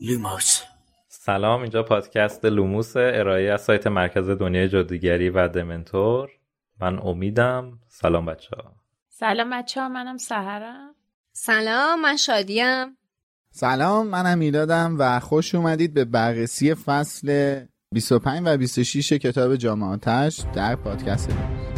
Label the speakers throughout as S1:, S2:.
S1: لوموس
S2: سلام اینجا پادکست لوموس ارائه از سایت مرکز دنیای جادوگری و دمنتور. من امیدم. سلام بچه ها.
S3: سلام بچه ها منم سحرم.
S4: سلام من شادیم.
S5: سلام منم میلادم و خوش اومدید به بررسی فصل 25 و 26 کتاب جام آتش در پادکست لوموس.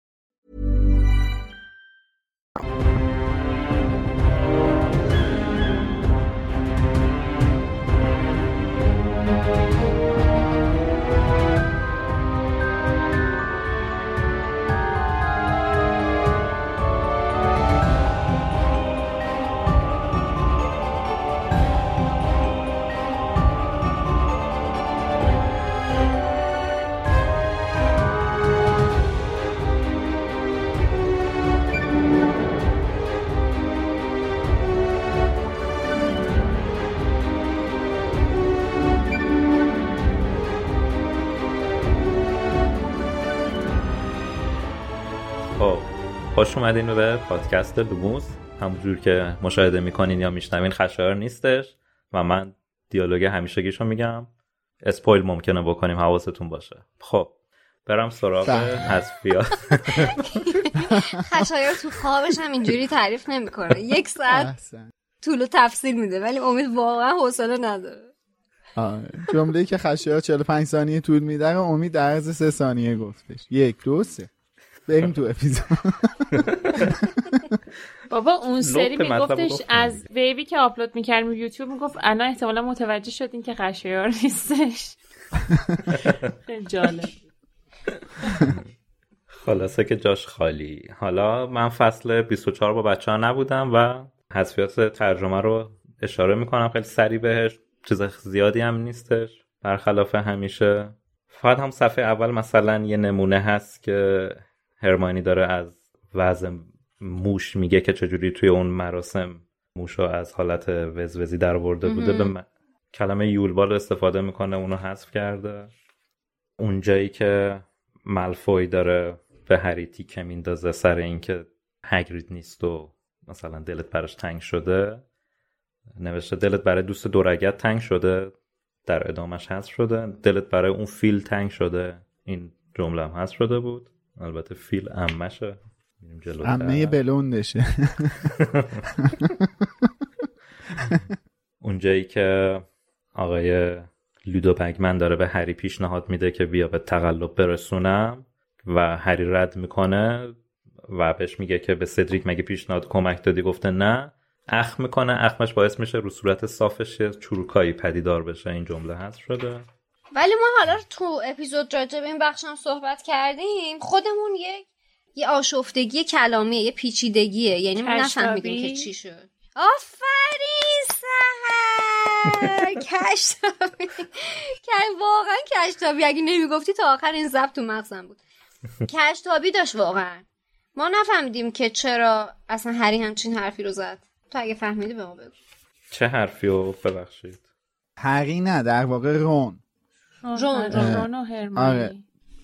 S2: خوش اومدین به پادکست لوموس همونجور که مشاهده می‌کنین یا میشنوین خشایار نیستش و من دیالوگ همیشگیشو میگم. اسپویل ممکنه بکنیم حواستون باشه. خب برم سراغ حذفیات
S4: خشایار تو خوابش هم اینجوری تعریف نمی‌کنه. یک ساعت. طول و تفصیل میده ولی امید واقعا حوصله نداره.
S5: جمله که خشایار 45 ثانیه طول میده امید در عرض 3 ثانیه گفتش. یک دو سه. بریم تو اپیزود.
S3: بابا اون سری میگفتش از ویوی که آپلود می‌کردیم یوتیوب می‌گفت الان احتمالا متوجه شدین که خشایار نیستش. خیلی جالب.
S2: خلاصه که جاش خالی. حالا من فصل 24 با بچه ها نبودم و حذفیات ترجمه رو اشاره می‌کنم. خیلی سریع بهش. چیز زیادی هم نیستش. برخلاف همیشه. فقط هم صفحه اول مثلا یه نمونه هست که هرمانی داره از وضع موش میگه که چجوری توی اون مراسم موش رو از حالت وزوزی در برده بوده. به م- کلمه یولبال استفاده می‌کنه اونو حذف کرده. اونجایی که ملفوی داره به هری تیکه میندازه سر اینکه هگرید نیست و مثلا دلت براش تنگ شده. نوشته دلت برای دوست دورگت تنگ شده. در ادامش هست شده. دلت برای اون فیل تنگ شده. این جمله هم هست شده بود. البته فیل امشه.
S5: عمه بلوندشه.
S2: اونجایی که آقای لودو بگمن داره به هری پیشنهاد میده که بیا به تقلب برسونم و هری رد می‌کنه و بهش میگه که به سدریک مگه پیشنهاد کمک دادی؟ گفته نه. اخ می‌کنه. اخمش باعث میشه رو صورت صافش چروکایی پدیدار بشه. این جمله هست شده.
S4: ولی ما حالا تو اپیزود راجع به این بخش هم صحبت کردیم خودمون یک یه آشفتگی کلامیه یه پیچیدگیه. یعنی ما؟ نفهمیدیم که چی شد. آفرین سهر کشتابی. که واقعا کشتابی. اگه نمی‌گفتی تا آخر این ضبط تو مغزم بود. کشتابی داشت واقعا. ما نفهمیدیم که چرا اصلا هری همچین حرفی رو زد. تو اگه فهمیدی به ما بگو.
S2: چه حرفی رو ببخشید؟
S5: هری نه در واقع رون.
S4: رون،
S3: رون رون و هرمانی.
S5: آره.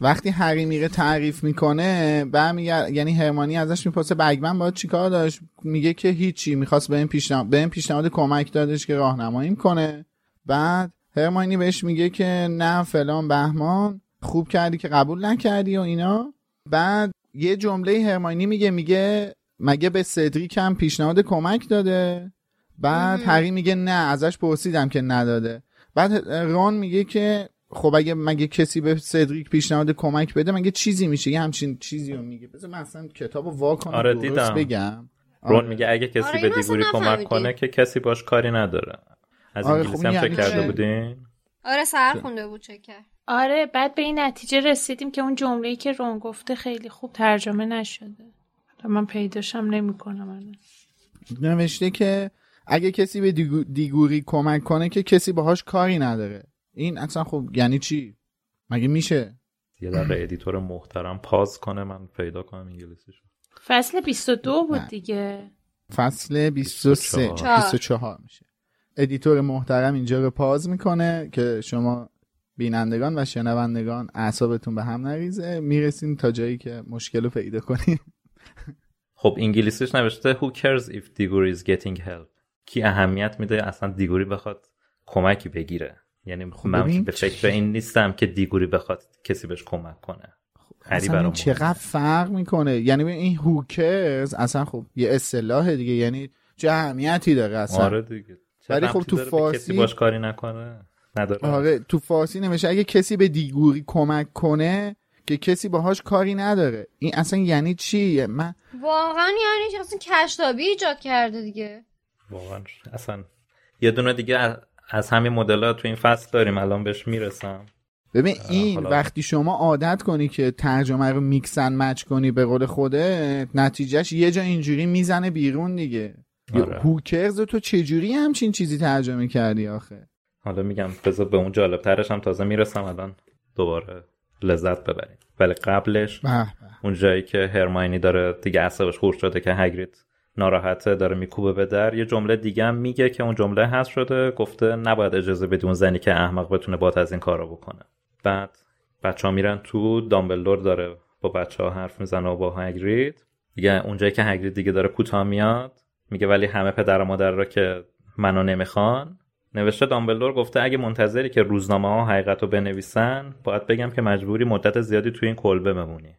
S5: وقتی هری میره تعریف می‌کنه برمیگرد یعنی هرمانی ازش می‌پرسه بگمن باید چیکار داشت؟ میگه که هیچی می‌خواست به این پیشنهاد به این پیشنهاد کمک دادش که راهنماییم کنه. بعد هرمانی بهش میگه که نه فلان بهمان خوب کردی که قبول نکردی و اینا. بعد یه جمله هرمانی میگه میگه مگه به سدریک هم پیشنهاد کمک داده؟ بعد هری میگه نه ازش پرسیدم که نداده. بعد رون میگه که خب اگه مگه کسی به سدریک پیشنهاد کمک بده مگه چیزی میشه؟ یه همچین چیزی رو میگه. بذار من اصلا کتاب رو وا کنم
S2: آره،
S5: درست
S2: دیدم.
S5: بگم.
S2: رون
S5: آره.
S2: میگه اگه کسی
S4: آره،
S2: به دیگوری کمک. کنه که کسی باش کاری نداره. از
S5: آره،
S2: انگلیسی
S5: خب
S2: هم
S5: این
S2: فکر
S5: یعنی
S2: کرده؟ بودین؟
S4: آره سر خونده بود چک کرد
S3: آره بعد به این نتیجه رسیدیم که اون جمله‌ای که رون گفته خیلی خوب ترجمه نشده. من پیداشم نمی‌کنم الان.
S5: نوشته که اگه کسی به دیگو- دیگوری کمک کنه که کسی باهاش کاری نداره. این اصلا خب یعنی چی؟ مگه میشه؟
S2: یه دقیقه editor محترم pause کنه من پیدا کنم انگلیسیشو.
S3: فصل 22 بود
S5: نه.
S3: دیگه.
S5: فصل 23
S2: 24.
S5: 24 میشه. editor محترم اینجا رو pause می‌کنه که شما بینندگان و شنوندگان اعصابتون به هم نریزه. می‌رسیم تا جایی که مشکل رو پیدا کنیم.
S2: خب انگلیسیش نوشته Who cares if Diggory is getting help کی اهمیت میده؟ اصلا دیگوری بخواد کمکی بگیره. یعنی من
S5: خب ببین
S2: به فکر این نیستم که دیگوری بخواد کسی بهش کمک کنه. خیلی
S5: اصلا این چقدر فرق می‌کنه؟ یعنی این هوکرز اصلا خب یه اصطلاح دیگه یعنی چه اهمیتی داره اصلا؟
S2: آره دیگه.
S5: ولی خب تو فارسی-
S2: کسی باش کاری نکنه؟ نداره.
S5: آره تو فارسی نمیشه اگه کسی به دیگوری کمک کنه که کسی باهاش کاری نداره. این اصلا یعنی چی من
S4: واقعا یعنی؟ اصلا کشتابی ایجاد کرده دیگه.
S2: واقعا. اصلا یه دونه دیگه از- همین مدل ها تو این فصل داریم الان بهش می‌رسم
S5: ببین این
S2: حالا-
S5: وقتی شما عادت کنی که ترجمه رو میکسن مچ کنی به قول خودت نتیجهش یه جا اینجوری می‌زنه بیرون دیگه
S2: آره.
S5: هوکرز تو چجوری همچین چیزی ترجمه کردی آخه
S2: حالا میگم بذار به اون جالب ترش هم تازه می‌رسم الان دوباره لذت ببریم ولی قبلش. اون جایی که هرماینی داره دیگه اعصابش خورد شده که هگرید ناراحته داره میکوبه به در. یه جمله دیگه هم میگه که اون جمله هست شده گفته نباید اجازه بدی اون زنی که احمق بتونه بات از این کارا بکنه. بعد بچه ها میرن تو دامبلدور داره با بچه ها حرف می‌زنه و با هگرید دیگه اونجایی که هگرید دیگه داره کوتاه میاد. میگه ولی همه پدر و مادر را که منو نمی‌خوان. نوشته دامبلدور گفته اگه منتظری که روزنامه ها حقیقت رو بنویسن باید بگم که مجبوری مدت زیادی تو این کلبه بمونی.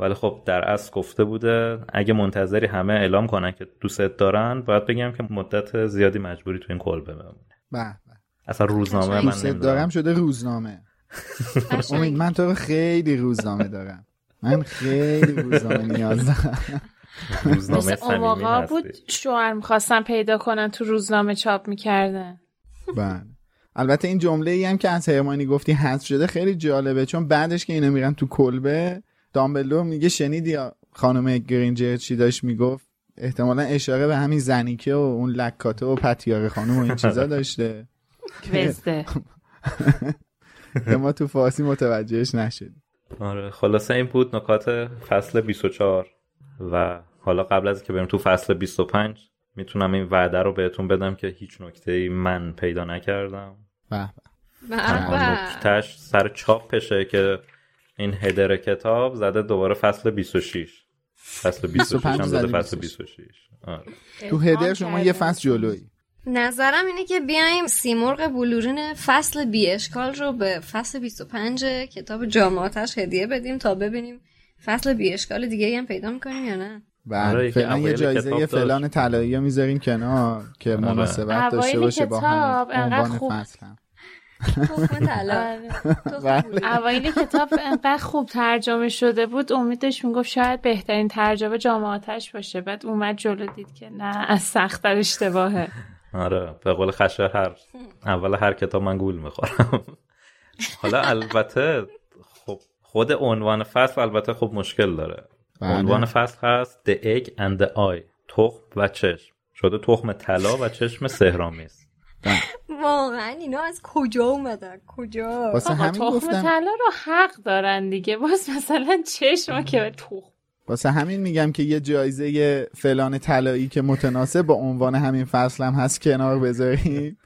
S2: ولی خب در اصل گفته بوده اگه منتظری همه اعلام کنن که دوستت دارن باید بگم که مدت زیادی مجبوری تو این کلبه بمونی.
S5: به به.
S2: اصلا روزنامه من
S5: دوست دارم شده روزنامه. امید من تو رو خیلی روزنامه دارم. من خیلی روزنامه نیاز دارم.
S2: روزنامه صمیمی
S3: بود شوهر می‌خواستن پیدا کنن تو روزنامه چاپ می‌کردن.
S5: بله. البته این جمله ای هم که از هرمانی گفتی حذف شده خیلی جالبه چون بعدش که اینا میرن تو کلبه دامبلدور میگه شنیدی خانم گرینجر چی داشت می‌گفت؟ احتمالا اشاره به همین زنیکه و اون لکاته و پتیاره خانم و این چیزا داشته.
S3: وزده
S5: که ما تو فارسی متوجهش نشدیم
S2: آره خلاصه این بود نکات فصل 24 و حالا قبل از که بریم تو فصل 25 می‌تونم این وعده رو بهتون بدم که هیچ نکته ای من پیدا نکردم.
S5: به به.
S2: تنها
S4: به.
S2: نکتهش سر چاپشه که این هدر کتاب زده دوباره فصل 26 فصل 26 هم
S5: 25
S2: زده فصل
S5: 26.
S2: 26 آره.
S5: تو هدر شما یه فصل جلویی
S4: نظرم اینه که بیایم سیمرغ بلورین فصل بی اشکال رو به فصل 25 کتاب جامعاتش هدیه بدیم تا ببینیم فصل بی اشکال دیگه هم پیدا می‌کنیم یا نه
S5: بله فعلا یه جایزه. فلان طلایی رو می‌ذاریم کنار که
S2: آره.
S5: مناسبت داشته باشه با
S3: انقدر
S5: عنوان فصل هم
S4: طلا
S3: آره.
S5: بله.
S3: کتاب انقدر خوب ترجمه شده بود. امیدش می‌گفت شاید بهترین ترجمه جامعاتش باشه. بعد اومد جلو دید که نه از سختتر اشتباهه.
S2: آره. به قول خشه هر اول هر کتاب من گول می‌خورم. حالا البته خب خود عنوان فصل البته خب مشکل داره.
S5: بله.
S2: عنوان فصل هست The Egg and the Eye تخم و چشم. شده تخم طلا و چشم سهرامیز
S4: واقعا اینا از کجا اومدن؟ کجا؟
S5: واسه همین گفتم.
S3: طلا رو حق دارن دیگه. باز مثلا چشم که به تخم.
S5: واسه همین میگم که یه جایزه فلان طلایی که متناسب با عنوان همین فصل هم هست کنار بذاریم.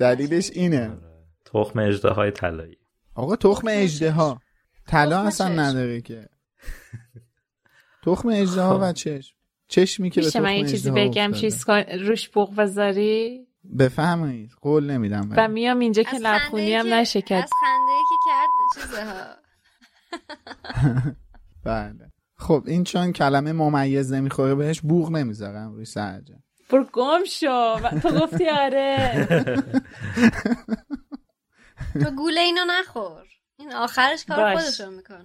S5: دلیلش اینه.
S2: تخم اجده های طلایی.
S5: آقا تخم اجده ها طلا اصلا. نداره که. تخم اجده ها و چشم. چشمی که به تخم
S3: من یه چیزی بگم. چیز روش بوق بذاری؟
S5: بفهمید قول نمیدم
S3: و
S5: ولی.
S3: میام اینجا که لبخونی هم نشه کرد
S4: از خنده که کرد چیزه ها
S5: بله. خب این چون کلمه ممیز نمی‌خوره بهش بوغ نمی‌ذارم روی سرجه
S3: برو گم شو. و تو گفتی آره.
S4: تو گوله اینو نخور. این آخرش کار. خودشو می‌کنه.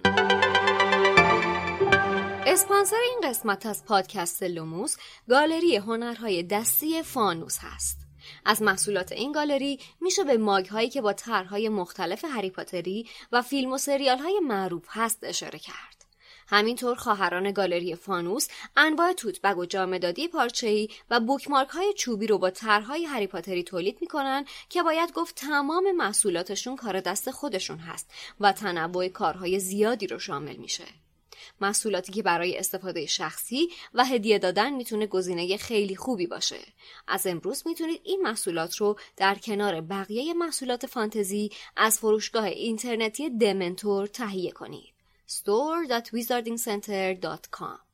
S4: اسپانسر این قسمت از پادکست لوموس گالری هنرهای دستی فانوس هست. از محصولات این گالری میشه به ماگ هایی که با طرحهای مختلف هری پاتری و فیلم و سریال های معروف هست اشاره کرد. همینطور خواهران گالری فانوس انواع توت بگ و جامدادی پارچه‌ای و بوکمارک های چوبی رو با طرحهای هری پاتری تولید می‌کنن که باید گفت تمام محصولاتشون کار دست خودشون هست و تنوع کارهای زیادی رو شامل میشه. محصولاتی که برای استفاده شخصی و هدیه دادن می‌تونه گزینه خیلی خوبی باشه. از امروز می‌تونید این محصولات رو در کنار بقیه محصولات فانتزی از فروشگاه اینترنتی دمنتور تهیه کنید. store.wizardingcenter.com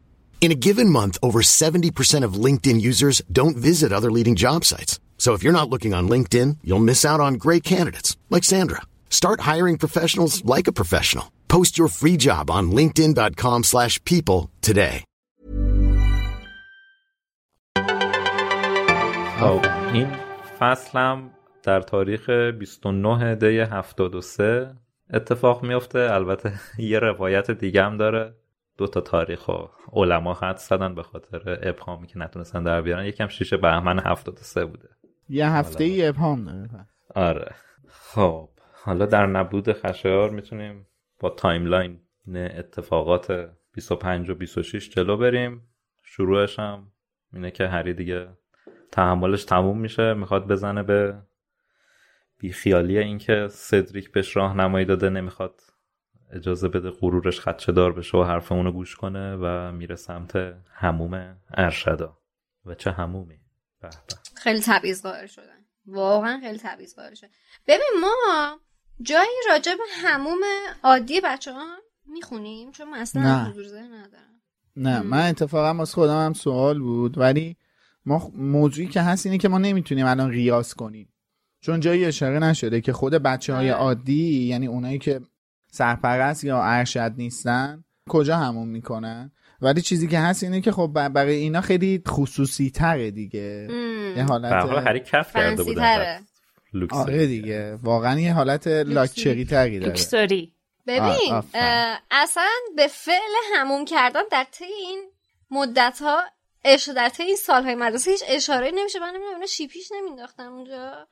S6: In a given month, over 70% of LinkedIn users don't visit other leading job sites. So if you're not looking on LinkedIn, you'll miss out on great candidates like Sandra. Start hiring professionals like a professional. Post your free job on linkedin.com/people slash people today.
S2: خب این فصلم در تاریخ 29 دی 73 اتفاق میفته البته یه روایت دیگه هم داره دو تا تاریخ و علما حدس زدن به خاطر ابهامی که نتونستن در بیارن. یکم شیش بهمن 73 بوده.
S5: یه هفته ای ابهام داره پس.
S2: آره. خب حالا در نبود خشایار می‌تونیم با timeline اتفاقات 25 و 26 جلو بریم. شروعش هم اینه که هری دیگه تحملش تموم میشه. می‌خواد بزنه به بیخیالی اینکه سدریک بهش راهنمایی داده نمی‌خواد اجازه بده غرورش خدشه دار بشه و حرف اونو گوش کنه و میره سمت هموم ارشدا. و چه همومی به به.
S4: خیلی تبعیض قائل شدن. واقعا خیلی تبعیض قائل شدن. ببین ما جایی راجع به هموم عادی بچه ها می‌خونیم؟ چون من اصلا
S5: نه.
S4: حضور ذهن ندارم.
S5: نه من اتفاقا واسه خودم هم سوال بود. ولی ما موضوعی که هست اینه که ما نمی‌تونیم الان قیاس کنیم. چون جایی اشاره نشده که خود بچه های
S4: آره.
S5: عادی یعنی اونایی که سرپرست یا ارشد نیستن کجا همون می‌کنن؟ ولی چیزی که هست اینه که خب برای اینا خیلی خصوصی تره دیگه یه
S2: هر حال
S5: حالت
S2: هری کف کرده. لوکس
S5: آره دیگه. واقعا یه حالت لاکچری تری داره.
S3: لوکسوری.
S4: ببین
S5: آه،
S4: اصلا به فعل هموم کردن در طی این مدت ها اش در طی این سالهای مدرسه هیچ اشاره نمیشه. من نمی‌دونم اینا شیپیش نمینداختم اونجا.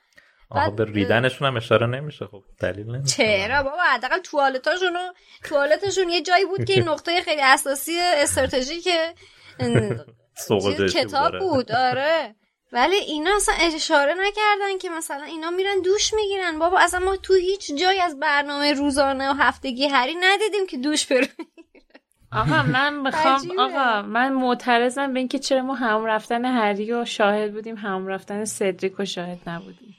S2: آها
S4: بعد-
S2: به ریدنشون هم اشاره نمیشه. خب دلیل نمیشه.
S4: چرا بابا؟ حداقل توالتاشون و توالتشون یه جایی بود که این نقطه خیلی اساسی استراتژی که کتاب
S2: داره.
S4: بود آره. ولی اینا اصلا اشاره نکردن که مثلا اینا میرن دوش می‌گیرن. بابا اصلا ما تو هیچ جایی از برنامه روزانه و هفتگی هری ندیدیم که دوش برو
S3: آقا من می‌خوام. آقا من معترضم به اینکه چرا ما هم رفتن هری و شاهد بودیم هم رفتن سدریک و شاهد نبودیم.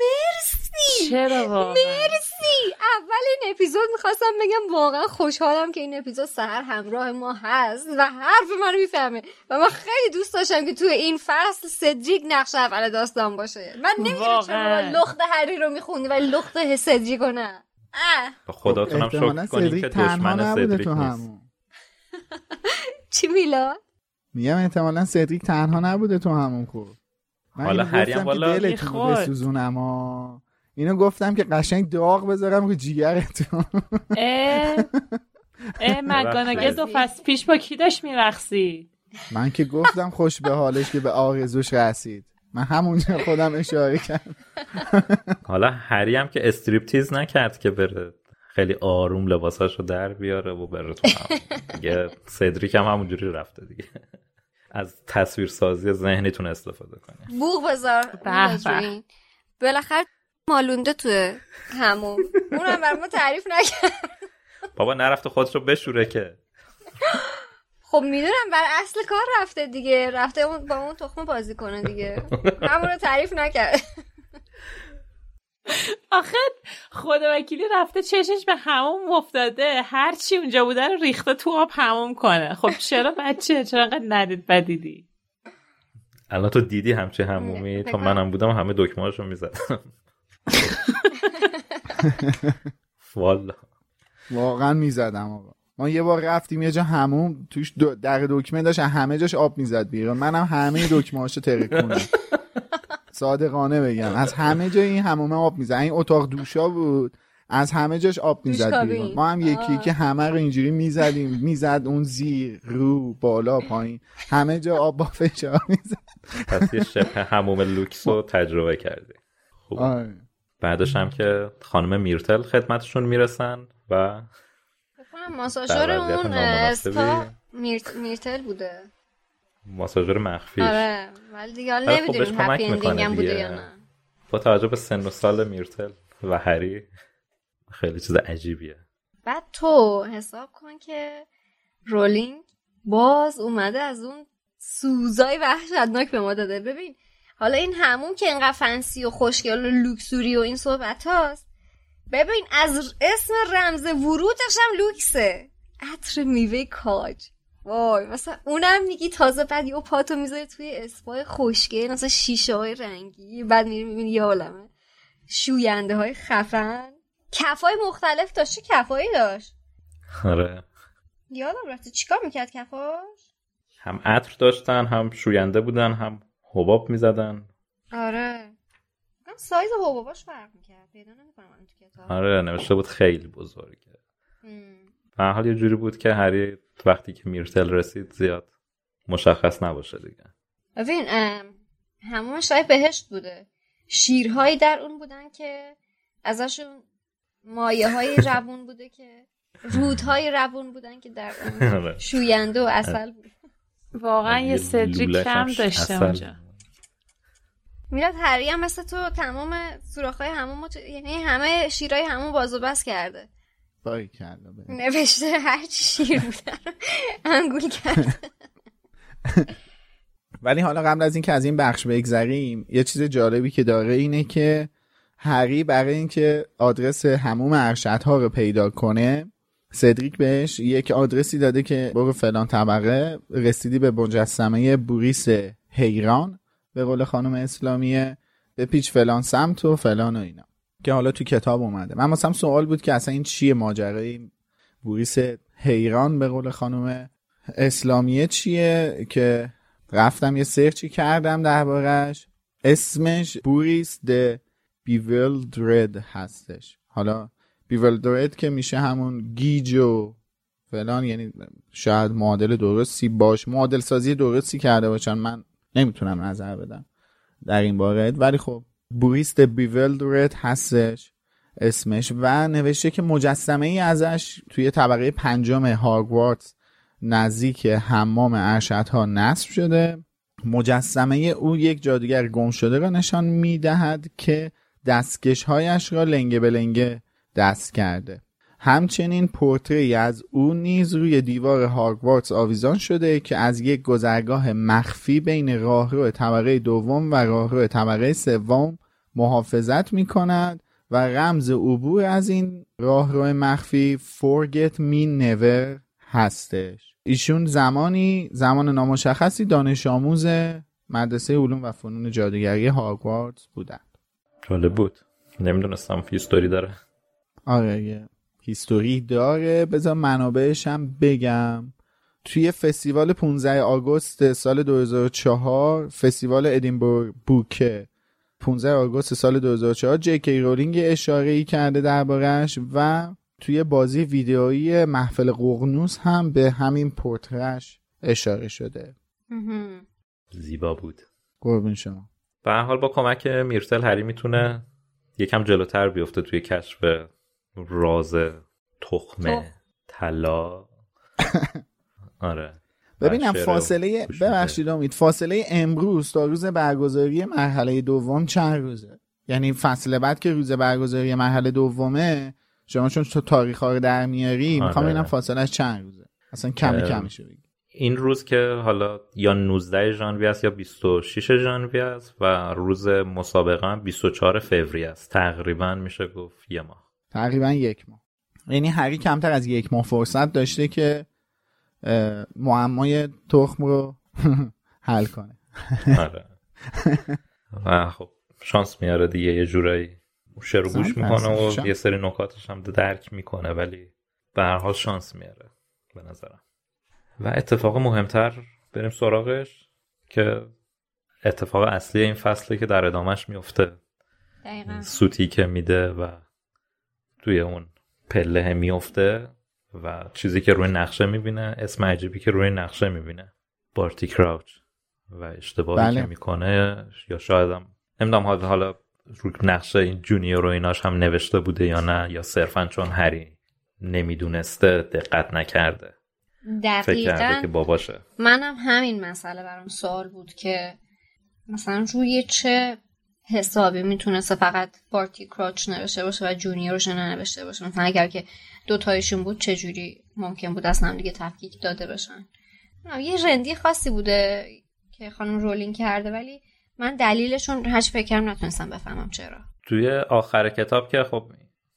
S4: مرسی.
S3: چرا واقعا؟
S4: مرسی. اول این اپیزود می‌خواستم بگم واقعا خوشحالم که این اپیزود سهر همراه ما هست و حرف منو می‌فهمه و من خیلی دوست داشتم که توی این فصل سدریک نقش اول داستان باشه. من نمی‌دونم چرا. لخت هری رو می‌خونی ولی لخت سدریک رو نه.
S2: با خداتونم
S5: احتمالاً
S2: شکر کنیم
S5: سدریک
S2: که دشمن سدریک
S5: تو
S2: نیست.
S4: چی میلاد؟
S5: میگم احتمالا سدریک تنها نبوده تو همون خب من
S2: حالا
S5: اینو
S2: هری هم
S5: گفتم که
S2: والا-
S5: دلتون. بسوزونم ها. اینو گفتم که قشنگ داغ بذارم رو جیگرتون.
S3: اه. اه مگانگه دو فصل پیش با کی داشت میرقصید
S5: من که گفتم خوش به حالش که به آرزوش رسید. من همونجا خودم اشاره کردم.
S2: حالا هری هم که استریپتیز نکرد که بره خیلی آروم لباساشو در بیاره و بره تو هم. دیگه سدریک هم همونجوری رفته دیگه. از تصویر سازی ذهنیتون استفاده کنید
S4: بوغ بذار. بالاخره مالونده توی همون. اونم بر ما تعریف نکرد.
S2: بابا نرفته خودش رو بشوره که.
S4: خب می‌دونم بر اصل کار رفته دیگه. رفته اون با اون تخمه بازی کنه دیگه. همون رو تعریف نکرد.
S3: آخه خدا وکیلی رفته چشش به هموم افتاده. هر چی اونجا بوده رو ریخته تو آب هموم کنه. خب چرا بچه؟ چرا انقدر ندید بدیدی
S2: الان تو دیدی همچه همومی تا منم بودم همه دکمهاشو می‌زدم. والا.
S5: واقعا می‌زدم آقا. ما یه بار رفتیم یه جا همون توش دو- در دکمه داشت همه جاش آب می‌زد بیرون. منم همه دکمه هاشو ترکوندم. صادقانه بگم. از همه جای این همومه آب می‌زد. این اتاق دوشا بود. از همه جاش آب می‌زد. بیرون. ما هم یکی
S4: آه.
S5: که همه رو اینجوری می‌زدیم. می‌زد اون زیر رو بالا پایین. همه جا آب با فشار می‌زد.
S2: پس یه شبه هموم لوکس رو تجربه کردی. خوب.
S5: آره.
S2: بعدش هم که خانم میرتل خدمتشون می‌رسن و
S4: ماساژور اون میرت... میرتل بوده.
S2: ماساژور مخفیش.
S4: آره ولی دیگه حالا
S2: ولی خب
S4: نمی‌دونیم happy
S2: ending
S4: هم بوده. یا نه.
S2: با توجه به سن و سال میرتل و هری خیلی چیز عجیبیه.
S4: بعد تو حساب کن که رولینگ باز اومده از اون سوژه‌های وحشتناک به ما داده. ببین حالا این حموم که انقدر fancy و خوشگل و لوکسوری و این صحبت هاست. ببین از اسم رمز ورودش هم لوکسه. عطر میوه کاج. وای مثلا اونم میگی تازه بعد یه پاتو می‌ذاره توی اسپای خوشگل مثلا شیشه های رنگی بعد میری می‌بینی یه عالمه. شوینده های خفن. کفای مختلف داشت چه کفایی داشت؟
S2: آره.
S4: یادم رفته. چیکار می‌کرد کفاش
S2: هم عطر داشتن هم شوینده بودن هم حباب می‌زدن.
S4: آره. هم سایز حباباش فرق می‌کرد. پیدا نمی‌کنم تو کتاب.
S2: آره نوشته بود خیلی بزرگه. به هر حال یه جوری بود که هری وقتی که میرتل رسید زیاد مشخص نباشه دیگه.
S4: ببین همون شاید بهشت بوده. شیرهایی در اون بودن که ازشون مایه های روون بوده که رودهای روون بودن که در اون
S2: آره.
S4: شوینده و اصل بود.
S3: واقعا یه سدریک
S2: لوله‌ش هم
S3: کم داشته. اونجا.
S4: میلاد هری هم مثل تو تمام سوراخ‌های همون یعنی همه شیرهای همون باز و بس کرده.
S5: باری.
S4: نوشته هرچی شیر بودن انگول کرده
S5: ولی حالا قبل از اینکه از این بخش بگذریم یه چیز جالبی که داره اینه که هری برای اینکه آدرس هموم ارشدها رو پیدا کنه سدریک بهش یک آدرسی داده که برو فلان طبقه رسیدی به مجسمه بوریس حیران به قول خانم اسلامیه به پیچ فلان سمت و فلان و اینا. که حالا تو کتاب اومده. من مثلا سوال بود که اصلا این چیه؟ ماجرای بوریس حیران به قول خانم اسلامیه چیه؟ که رفتم یه سرچی کردم دربارش. اسمش بوریس the Bewildered هستش. حالا bewildered که میشه همون گیج و فلان یعنی شاید معادل درستی باش معادل سازی درستی کرده باشن. من نمی‌تونم نظر بدم در این باره. ولی خب بوریس د بیولدرد هستش اسمش و نوشته که مجسمه ای ازش توی طبقه پنجم هاگوارتس نزدیک حمام ارشدها نصب شده. مجسمه او یک جادوگر گم شده را نشان می دهد که دستکشهایش را لنگه به لنگه دست کرده. همچنین پورتری از او نیز روی دیوار هاگوارتس آویزان شده که از یک گذرگاه مخفی بین راهرو طبقه دوم و راهرو طبقه سوم محافظت می کند و رمز عبور از این راهرو مخفی Forget Me Never هستش. ایشون زمانی زمان نامشخصی دانش آموز مدرسه علوم و فنون جادوگری هاگوارتس بودن
S2: جالب بود. نمی‌دونستم history داره.
S5: آره history داره. بذار منابعش هم بگم. توی فستیوال 15 آگوست سال 2004 فستیوال ادینبورگ بوکه. 15 آگوست سال 2004 جی کی رولینگ اشاره ای کرده دربارش و توی بازی ویدئویی محفل ققنوس هم به همین پرتره‌ش اشاره شده.
S2: زیبا بود.
S5: قربون شما.
S2: به حال با کمک میرسل هری می‌تونه یکم جلوتر بیفته توی کشف راز تخم طلا. آره.
S5: ببینم فاصله. ببخشید امید. فاصله امروز تا روز برگزاری مرحله دوم چند روزه؟ یعنی فصل بعد که روز برگزاری مرحله دومه شما چون تو تاریخ ها رو در میاری می‌خوام
S2: آره.
S5: ببینم فاصلش چند روزه؟ اصلا کمی کمشه بگی.
S2: این روز که حالا یا 19 ژانویه است یا 26 ژانویه است و روز مسابقه هم 24 فوریه است. تقریبا میشه گفت یه ماه.
S5: تقریبا یک ماه. یعنی هری کمتر از یک ماه فرصت داشته که معمای تخم رو حل کنه.
S2: آره. و خب شانس میاره دیگه یه جورایی شعر رو گوش می‌کنه. و یه سری نکاتش هم درک می‌کنه ولی به هر حال شانس میاره به نظرم. و اتفاق مهمتر بریم سراغش که اتفاق اصلی این فصله که در ادامهش میفته
S4: دقیقا.
S2: سوتی که میده و توی اون پله میفته و چیزی که روی نقشه می‌بینه اسم عجیبی که روی نقشه می‌بینه. بارتی کراوچ و اشتباهی
S5: بله.
S2: که می‌کنه یا شاید هم نمی‌دونم حالا حالا روی نقشه این جونیور و ایناش هم نوشته بوده یا نه یا صرفا چون هری نمی‌دونسته دقت نکرده. فکر
S4: دقیقا.
S2: که باباشه.
S4: منم همین مسئله برام سوال بود که مثلا روی چه حسابی می‌تونسته فقط بارتی کراچ نوشته باشه و جونیورش ننوشته باشه. مثلا اگر که دوتایشون بود چه جوری ممکن بود اصلا هم دیگه تفکیک داده نه، یه رندی خاصی بوده که خانم رولینگ کرده ولی من دلیلشون هرچی فکر کردم نتونستم بفهمم چرا.
S2: توی آخر کتاب که خب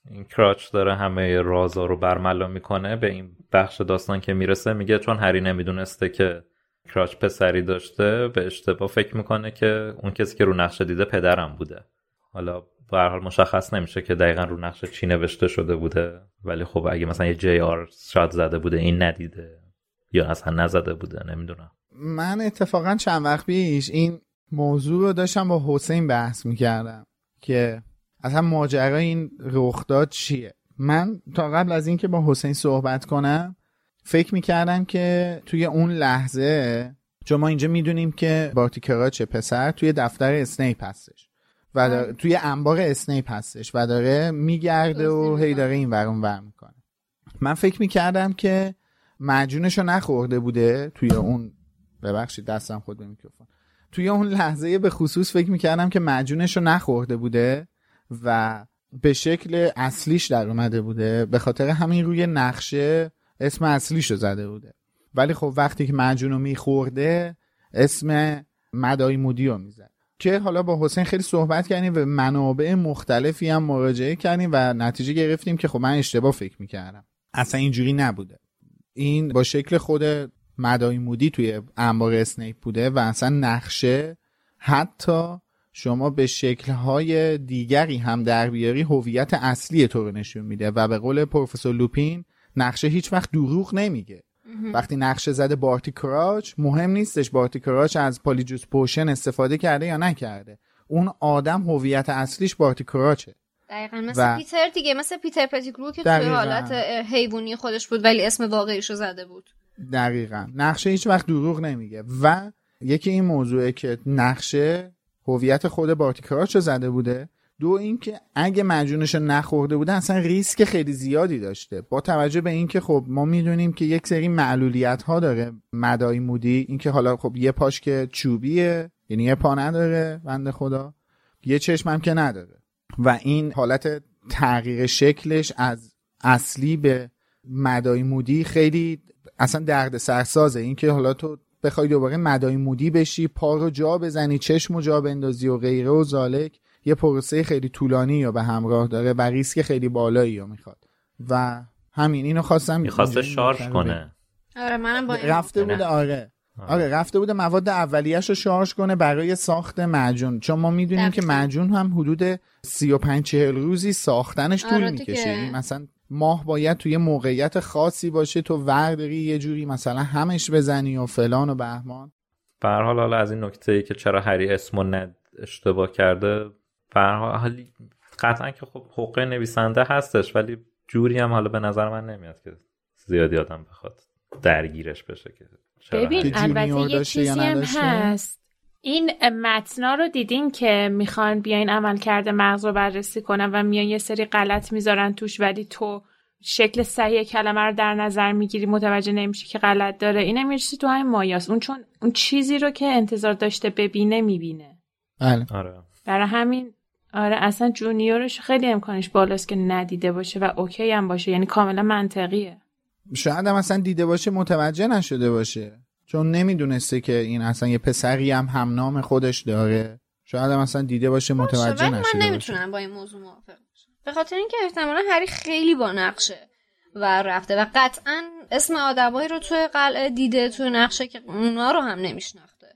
S2: این کراچ داره همه رازا رو برملا می‌کنه به این بخش داستان که می‌رسه میگه چون هری نمی‌دونسته که کراچ پسری داشته به اشتباه فکر می‌کنه که اون کسی که رو نقشه دیده پدرم بوده. حالا به هر حال مشخص نمیشه که دقیقا رو نقشه چی نوشته شده بوده ولی خب اگه مثلا یه جی آر شاید زده بوده این ندیده یا اصلا نزده بوده نمی‌دونم.
S5: من اتفاقا چند وقت پیش این موضوع رو داشتم با حسین بحث می‌کردم که اصلا ماجرای این رخداد چیه. من تا قبل از اینکه با حسین صحبت کنم فکر می‌کردم که توی اون لحظه چون ما اینجا می‌دونیم که بارتی کراچ پسر توی دفتر اسنیپ هستش و داره- توی انبار اسنیپ هستش و داره میگرده و هی داره این ور اون ور می‌کنه. من فکر می‌کردم که مجونش رو نخورده بوده توی اون ببخشید دستم خود به میکروفون. توی اون لحظه به خصوص فکر می‌کردم که مجونش رو نخورده بوده و به شکل اصلیش در اومده بوده به خاطر همین روی نقشه اسم اصلیش رو زده بوده. ولی خب وقتی که مجون رو میخورده اسم مدای مودی رو می‌زد. که حالا با حسین خیلی صحبت کردیم و منابع مختلفی هم مراجعه کردیم و نتیجه گرفتیم که خب من اشتباه فکر می‌کردم. اصلا اینجوری نبوده. این با شکل خود مدای مودی توی انبار اسنیپ بوده و اصلا نقشه حتی شما به شکلهای دیگری هم در بیاری هویت اصلی تو رو نشون میده و به قول پروفسور لوپین نقشه هیچ وقت دروغ نمیگه. وقتی نقشه زده بارتی کراچ مهم نیستش بارتی کراچ از پالیجوس پوشن استفاده کرده یا نکرده. اون آدم هویت اصلیش بارتی کراچه.
S4: دقیقا مثل
S5: و-
S4: پیتر دیگه مثل پیتر پتیگرو که توی
S5: دقیقاً.
S4: حالت اه، حیوانی خودش بود ولی اسم واقعیشو زده بود.
S5: دقیقا. نقشه هیچ وقت دروغ نمیگه. و یکی این موضوعه که نقشه هویت خود بارتی کراچ رو زده بوده دو اینکه اگه مجونش نخورده بوده اصلا ریسک خیلی زیادی داشته. با توجه به اینکه خب ما می‌دونیم که یک سری معلولیت ها داره مدای مودی. اینکه حالا خب یه پاش که چوبیه یعنی یه پا نداره بنده خدا. یه چشمم که نداره. و این حالت تغییر شکلش از اصلی به مدای مودی خیلی اصلا درد سرسازه اینکه حالا تو بخوای دوباره مدای مودی بشی پا رو جا بزنی چشم رو جا بندازی و غیره و زالک. یه پروسه خیلی طولانی یا به همراه داره و ریسک خیلی بالایی رو می‌خواد. و همین اینو خواستم
S2: می‌خواسته شارژ کنه.
S4: آره منم با این
S5: رفته بوده آره. آره رفته بوده مواد اولیش رو شارژ کنه برای ساخت معجون. چون ما می‌دونیم که
S4: دقیقاً.
S5: معجون هم حدود 35 40 روزی ساختنش طول
S4: آره
S5: می‌کشه. این مثلا ماه باید توی موقعیت خاصی باشه تو ورداری یه جوری مثلا همش بزنی و فلان و بهمان.
S2: به هر حال حالا از این نکته ای که چرا هری اسمو ند اشتباه کرده حال قطعا که خب حقوق نویسنده هستش ولی جوری هم حالا به نظر من نمیاد که زیادی آدم بخواد درگیرش بشه که
S3: ببین البته یه چیزی هم؟ هست. این متنا رو دیدین که می‌خوان بیاین عمل کرده مغز رو بررسی کنن و میان یه سری غلط می‌ذارن توش ولی تو شکل صحیح کلمه رو در نظر می‌گیری متوجه نمیشی که غلط داره. این هم یه چیزی تو همین مایاست. اون چون اون چیزی رو که انتظار داشته ببینه می‌بینه.
S5: بله.
S2: آره.
S3: برای همین آره اصلا جونیورش خیلی امکانش بالاست که ندیده باشه و اوکی هم باشه. یعنی کاملا منطقیه.
S5: شاید هم اصلا دیده باشه متوجه نشده باشه. چون نمی‌دونسته که این اصلا یه پسری هم همنام خودش داره. شاید هم اصلا دیده باشه متوجه
S4: من
S5: نشده باشه.
S4: نمی‌تونم با این موضوع موافق باشم. به خاطر اینکه احتمالا هری خیلی با نقشه و رفته و قطعا اسم آدمایی رو توی قلعه دیده توی نقشه که اونا رو هم نمیشناخته.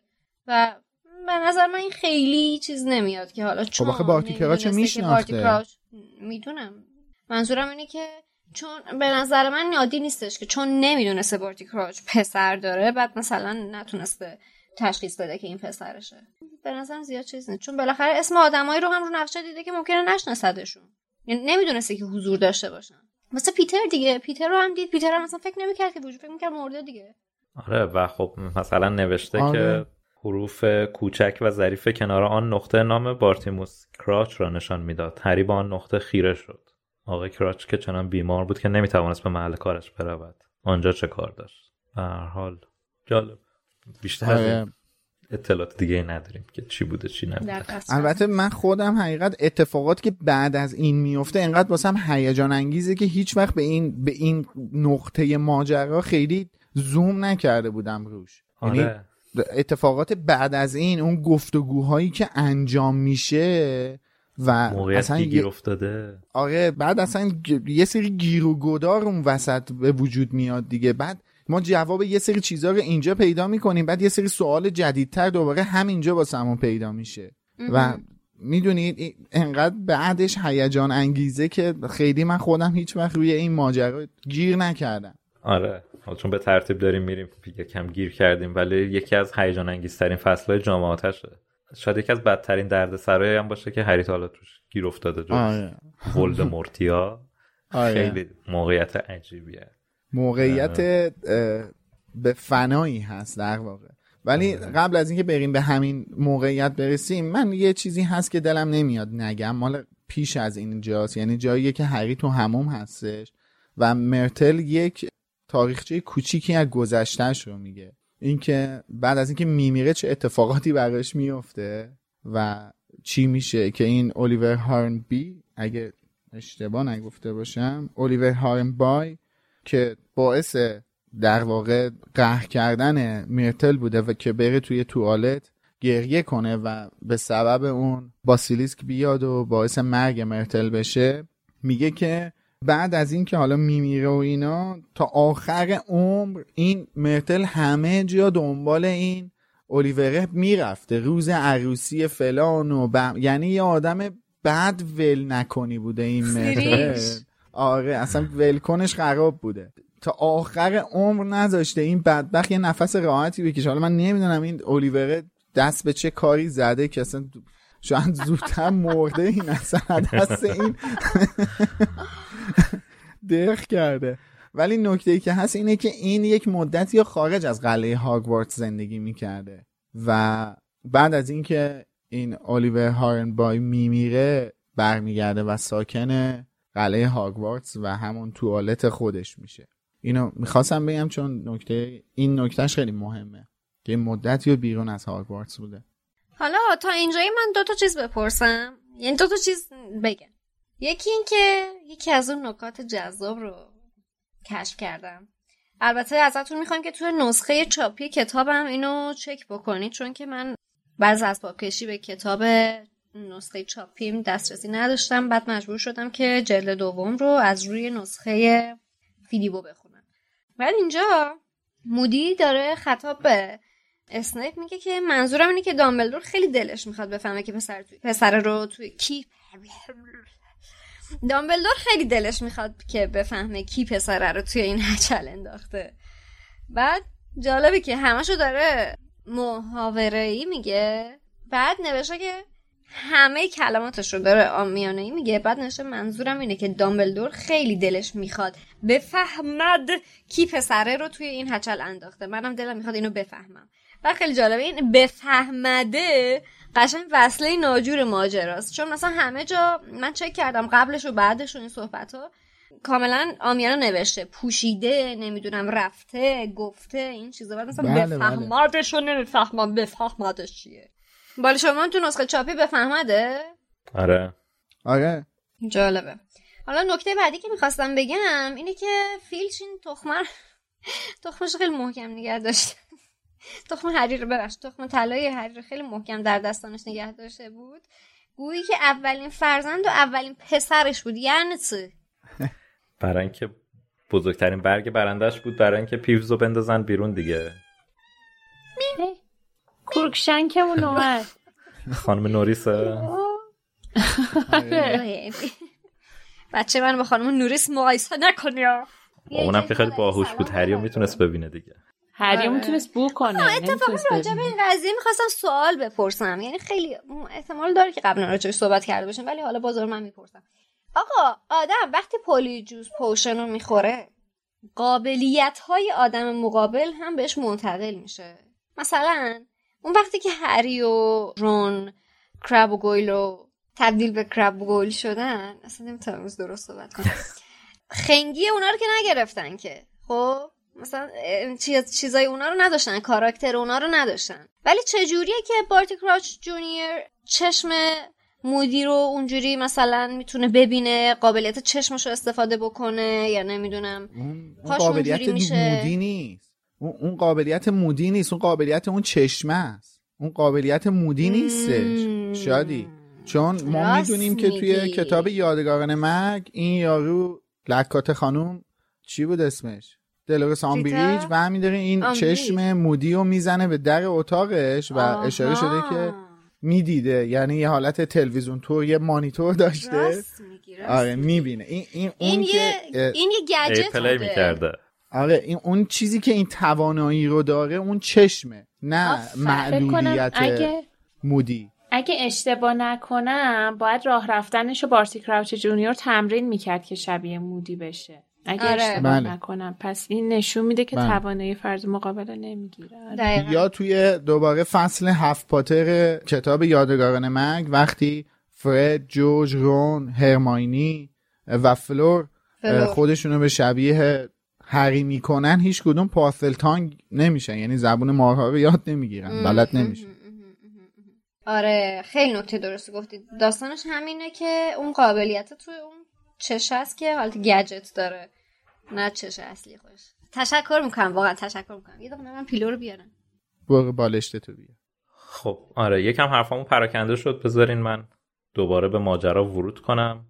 S4: و به نظر من این خیلی چیز نمیاد که حالا چون
S5: آخه بارتی کراچ
S4: که
S5: میشناخته.
S4: می‌دونم. منظورم اینه که چون به نظر من عادی نیستش که چون نمی‌دونسته بارتی کراچ پسر داره بعد مثلا نتونسته تشخیص بده که این پسرشه. به نظرم زیاد چیز نیست. چون بالاخره اسم آدمایی رو هم رو نقشه دیده که ممکنه نشناسدشون. یعنی نمی‌دونسته که حضور داشته باشن. مثل پیتر دیگه. پیتر رو هم دید. پیتر هم مثلا فکر نمی‌کرد که وجود فکر می‌کرد مرده دیگه.
S2: آره و خب مثلا نوشته
S5: آره.
S2: که حروف کوچک و ظریف کنار آن نقطه نام بارتیموس کراچ را نشان می‌داد. هری به آن نقطه خیره شد. آقای کراچ که چنان بیمار بود که نمی‌توانست به محل کارش برود. آنجا چه کار داشت؟ به هر حال جالب. بیشتر
S5: آره.
S2: اطلاعات دیگه نداریم که چی بوده چی نبوده.
S5: البته من خودم حقیقت اتفاقات که بعد از این میفته انقدر واسم هیجان انگیزه که هیچ وقت به این به این نقطه ماجرا خیلی زوم نکرده بودم روش. یعنی
S2: آره.
S5: اتفاقات بعد از این اون گفتگوهایی که انجام میشه و
S2: موقعیت
S5: اصلا
S2: گیر افتاده.
S5: آره بعد اصلا گ- یه سری گیر و گدار اون وسط به وجود میاد دیگه. بعد ما جواب یه سری چیزها رو اینجا پیدا می‌کنیم بعد یه سری سوال جدیدتر دوباره همینجا واسمون پیدا میشه. و می‌دونید انقدر بعدش هیجان انگیزه که خیلی من خودم هیچ وقت روی این ماجرا گیر نکردم.
S2: آره. چون به ترتیب داریم میریم یکم گیر کردیم ولی یکی از هیجان انگیزترین فصلهای جامعاتشه شاید یکی از بدترین دردسرایی هم باشه که هری تا حالا توش گیر افتاده جز
S5: آره.
S2: ولدمورتیا.
S5: آره.
S2: خیلی موقعیت عجیبیه.
S5: موقعیت اه، به فنایی هست در واقع. ولی قبل از اینکه بریم به همین موقعیت برسیم من یه چیزی هست که دلم نمیاد نگم. مال پیش از این جاست. یعنی جاییه که هری تو هموم هستش و مرتل یک تاریخچه کوچیکی از گذشتهش رو میگه. اینکه بعد از اینکه میمیره چه اتفاقاتی براش میفته و چی میشه که این الیور هارن بی اگه اشتباه نگفته باشم الیور هارن بای که باعث در واقع قهر کردن مرتل بوده و که بره توی توالت گریه کنه و به سبب اون باسیلیسک بیاد و باعث مرگ مرتل بشه میگه که بعد از این که حالا میمیره و اینا تا آخر عمر این مرتل همه جا دنبال این الیوره می‌رفته. روز عروسی فلان و بم... یعنی یه آدم بد ول نکنی بوده این مرتل. آره اصلا ولکنش خراب بوده. تا آخر عمر نذاشته این بدبخت یه نفس راحتی بکشه. حالا من نمی‌دونم این الیوره دست به چه کاری زده که اصلا شاید زودتر مرده این اصلا دست این دق کرده. ولی نکته ای که هست اینه که این یک مدتی خارج از قلعه هاگوارتس زندگی می‌کرده و بعد از اینکه این الیور هارن بای میمیره برمیگرده و ساکن قلعه هاگوارتس و همون توالت خودش میشه. اینو می‌خواستم بگم چون نکته این نکتهش خیلی مهمه که مدتی و بیرون از هاگوارتس بوده.
S4: حالا تا اینجایی من دو تا چیز بپرسم. یعنی دو تا چیز بگم. یکی این که یکی از اون نکات جذاب رو کشف کردم. البته ازتون می‌خوام که توی نسخه چاپی کتابم اینو چک بکنید چون که من بعض از کشی به کتاب نسخه چاپیم دسترسی نداشتم. بعد مجبور شدم که جلد دوم رو از روی نسخه فیلیبو بخونم. ولی اینجا مودی داره خطاب به اسنیپ میگه که منظورم اینه که دامبلدور خیلی دلش می‌خواد بفهمه که پسر توی پسر رو توی کی دامبلدور خیلی دلش می‌خواد که بفهمه کی پسره رو توی این هچل انداخته. بعد جالبه که همشو داره محاوره ای میگه. بعد نوشته که همه کلماتش رو داره آمیانه ای میگه. بعد نشه منظورم اینه که دامبلدور خیلی دلش می‌خواد بفهمد کی پسره رو توی این هچل انداخته. منم دلم می‌خواد اینو بفهمم. و خیلی جالبه. این بفهمده قشنگ وصله ناجور ماجراست. چون مثلا همه جا من چک کردم قبلش و بعدش و این صحبت ها. کاملا آمیانه نوشته. پوشیده نمی‌دونم رفته گفته این چیزا. بعد مثلا
S5: بله،
S4: بفهمدش و نمی‌فهمم. بفهمدش چیه؟ بالا شما تو نسخه چاپی بفهمده؟
S2: آره.
S5: آره.
S4: جالبه. حالا نکته بعدی که می‌خواستم بگم اینه که فیلچ این تخمه رو- تخمش خیلی محکم نگه داشته. تخم هری رو ببخش تخم طلای هری رو خیلی محکم در دستانش نگه داشته بود. گویی که اولین فرزند و اولین پسرش بود یعنی چی؟
S2: برای اینکه بزرگترین برگ برندش بود برای اینکه پیوزو بندازن بیرون دیگه.
S3: کروکشنکمون اومد.
S2: خانم نوریسه.
S4: بچه من با خانم نوریس مقایسه نکنیا
S2: اونم که خیلی باهوش بود هریو می‌تونست ببینه دیگه.
S3: هری
S4: آره.
S3: می‌تونست بو کنه
S4: اتفاقا راجع به. این قضیه می‌خواستم سوال بپرسم. یعنی خیلی احتمال داره که قبلا راجعش صحبت کرده باشیم ولی حالا بازار من می‌پرسم. آقا آدم وقتی پولی جوز پوشن رو می‌خوره قابلیت های آدم مقابل هم بهش منتقل میشه. مثلا اون وقتی که هری و رون کرب و گویل رو تبدیل به کرب و گویل شدن اصلا نمی‌تونم روز درست صحبت کنم. خنگی اونا رو که نگرفتن که. خب؟ مثلا اه، چیز چیزای اونا رو نداشتن کاراکتر اونا رو نداشتن. ولی چجوریه که بارتی کراچ جونیور چشم مودی رو اونجوری مثلا می‌تونه ببینه قابلیت چشمش رو استفاده بکنه یا نمی‌دونم؟
S5: اون, اون قابلیت
S4: میشه.
S5: مودی نیست. اون, قابلیت مودی نیست. اون قابلیت اون چشمه است. اون قابلیت مودی نیستش شادی. چون ما می‌دونیم که توی. کتاب یادگاران مرگ این یارو لکات خانوم چی بود اسمش؟ دلورس آمبریج و همین داره این
S4: آمبریج.
S5: چشم مودی رو می‌زنه به در اتاقش و
S4: آها.
S5: اشاره شده که می‌دیده. یعنی یه حالت تلویزیون تو یه مانیتور داشته.
S4: راست میگی راست
S5: آره می‌بینه. این این اون
S4: این
S5: که
S4: یه این یه گجت بوده.
S2: می‌کرده.
S5: آره این اون چیزی که این توانایی رو داره اون چشمه نه معلولیت
S3: اگه
S5: مودی.
S3: اگه اشتباه نکنم باید راه رفتنش رو بارتی کراوچ جونیور تمرین می‌کرد که شبیه مودی بشه. اگه
S4: آره.
S3: اشتباه
S5: بله.
S3: نکنم پس این نشون میده که
S5: بله.
S3: توانایی فرد مقابل نمی‌گیره
S4: دقیقاً.
S5: یا توی دوباره فصل هفت پاتر کتاب یادگاران مرگ وقتی فرد، جورج، رون، هرماینی و فلور
S4: فلور.
S5: خودشونو به شبیه هری می‌کنن هیچ کدوم Parseltongue نمیشن یعنی زبون مارها رو یاد نمی‌گیرن بلد نمیشن
S4: آره خیلی نکته درستی گفتید داستانش همینه که اون قابلیت توی اون چش هست که حالت گجت داره نه چش اصلی خوش تشکر می‌کنم واقعا تشکر می‌کنم. یه دقیقه من پیلو رو بیارم.
S5: برو بالشت تو بیا.
S2: خب آره یکم حرفامون پراکنده شد بذارین من دوباره به ماجرا ورود کنم.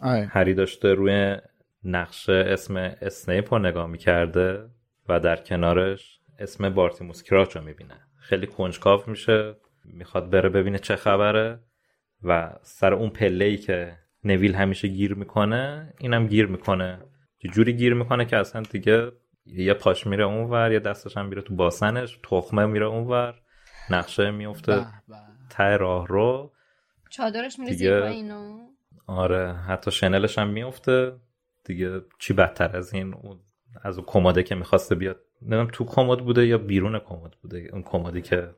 S5: آره.
S2: هری داشته روی نقشه اسم اسنیپ رو نگاه می‌کرده و در کنارش اسم بارتیموس کراچ رو می‌بینه. خیلی کنجکاو میشه می‌خواد بره ببینه چه خبره و سر اون پله ای که نویل همیشه گیر می‌کنه اینم گیر می‌کنه. یه جوری گیر می‌کنه که اصلا دیگه یه پاش میره اونور یه دستش هم میره تو باسنش تخمه میره اونور نقشه میفته. ته راه رو.
S4: چادرش میره
S2: دیگه-
S4: زیر پایینو
S2: آره حتی شنلش هم میفته دیگه چی بدتر از این؟ اون از اون کماده که می‌خواسته بیاد. نمی‌دونم تو کمد بوده یا بیرون کمد بوده؟ اون کمدی که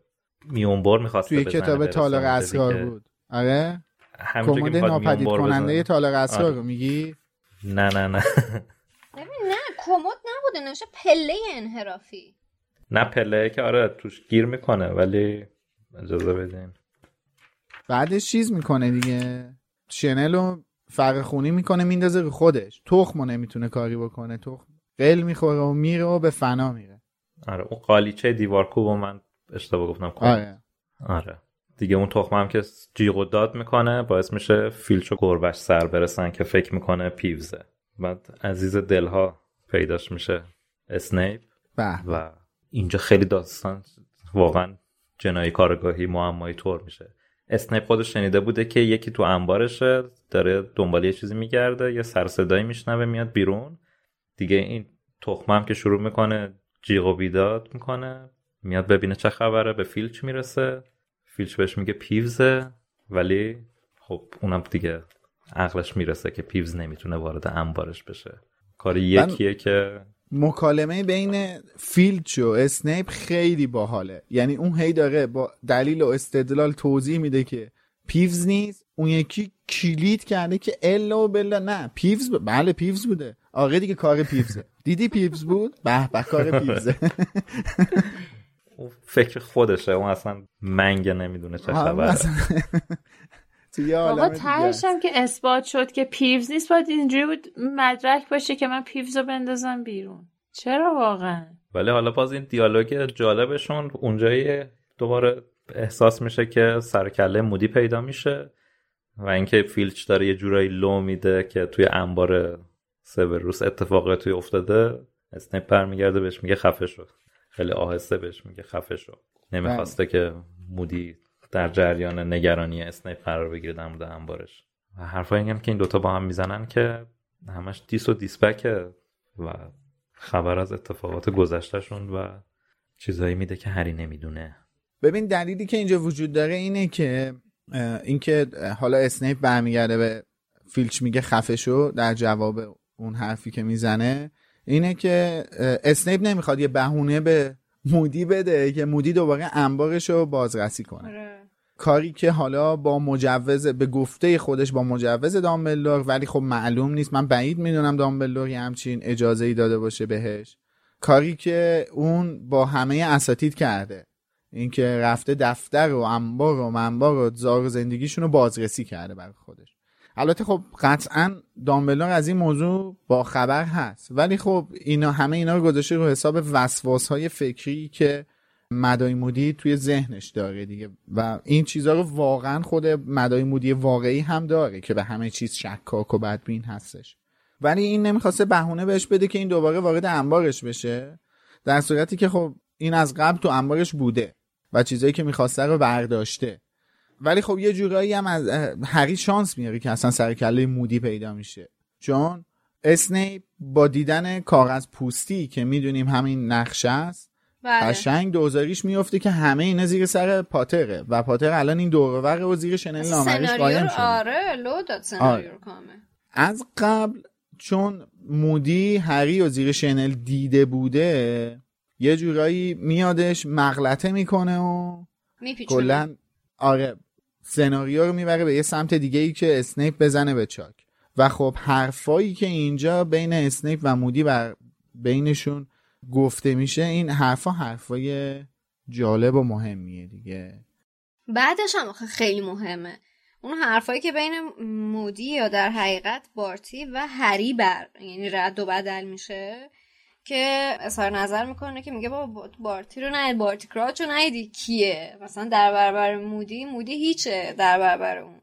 S2: میونبر می‌خواسته
S5: توی کتاب تالار
S2: اونجا
S5: اسرار. بود. آره؟ کمد ناپدید کننده. تالار اسرار
S2: آره.
S5: رو میگی؟
S2: نه نه نه.
S4: ببین نه کمد نبوده نوشته پله انحرافی.
S2: نه پله که آره توش گیر می‌کنه ولی اجازه بدین.
S5: بعدش چیز می‌کنه دیگه. شنل رو فرق خونی می‌کنه میندازه رو خودش. تخمو نمی‌تونه کاری بکنه. تخم قل می‌خوره و میره و به فنا میره.
S2: آره اون قالیچه دیوار کوب من اشتباه گفتم.
S5: آره.
S2: آره. دیگه اون تخمه هم که جیغ و داد می‌کنه باعث میشه فیلچ و گربش سر برسن که فکر می‌کنه پیوزه. بعد عزیز دلها پیداش میشه اسنیپ و اینجا خیلی داستان واقعا جنایی کارگاهی معمایی طور میشه. اسنیپ خودش شنیده بوده که یکی تو انبارشه داره دنبال یه چیزی میگرده یه سر صدایی میشنوه میاد بیرون. دیگه این تخمه هم که شروع می‌کنه جیغ و بیداد می‌کنه میاد ببینه چه خبره به فیلچ می‌رسه. فیلچ بهش میگه پیوزه ولی خب اونم دیگه عقلش می‌رسه که پیوز نمی‌تونه وارد انبارش بشه. کار یکیه که
S5: مکالمه بین فیلچ و اسنیپ خیلی باحاله. یعنی اون هی داره با دلیل و استدلال توضیح میده که پیوز نیست. اون یکی کلید کرده که الا و بلا نه پیوز ب... بله پیوز بوده. آقا دیگه کار پیوزه. دیدی پیوز بود؟ به به کار پیوزه.
S2: فکر خودشه اون اصلا منگه نمی‌دونه چه خبره.
S3: آقا تهش هم که اثبات شد که پیوز نیست باید اینجوری بود مدرک باشه که من پیوز رو بندازم بیرون. چرا واقعا؟
S2: ولی حالا باز این دیالوگ جالبشون اونجایی دوباره احساس میشه که سر و کله مودی پیدا میشه و اینکه فیلچ داره یه جورایی لو میده که توی انبار سیوروس اتفاقاتی افتاده اسنیپ برمیگرده بهش میگه خفه شو خیلی آهسته بهش میگه خفه شو نمی‌خواسته که مودی در جریان نگرانی اسنیپ قرار بگیره در مورد انبارش. و حرفایی هم که این دوتا با هم می‌زنن که همش diss و diss back ه و خبر از اتفاقات گذشتهشون و چیزایی میده که هری نمی‌دونه.
S5: ببین دلیلی که اینجا وجود داره اینه که اینکه حالا اسنیپ برمیگرده به فیلچ میگه خفه شو در جواب اون حرفی که می‌زنه. اینه که اسنیپ نمی‌خواد یه بهونه به مودی بده که مودی دوباره انبارش رو بازرسی کنه. آره. کاری که حالا با مجوز به گفته خودش با مجوز دامبلدور ولی خب معلوم نیست. من بعید می‌دونم دامبلدور همچین اجازه ای داده باشه بهش. کاری که اون با همه اساتید کرده اینکه رفته دفتر و انبار و منبار و زار زندگیشون رو بازرسی کرده برای خودش. البته خب قطعا دامبلور از این موضوع با خبر هست. ولی خب اینا همه اینا رو گذاشته رو حساب وسواس های فکری که مدای مودی توی ذهنش داره دیگه. و این چیزها رو واقعا خود مدای مودی واقعی هم داره که به همه چیز شکاک و بدبین هستش. ولی این نمی‌خواسته بهونه بهش بده که این دوباره وارد انبارش بشه. در صورتی که خب این از قبل تو انبارش بوده و چیزایی که می‌خواسته رو برداشته. ولی خب یه جورایی هم از هری شانس میاره که اصلا سر کله مودی پیدا میشه چون اسنیپ با دیدن کاغذ پوستی که می‌دونیم همین نقشه است بله. قشنگ دوزاریش میفته که همه اینا زیر سر پاتره و پاتر الان این دورور و زیر شنل نامریش قایم شده
S4: آره لو داد سناریو آره.
S5: از قبل چون مودی هری و زیر شنل دیده بوده یه جورایی میادش مغلطه می‌کنه و کلا آره سناریو رو می‌بره به یه سمت دیگه ای که اسنیپ بزنه به چاک. و خب حرفایی که اینجا بین اسنیپ و مودی و بینشون گفته میشه این حرفا حرفای جالب و مهمیه دیگه.
S4: بعدش هم خیلی مهمه. اون حرفایی که بین مودی یا در حقیقت بارتی و هری بر یعنی رد و بدل میشه که اظهار نظر می‌کنه که میگه بابا بارتی رو نهید بارتی کراچ رو نهیدی. کیه؟ مثلا در برابر مودی مودی هیچه در برابر اون.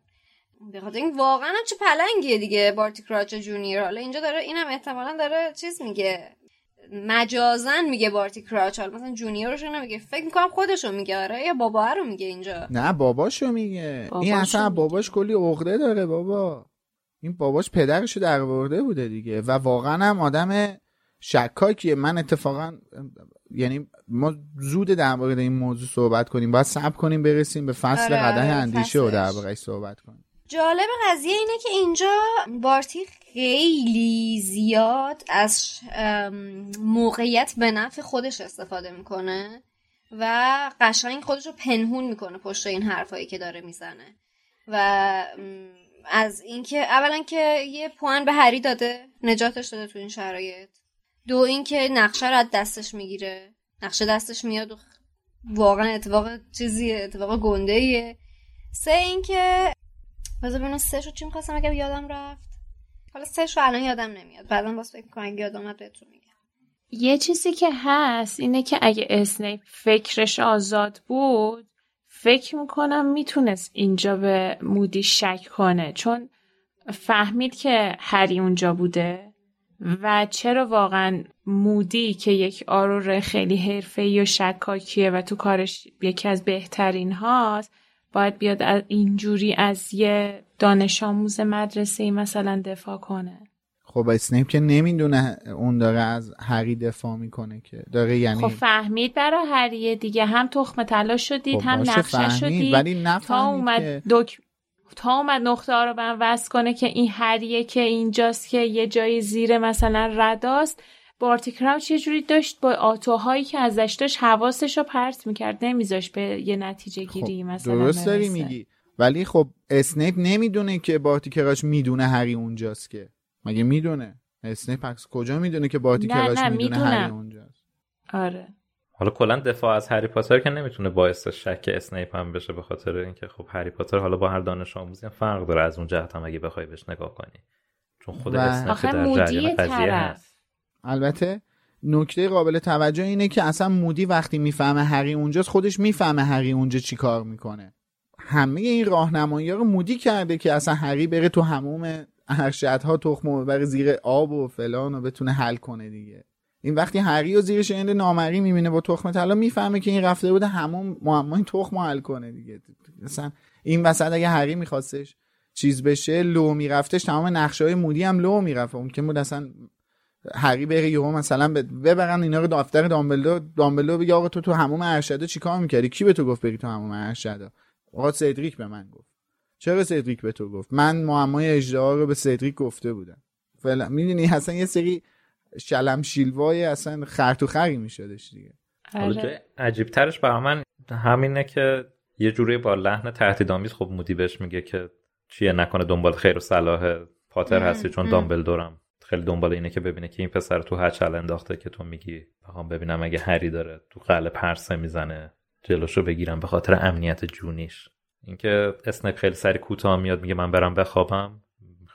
S4: بخاطر این واقعا چه پلنگیه دیگه بارتی کراچ جونیور. حالا اینجا داره اینم احتمالا داره چیز میگه. مجازن میگه بارتی کراچ حالا مثلا جونیورش رو نمیگه. فکر می‌کنم خودشو میگه. آره یا بابا رو میگه اینجا.
S5: نه باباشو میگه. این اصلا باباش کلی عقده داره بابا. این باباش پدرشو در بوده دیگه. و واقعا هم آدم شکاکیه. من اتفاقا یعنی ما زود در مورد این موضوع صحبت کنیم. باید صبر کنیم برسیم به فصل آره قده اندیشه و در صحبت کنیم.
S4: جالب قضیه اینه که اینجا بارتی خیلی زیاد از موقعیت به نفع خودش استفاده می‌کنه و قشنگ خودش رو پنهون می‌کنه پشت این حرفایی که داره می‌زنه. و از اینکه اولا که یه پوان به هری داده نجاتش داده تو این شرایط. دو اینکه نقشه رو از دستش می‌گیره. نقشه دستش میاد و واقعا اتفاق چیزیه اتفاق گنده ایه سه اینکه بذار ببینم سه شو چی می‌خواستم اگر یادم رفت. حالا سه شو الان یادم نمیاد. بعدا باز فکر کنم اگه یادم اومد بهتون میگم.
S3: یه چیزی که هست اینه که اگه اسنیپ فکرش آزاد بود فکر می‌کنم می‌تونست اینجا به مودی شک کنه. چون فهمید که هری اونجا بوده. و چرا واقعا مودی که یک آرور خیلی حرفه‌ای و شکاکیه و تو کارش یکی از بهترین هاست باید بیاد از اینجوری از یه دانش آموز مدرسه مثلا دفاع کنه؟
S5: خب اسنیپ که نمی‌دونه اون داره از هری دفاع می‌کنه که. داره یعنی
S3: خب فهمید برای هریه دیگه. هم تخم طلا شدید
S5: خب
S3: هم نقشه
S5: فهمید،
S3: شدید.
S5: ولی
S3: تا
S5: نفهمید
S3: اومد
S5: که-
S3: دک... تا اومد نقطه ها رو به هم وصل کنه که این هریه که اینجاست که یه جایی زیر مثلا رداست بارتی کراوچ یه جوری داشت؟ با آتوهایی که ازش داشت حواسش رو پرت می‌کرد نمیذاش به یه نتیجه گیری مثلا
S5: خب، درست داری. میگی. ولی خب اسنیپ نمی‌دونه که بارتی کراوچ می‌دونه هری اونجاست که. مگه می‌دونه؟ اسنیپ کجا می‌دونه که بارتی
S3: نه،
S5: می‌دونه
S3: می‌دونم.
S5: هری اونجاست؟
S3: آره.
S2: حالا کلا دفاع از هری پاتر که نمی‌تونه باعث شک اسنیپ هم بشه به خاطر اینکه خب هری پاتر حالا با هر دانش آموزی هم فرق داره از اون جهت هم اگه بخوای بهش نگاه کنی. چون خود اسنیپ در جریان قضیه. هست.
S5: البته نکته قابل توجه اینه که اصلا مودی وقتی می‌فهمه هری اونجاست خودش می‌فهمه هری اونجا چی کار می‌کنه. همه این راهنمایی رو مودی کرده که اصلا هری بره تو هموم ارشدها تخم و ببره زیر آب و فلان و بتونه حل کنه دیگه. این وقتی هری و زیر شنید نامری می‌بینه با تخم طلا می‌فهمه که این رفته بوده همون معمای تخم رو حل کنه دیگه. مثلا این وسط اگه هری میخواستش چیز بشه لو میرفتش تمام نقشه های مودی هم لو می‌رفت. ممکن بود اصلا هری بره یهو مثلا ببرن اینا رو دفتر دامبلدور دامبلدور بگه آقا تو تو هموم ارشدا چیکار می‌کردی؟ کی به تو گفت بری تو هموم ارشدا آقا سدریک به من گفت. چرا سدریک به تو گفت؟ من معمای اجدها رو به سدریک گفته بودم. فعلا می‌دونی؟ اصلا یه سری شلم شیلوای اصلا خرط و خری میشدش دیگه.
S2: حالا
S3: آره.
S2: جای عجیب ترش برای من همینه که یه جوری با لحن تهدیدآمیز خب مودی بهش میگه که چیه نکنه دنبال خیر و صلاح پاتر هستی چون دامبلدورم خیلی دنبال اینه که ببینه که این پسر تو هچل انداخته که تو میگی. بخوام ببینم اگه هری داره تو قلب پرسه می‌زنه جلوشو بگیرم به خاطر امنیت جونیش. اینکه اسنیپ خیلی سری کوتاه میاد میگه من برم بخوابم.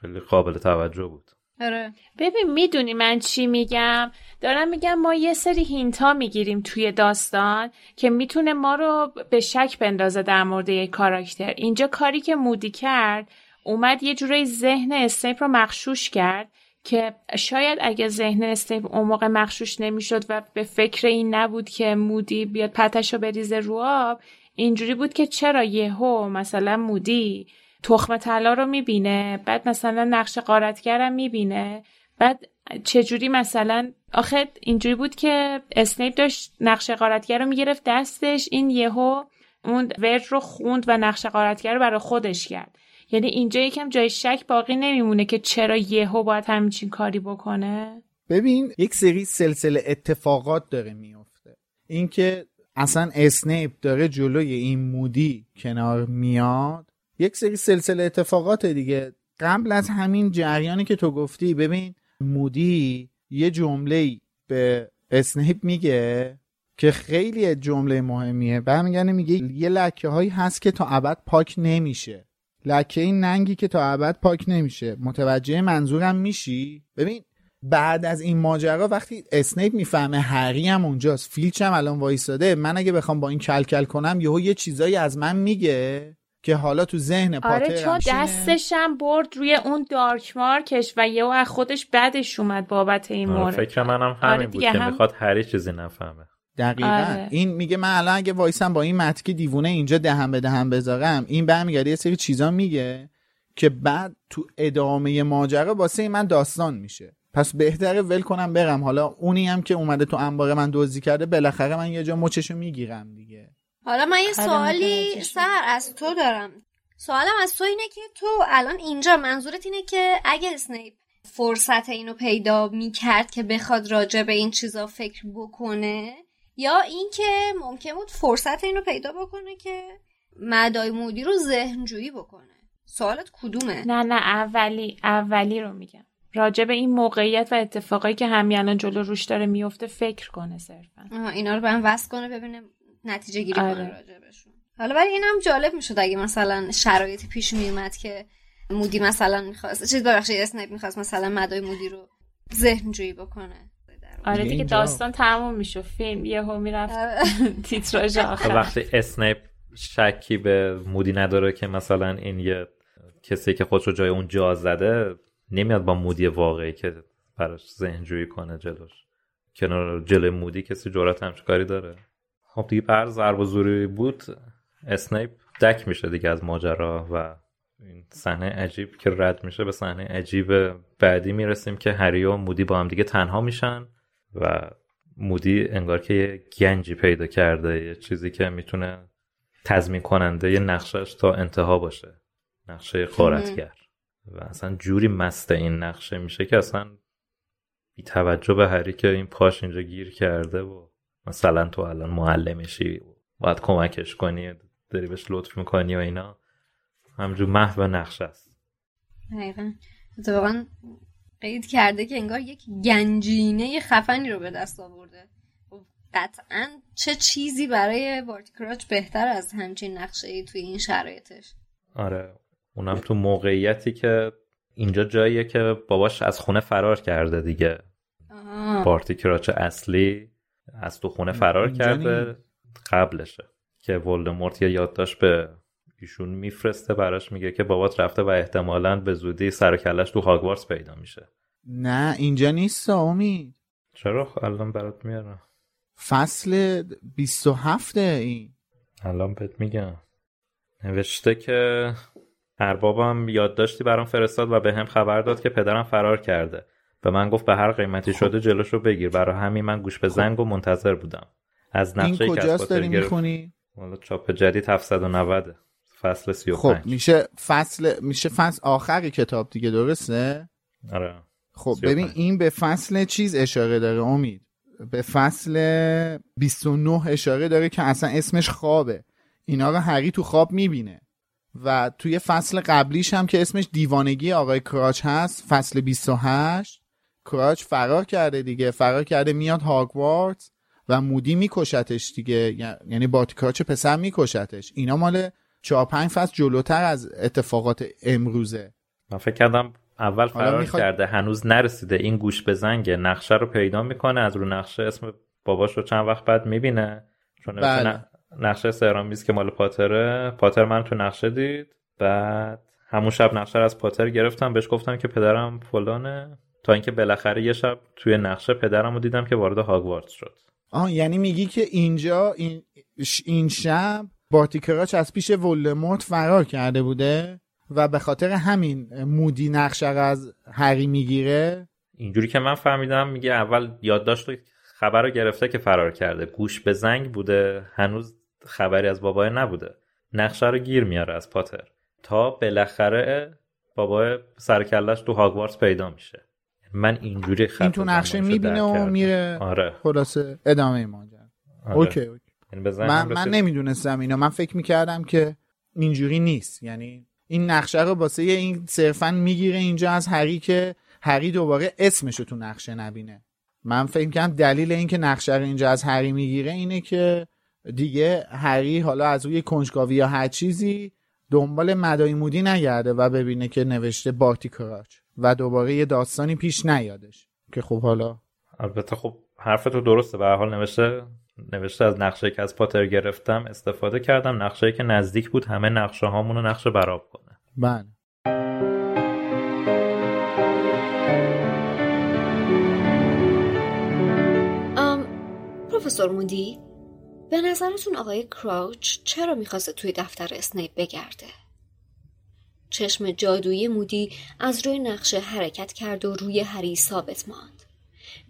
S2: خیلی قابل توجه بود.
S4: آره.
S3: ببین می‌دونی من چی میگم؟ دارم میگم ما یه سری hint ا می‌گیریم توی داستان که می‌تونه ما رو به شک بندازه در مورد یک کاراکتر. اینجا کاری که مودی کرد اومد یه جورایی ذهن اسنیپ رو مخشوش کرد که شاید اگه ذهن اسنیپ اون موقع مخشوش نمی‌شد و به فکر این نبود که مودی بیاد پته‌ش رو بریزه رو آب اینجوری بود که چرا یهو مثلا مودی تخم طلا رو می‌بینه بعد مثلا نقش قارتگرم می‌بینه. بعد چجوری مثلا آخه اینجوری بود که اسنیپ داشت نقش قارتگر رو می‌گرفت دستش این یهو اون ورد رو خوند و نقش قارتگر رو برای خودش کرد. یعنی اینجا یکم جای شک باقی نمیمونه که چرا یهو باید همچین کاری بکنه.
S5: ببین یک سری سلسله اتفاقات داره میفته اینکه اصلا اسنیپ داره جلوی این مودی کنار میاد یک سری سلسله اتفاقات دیگه. قبل از همین جریانی که تو گفتی ببین مودی یه جمله به اسنیپ میگه که خیلی جمله مهمیه. برمیگرده میگه یه لکه هایی هست که تا ابد پاک نمیشه. لکه این ننگی که تا ابد پاک نمیشه. متوجه منظورم میشی؟ ببین بعد از این ماجرا وقتی اسنیپ می‌فهمه هری هم اونجاست فیلچ هم الان وایساده من اگه بخوام با این کلکل کنم یهو یه چیزایی از من میگه. که حالا تو ذهن پاتر
S3: آره چون
S5: همشینه.
S3: دستشم برد روی اون دارک مارکش و یهو از خودش بدش اومد بابت این
S2: آره،
S3: مورد.
S2: فکر منم همین
S3: آره
S2: بود که
S3: هم-
S2: می‌خواد هری چیزی نفهمه.
S5: دقیقا.
S3: آره.
S5: این میگه من الان اگه وایسم با این متکی دیوونه اینجا دهم به دهم بذارم این برمیگرده یه سری چیزا میگه که بعد تو ادامه ماجرا واسه من داستان میشه. پس بهتره ول کنم برم. حالا اونی هم که اومده تو انبار من دزدی کرده بالاخره من یه جا مچشو می‌گیرم دیگه.
S4: حالا من یه سوالی. سر از تو دارم. سوالم از تو اینه که تو الان اینجا منظورت اینه که اگه اسنیپ فرصت اینو پیدا می‌کرد که بخواد راجع به این چیزا فکر بکنه یا اینکه ممکن بود فرصت اینو پیدا بکنه که مدای مودی رو ذهنجویی بکنه. سوالت کدومه؟
S3: نه نه اولی اولی رو میگم. راجع به این موقعیت و اتفاقایی که همین الان جلو روش داره میفته فکر کنه صرفا.
S4: اینا رو به هم وصل کنه ببینه نتیجه گیری
S3: آره.
S4: بهشون حالا ولی اینم جالب می‌شد اگه مثلا شرایطی پیش میومد که مودی مثلا می‌خواست چیز ببخشید اسنیپ می‌خواست مثلا مدای مودی رو ذهن جویی بکنه.
S3: آره
S5: دیگه
S3: داستان تموم میشه فیلم یهو می‌رفت تیتراژ
S2: تا
S3: آخر.
S2: وقتی اسنیپ شکی به مودی نداره که مثلا این یه کسی که خودش رو جای اون جا زده نمیاد با مودی واقعی که براش ذهنجویی کنه جلوش. کنار جلوی مودی کسی جرات همچه کاری داره. خب دیگه بر ضرب و زوری بود اسنیپ دک میشه دیگه از ماجرا و این صحنه عجیب که رد میشه به صحنه عجیب بعدی می‌رسیم که هری و مودی با هم دیگه تنها میشن و مودی انگار که یه گنجی پیدا کرده یه چیزی که می‌تونه تضمین کننده یه نقشش تا انتها باشه نقشه خارتگر و اصلا جوری مست این نقشه میشه که اصلا بی توجه به هری که این پاش اینجا گیر کرده و مثلا تو الان معلمشی باید کمکش کنی داری بهش لطف می‌کنی و اینا. همجور محو نقشه است.
S4: دقیقا. اتفاقا قید کرده که انگار یک گنجینه خفنی رو به دست آورده. خب قطعا چه چیزی برای بارتی کراچ بهتر از همچین نقشه ای توی این شرایطش؟
S2: آره. اونم تو موقعیتی که اینجا جاییه که باباش از خونه فرار کرده دیگه. بارتی کراچ اصلی. از تو خونه فرار کرده قبلشه. که ولدمورت یه یادداشت به ایشون میفرسته براش میگه که بابات رفته و احتمالا به زودی سر کلش تو هاگوارتس پیدا میشه.
S5: نه اینجا نیست امید
S2: چرا خب؟ الان برات میارم.
S5: فصل 27 این.
S2: الان بهت میگم. نوشته که اربابم یادداشتی برام فرستاد و به هم خبر داد که پدرم فرار کرده. به من گفت به هر قیمتی شده جلوش رو بگیر. برای همین من گوش به زنگ و منتظر بودم. از نقشه
S5: این کجاست داری می‌خونی؟
S2: والا چاپ جدید 790 فصل 35
S5: خب میشه فصل میشه فصل آخری کتاب دیگه درسته؟
S2: آره.
S5: خب ببین این به فصل چیز اشاره داره امید. به فصل 29 اشاره داره که اصلا اسمش خوابه. اینا رو هری تو خواب می‌بینه. و توی فصل قبلیش هم که اسمش دیوانگی آقای کراچ هست فصل 28 کراچ فرار کرده دیگه. فرار کرده میاد هاگوارتس و مودی میکشتش دیگه. یعنی بارتی کراچ پسر میکشتش. اینا مال چهار پنج فصل جلوتر از اتفاقات امروزه.
S2: من فکر کردم اول فرار می‌خواد... کرده هنوز نرسیده. این گوش به زنگ نقشه رو پیدا می‌کنه از رو نقشه اسم باباش رو چند وقت بعد می‌بینه. چون بله. نقشه سهرامیز که مال پاتره. پاتر من تو نقشه دید. بعد همون شب نقشه رو از پاتر گرفتم. بهش گفتم که پدرم فلانه. تا اینکه بالاخره یه شب توی نقشه پدرم رو دیدم که وارد هاگوارتس شد.
S5: آه یعنی میگی که اینجا این, این شب بارتی کراچ از پیش ولدمورت فرار کرده بوده و به خاطر همین مودی نقشه از هری می‌گیره؟
S2: اینجوری که من فهمیدم میگه اول یادداشت خبر رو گرفته که فرار کرده. گوش به زنگ بوده هنوز خبری از بابای نبوده. نقشه رو گیر میاره از پاتر. تا بالاخره بابای سرکلش تو هاگوارتس پیدا میشه. من اینجوری خط
S5: این تو نقشه می‌بینه و میره
S2: آره.
S5: خلاصه ادامه ماجرا آره. اوکی, اوکی.
S2: یعنی
S5: من, من نمی‌دونستم اینو. من فکر می‌کردم که اینجوری نیست. یعنی این نقشه رو باسه این صرفا می‌گیره اینجا از هری که هری دوباره اسمشو تو نقشه نبینه. من فکر کنم دلیل اینکه نقشه رو اینجا از هری می‌گیره اینه که دیگه هری حالا از روی کنجکاوی یا هر چیزی دنبال مدای مودی نگرده و ببینه که نوشته بارتی کراچ. و دوباره یه داستانی پیش نیادش. که خب حالا
S2: البته خب حرف تو درسته. به حال نوشته نوشته از نقشه که از پاتر گرفتم استفاده کردم. نقشه که نزدیک بود همه نقشه هامون رو نقشه براب کنه.
S5: بله.
S7: پروفسور مودی به نظرتون آقای کراوچ چرا می‌خواسته توی دفتر اسنیپ بگرده؟ چشم جادویی مودی از روی نقشه حرکت کرد و روی هری ثابت ماند.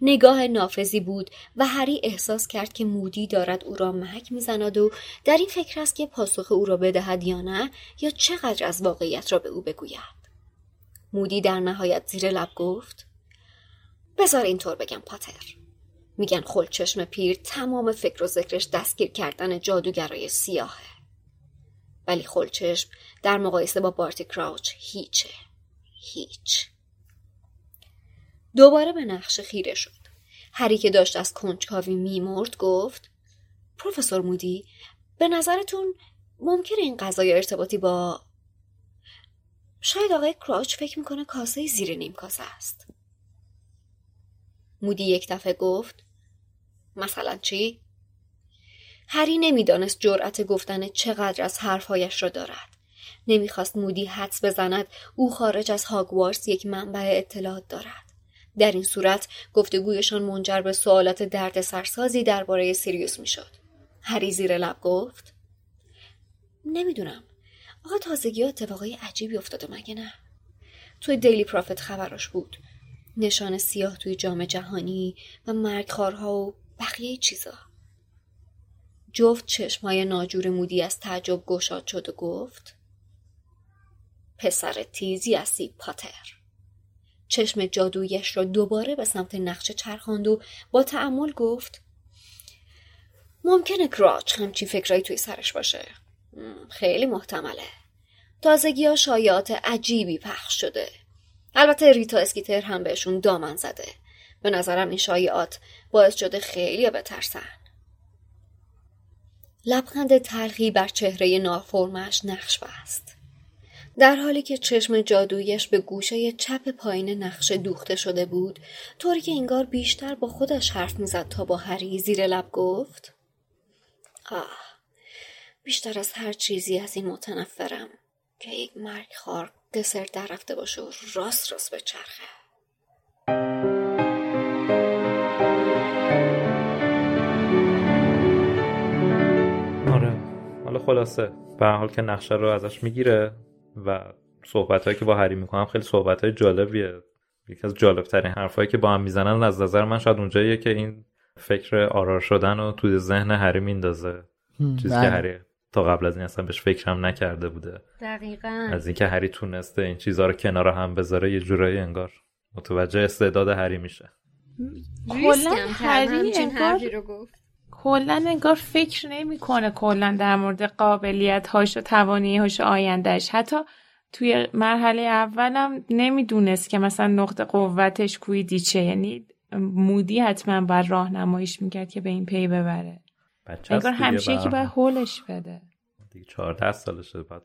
S7: نگاه نافذی بود و هری احساس کرد که مودی دارد او را محک می‌زند و در این فکر است که پاسخ او را بدهد یا نه یا چقدر از واقعیت را به او بگوید. مودی در نهایت زیر لب گفت بذار اینطور بگم پاتر. میگن خلچشم پیر تمام فکر و ذکرش دستگیر کردن جادوگرای سیاهه. ولی خلچشم در مقایسه با بارتی کراوچ هیچه. هیچ. دوباره به نقش خیره شد. هری که داشت از کنجکاوی میمرد گفت پروفسور مودی به نظرتون ممکنه این قضای ارتباطی با شاید آقای کراوچ فکر می‌کنه کاسه زیر نیم کاسه است. مودی یک دفعه گفت مثلا چی؟ هری نمی‌دانست جرأت گفتن چقدر از حرفهایش را دارد. نمی‌خواست مودی حدس بزند. او خارج از هاگوارس یک منبع اطلاعات دارد. در این صورت گفتگویشان منجر به سوالات درد سرسازی درباره سیریوس می‌شد. هری زیر لب گفت نمی‌دونم. آقا تازگی اتفاقای عجیبی افتاده مگه نه؟ توی دیلی پرافت خبراش بود. نشان سیاه توی جام جهانی و مرگخارها و بقیه چیزا. جفت چشمای ناجور مودی از تعجب گشاد شد و گفت پسر تیزی هستی پاتر. چشم جادویش را دوباره به سمت نقشه چرخاند و با تعمل گفت ممکنه کراچ همچین فکرایی توی سرش باشه. خیلی محتمله. تازگی ها شایعات عجیبی پخش شده. البته ریتا اسکیتر هم بهشون دامن زده. به نظرم این شایعات باعث شده خیلی بترسن. لبخند تلخی بر چهره نافرمش نقش بست. در حالی که چشم جادویش به گوشه چپ پایین نقشه دوخته شده بود طوری که انگار بیشتر با خودش حرف می‌زد تا با هری زیر لب گفت آه بیشتر از هر چیزی از این متنفرم که یک مرگ خار دسر در رفته باشه و راست راست به چرخه.
S2: آره حالا خلاصه. به حال که نقشه رو ازش می‌گیره. و صحبت هایی که با هری می‌کنم خیلی صحبت های جالبیه. یکی از جالب ترین حرفایی که با هم می‌زنن از نظر من شاید اونجاییه که این فکر آرار شدن رو توی ذهن هری میندازه. چیزی که
S5: بله.
S2: هری تا قبل از این اصلا بهش فکرم نکرده بوده.
S4: دقیقا.
S2: از اینکه هری تونسته این چیزها رو کنار هم بذاره یه جورایی انگار متوجه استعداد هری میشه.
S3: کلا هری انگار
S4: حرفی رو گفت.
S3: کلا انگار فکر نمی‌کنه کلا در مورد قابلیت هاش و توانایی هاش و آیندهش حتی توی مرحله اولم نمی‌دونست که مثلا نقطه قوتش کویدیچه یعنی مودی حتما بر راهنماییش می‌کرد که به این پی ببره. انگار همیشه یکی
S2: هر
S3: باید. هولش بده.
S2: دیگه 14 سالشه بعد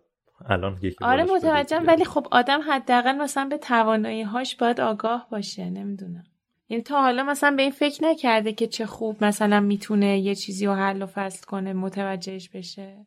S2: الان یکی
S3: آره متوجهم. ولی خب آدم حداقل مثلا به توانایی هاش باید آگاه باشه. نمی‌دونم. یعنی تا حالا مثلا به این فکر نکرده که چه خوب مثلا می‌تونه یه چیزی رو حل و فصل کنه متوجهش بشه.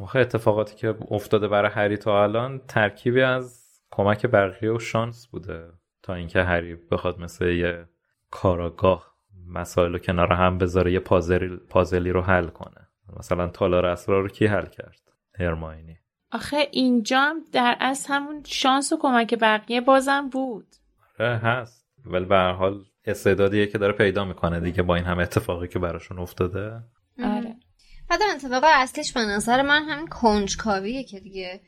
S2: آخه اتفاقاتی که افتاده برای هری تا الان ترکیبی از کمک بقیه و شانس بوده. تا اینکه هری بخواد مثل یه کاراگاه مسائل رو کنار هم بذاره یه پازلی, پازلی رو حل کنه. مثلا تالار اسرار رو کی حل کرد؟ هرماینی.
S3: آخه اینجا هم در از همون شانس و کمک بقیه بازم بود.
S2: آره هست. ولی به هر حال استعدادیه که داره پیدا می‌کنه دیگه با این همه اتفاقی که براشون افتاده.
S3: آره.
S4: بعد اتفاق اصلیش به نظر من همین کنجکاویه که دیگه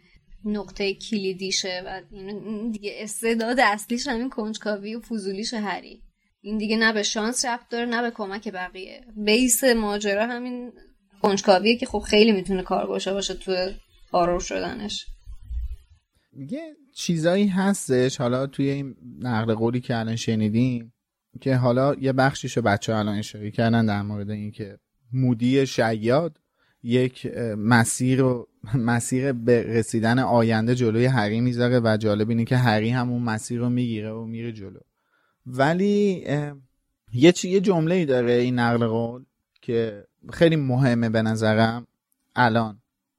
S4: نقطه کلیدیشه و این دیگه استعداد اصلیش همین کنجکاوی و فضولیش هری. این دیگه نه به شانس رفت داره نه به کمک بقیه. بیس ماجرا همین کنجکاویه که خب خیلی می‌تونه کارگوشه باشه تو آرور شدنش.
S5: یه چیزایی هستش حالا توی این نقل قولی که الان شنیدیم که حالا یه بخشیشو بچه ها الان اشاره کردن در مورد اینکه مودی شیاد یک مسیر رو مسیر به رسیدن آینده جلوی هری می‌ذاره و جالب اینه که هری همون مسیر رو می‌گیره و میره جلو. ولی یه چی یه جمله ای داره این نقل قول که خیلی مهمه به نظرم الان.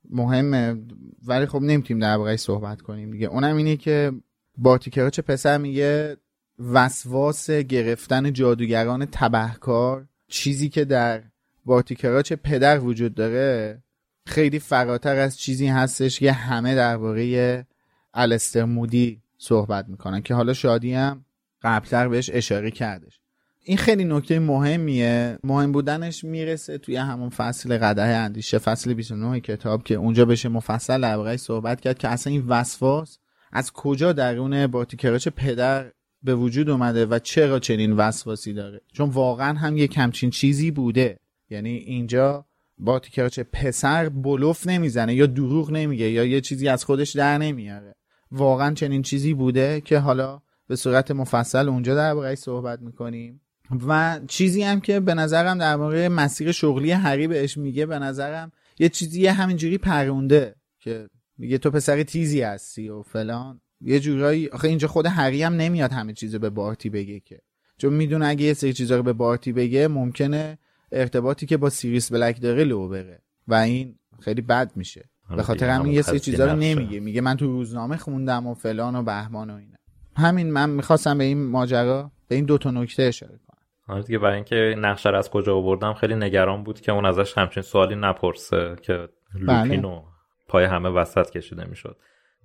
S5: مهمه ولی خب نمی‌تونیم در صحبت کنیم دیگه. اونم اینه که بارتیکراچ پسر میگه؟ وسواس گرفتن جادوگران تبهکار چیزی که در بارتیکراچ پدر وجود داره خیلی فراتر از چیزی هستش که همه درباره الستر مودی صحبت می‌کنن که حالا شادی هم قبلتر بهش اشاره کردش. این خیلی نکته مهمیه. مهم بودنش می‌رسه توی همون فصل قده اندیشه فصل 29 کتاب که اونجا بشه مفصل درباره صحبت کرد که اصلا این وسواس از کجا درون بارتیکراچ پدر به وجود اومده و چرا چنین وسواسی داره؟ چون واقعا هم یک همچین چیزی بوده. یعنی اینجا بارتیکراچ پسر بلوف نمی‌زنه یا دروغ نمیگه یا یه چیزی از خودش در نمیاره. واقعا چنین چیزی بوده که حالا به صورت مفصل اونجا درباره‌اش صحبت می‌کنیم. و چیزی هم که به نظرم در مورد مسیر شغلی هری بهش میگه به نظرم یه چیزی همینجوری پرونده که میگه تو پسر تیزی هستی و فلان. یه جورایی آخه اینجا خود هری هم نمیاد همه چیزو به بارتی بگه که. چون می‌دونه اگه یه سری چیزا رو به بارتی بگه ممکنه ارتباطی که با سیریس بلک داره لو بره. و این خیلی بد میشه. به خاطر همین یه سری چیزا رو نمیگه. میگه من تو روزنامه خوندم و فلان و بهمان و اینا. همین من می‌خواستم به این ماجرا به این دوتا نکته اشاره کنم.
S2: آره دیگه برای اینکه نقشه از کجا آوردم خیلی نگران بود که اون ازش همچین سوالی نپرسه که لوپینو بله. پای همه وسط کشیده می‌شد.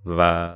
S2: و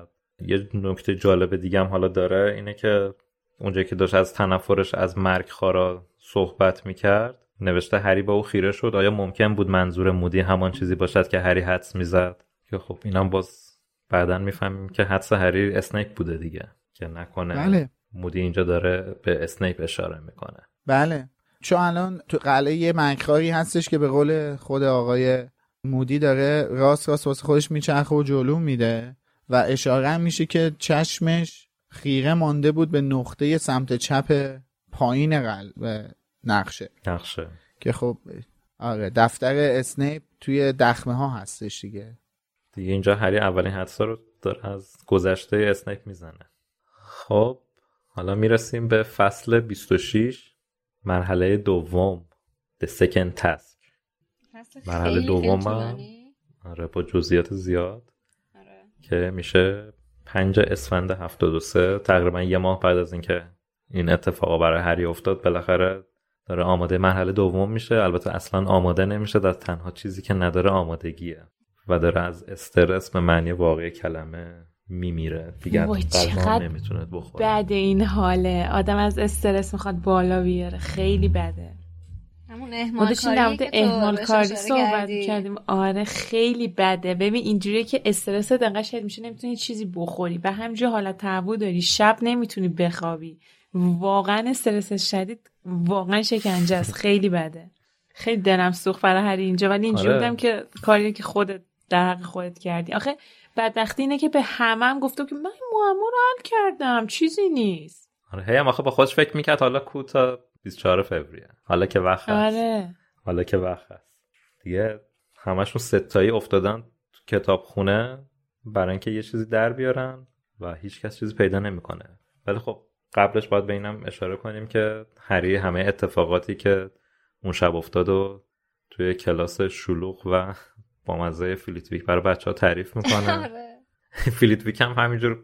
S2: یه نکته جالب دیگه هم حالا داره اینه که اونجا که داشت از تنفرش از مرگ خارا صحبت می‌کرد نوشته هری با او خیره شد. آیا ممکن بود منظور مودی همان چیزی باشد که هری حدس می‌زد؟ که خب اینم باز بعدا می‌فهمیم که حدس هری اسنیپ بوده دیگه که نکنه
S5: بله.
S2: مودی اینجا داره به اسنیپ اشاره می‌کنه.
S5: بله. چون الان تو قلعه یه منخاری هستش که به قول خود آقای مودی داره راست راست واسه خودش میچرخه و جلو میده. و اشاره میشه که چشمش خیره مانده بود به نقطه سمت چپ پایین قلب نقشه.
S2: نقشه.
S5: که خب آره دفتر اسنیپ توی دخمه ها هستش دیگه.
S2: دیگه اینجا هری اولین حدسا رو داره از گذشته اسنیپ می‌زنه. خب حالا می‌رسیم به فصل 26 مرحله دوم The Second Task. مرحله دوم آره با جزئیات زیاد. که میشه پنج اسفند 73 تقریبا یه ماه بعد از اینکه این اتفاقا برای هری افتاد بالاخره داره آماده مرحله دوم میشه. البته اصلا آماده نمیشه در تنها چیزی که نداره آمادگیه و داره از استرس به معنی واقعی کلمه میمیره. دیگه نمی‌تونه بخوره.
S3: بعد این حاله. آدم از استرس می‌خواد بالا بیاره. خیلی بده.
S4: همون احمال کاری که
S3: احمال کاری صحبت کردیم آره خیلی بده. ببین اینجوریه که استرس دقیقا شد میشه نمی‌تونی چیزی بخوری. به همجور حالت تهوع داری. شب نمی‌تونی بخوابی. واقعا استرس شدید واقعا شکنجه است. خیلی بده. خیلی دلم سوخت برای هر اینجا. ولی اینجوری آره. بودم که کاری که خودت در حق خودت کردی. آخه بدبختی اینه که به همم گفتم که من معما رو حل کردم. چیزی نیست.
S2: آره هی آخه با خودش فکر می‌کرد حالا کوتا 24 فوریه. حالا که وقت هست.
S3: آره.
S2: حالا که وقت هست. دیگه همشون ستایی افتادن تو کتابخونه برای اینکه یه چیزی در بیارن و هیچ کس چیزی پیدا نمی‌کنه. ولی خب قبلش باید به اینم اشاره کنیم که هری همه اتفاقاتی که اون شب افتاد و توی کلاس شلوغ و با مزه فلیتویک برای بچه ها تعریف می‌کنه. آره. فلیتویک هم همینجور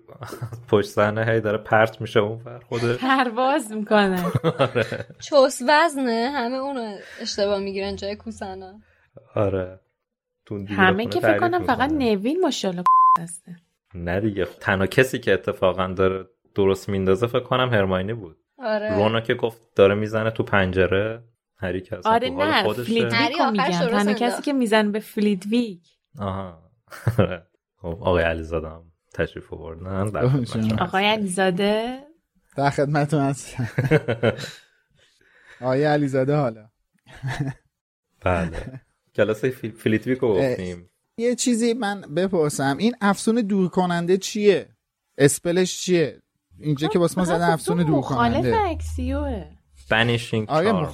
S2: پشت صحنه هی داره پرت میشه اون فر خوده
S3: پرواز می‌کنه.
S2: آره.
S4: چوس وزنه. همه اونو اشتباه می‌گیرن جای کوسانا.
S2: آره.
S3: همه که فکر کنم فقط نوین ماشاءالله هسته.
S2: نه دیگه. تنها کسی که اتفاقا داره درست میندازه فکر کنم هرماینی بود.
S4: آره.
S2: رونا که گفت داره می‌زنه تو پنجره هری که
S3: آره نه فلیتویک رو میگم تنها کسی که میزن به فلیتویک
S2: آها. خب آقای علیزاده هم تشریف آوردن.
S3: آقای علیزاده؟
S5: در خدمتتون هست آقای علیزاده حالا.
S2: بله. کلاس فلیتویک رو گفتیم.
S5: یه چیزی من بپرسم. این افسون دور کننده چیه؟ spell ش چیه؟ اینجا که واسه ما زده افسون دور کننده
S3: مخالف Accio
S2: ه
S5: Banishing آره.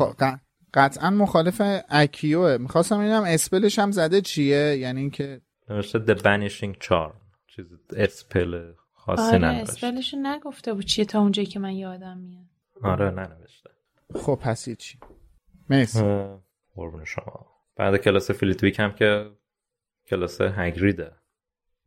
S5: قطعا مخالف Accio ه می‌خواستم اینم spell ش هم زده چیه؟ یعنی اینکه
S2: نوشته The Banishing Charm. چیز spell خاصی آره
S3: spell شو نگفته بود چیه تا اونجایی که من یادم میاد.
S2: آره ننوشته.
S5: خب پس چی؟ مرسی.
S2: قربون شما. بعد کلاس فلیتویک هم که کلاس هگریده.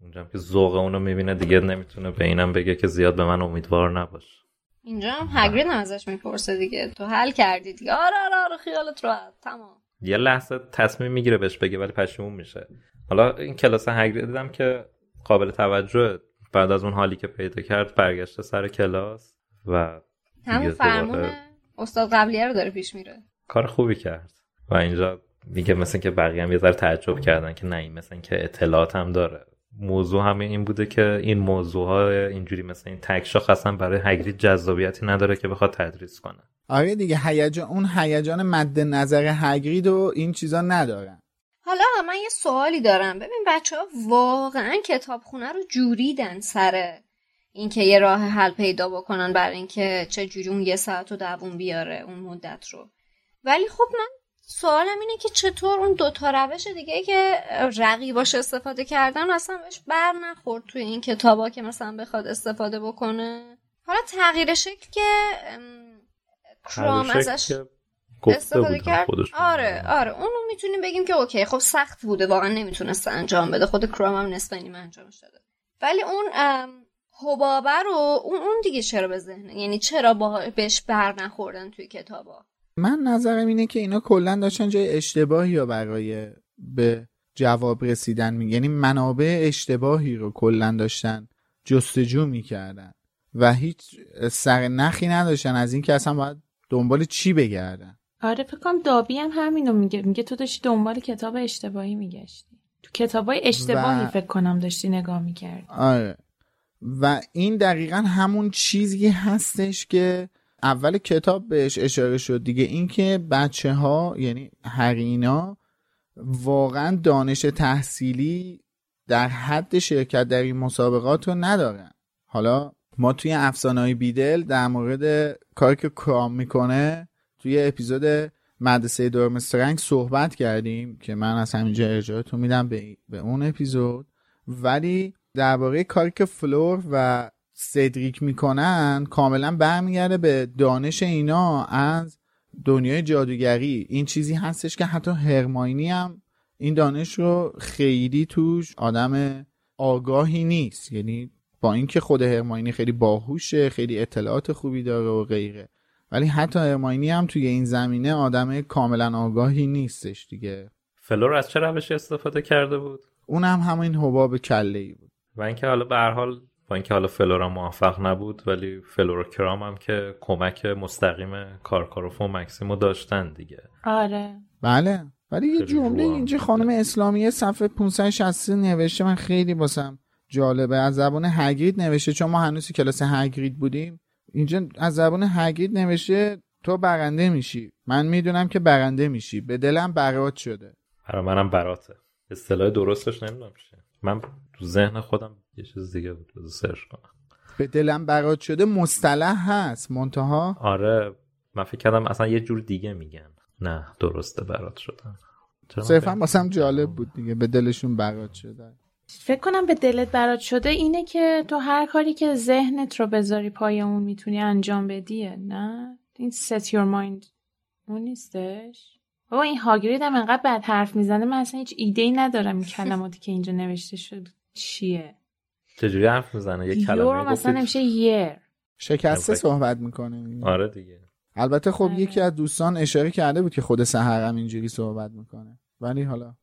S2: اونجا که ذوق اونو می‌بینه دیگه نمی‌تونه به اینم بگه که زیاد به من امیدوار نباش.
S4: اینجا هم هگرید ازش می‌پرسه دیگه. تو حل کردی دیگه. آره آره آره خیالت راحت. تمام.
S2: یه لحظه تصمیم می‌گیره بهش بگه ولی پشیمون میشه. حالا این کلاس هگرید دیدم که قابل توجه بعد از اون حالی که پیدا کرد برگشته سر کلاس و
S4: همون فرمون استاد قبلیه رو داره پیش میره.
S2: کار خوبی کرد. و اینجا دیگه مثل که بقیه هم یه ذره تعجب کردن که نه این مثل که اطلاعات هم داره. موضوع همه این بوده که این موضوع ها اینجوری مثل این تکشاخ اصلا برای هگرید جذابیتی نداره که بخواد تدریس کنه.
S5: آره دیگه هیجان اون هیجان مد نظر هگرید و این چیزا ندارن.
S4: حالا من یه سوالی دارم. ببین بچه ها واقعا کتابخونه رو جوریدن سر اینکه یه راه حل پیدا بکنن برای اینکه چه جوری اون یه ساعت و دوون بیاره اون مدت رو. ولی خب من سوالم اینه که چطور اون دوتا روش دیگه که رقیباش استفاده کردن اصلا بهش بر نخورد توی این کتابا که مثلا بخواد استفاده بکنه؟ حالا تغییر شکل که کرام ازش استفاده کرد. آره آره اونو می‌تونیم بگیم که اوکی خب سخت بوده واقعا نمی‌تونست انجام بده خود کرام هم نصف انجامش داده ولی اون حبابه رو اون اون دیگه چرا به ذهنه یعنی چرا با بهش بر نخوردن توی کتابا؟
S5: من نظرم اینه که اینا کلا داشتن جای اشتباهی یا برای به جواب رسیدن می یعنی منابع اشتباهی رو کلا داشتن جستجو می‌کردن و هیچ سر نخی نداشتن از اینکه اصلا باید دنبال چی بگردن.
S3: آره فکر کنم دابی هم همینو میگه. میگه تو داشتی دنبال کتاب اشتباهی میگشتی. تو کتابای اشتباهی
S5: و-
S3: فکر کنم داشتی نگاه می‌کردی.
S5: آره. و این دقیقا همون چیزی هستش که اول کتاب بهش اشاره شد دیگه اینکه بچه ها یعنی هرینا واقعا دانش تحصیلی در حد شرکت در این مسابقات رو ندارن. حالا ما توی افسانه های بیدل در مورد کاری که کرام می‌کنه توی اپیزود مدرسه دورمسترنگ صحبت کردیم که من از همینجا ارجاعتون میدم به, به اون اپیزود. ولی درباره کاری که فلور و سدریک می‌کنن کاملا برمیگرده به دانش اینا از دنیای جادوگری. این چیزی هستش که حتی هرماینی هم این دانش رو خیلی توش آدم آگاهی نیست. یعنی با اینکه خود هرماینی خیلی باهوشه خیلی اطلاعات خوبی داره و غیره. ولی حتی هرماینی هم توی این زمینه آدم کاملا آگاهی نیستش دیگه.
S2: فلور از چه روشی استفاده کرده بود؟
S5: اونم همین حباب کله ای بود.
S2: و اینکه حالا به هر حال با اینکه حالا فلورا موفق نبود ولی فلورا کرام هم که کمک مستقیم کارکاروف و مکسیمو داشتن دیگه.
S3: آره.
S5: بله. ولی یه جمله اینجا. خانم اسلامی صفحه 560 نوشته من خیلی باسم جالبه. از زبان هگرید نوشته چون ما هنوز کلاس هگرید بودیم. اینجا از زبان هگرید نوشته تو برنده میشی. من می‌دونم که برنده میشی. به دلم برات شده.
S2: برای منم براته. اصطلاح درستش نمی‌دونم چیه. من تو ذهن خودم یه چیز دیگه بود بذار سرچ کنم.
S5: به دلم برات شده مصطلح هست منتها؟
S2: آره من فکر کردم اصلا یه جور دیگه میگن. نه درسته برات شدن.
S5: صرفا واسم جالب بود دیگه به دلشون برات شده.
S3: فکر کنم به دلت برات شده اینه که تو هر کاری که ذهنت رو بذاری پای اون می‌تونی انجام بدیه نه؟ این set your mind اون نیستش؟ بابا این هاگرید هم انقدر بد حرف می‌زنه من اصلا هیچ ایده ای ندارم این کلماتی که اینجا نوشته شد چیه.
S2: چجوری حرف می‌زنه یه
S3: یور
S2: کلمه
S3: مثلا نمیشه یر
S5: شکسته. صحبت می‌کنه
S2: آره دیگه
S5: البته خب
S3: آره.
S5: یکی از دوستان اشاره کرده بود که خود سهرم اینجوری صحبت می‌کنه ولی حالا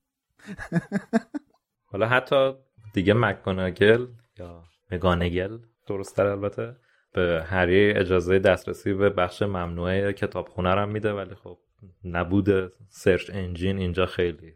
S2: حالا حتی دیگه مکگوناگل یا مگانگل درست البته به هری اجازه دسترسی به بخش ممنوعه کتابخونه رو هم میده ولی خب نبود سرچ انجین اینجا خیلی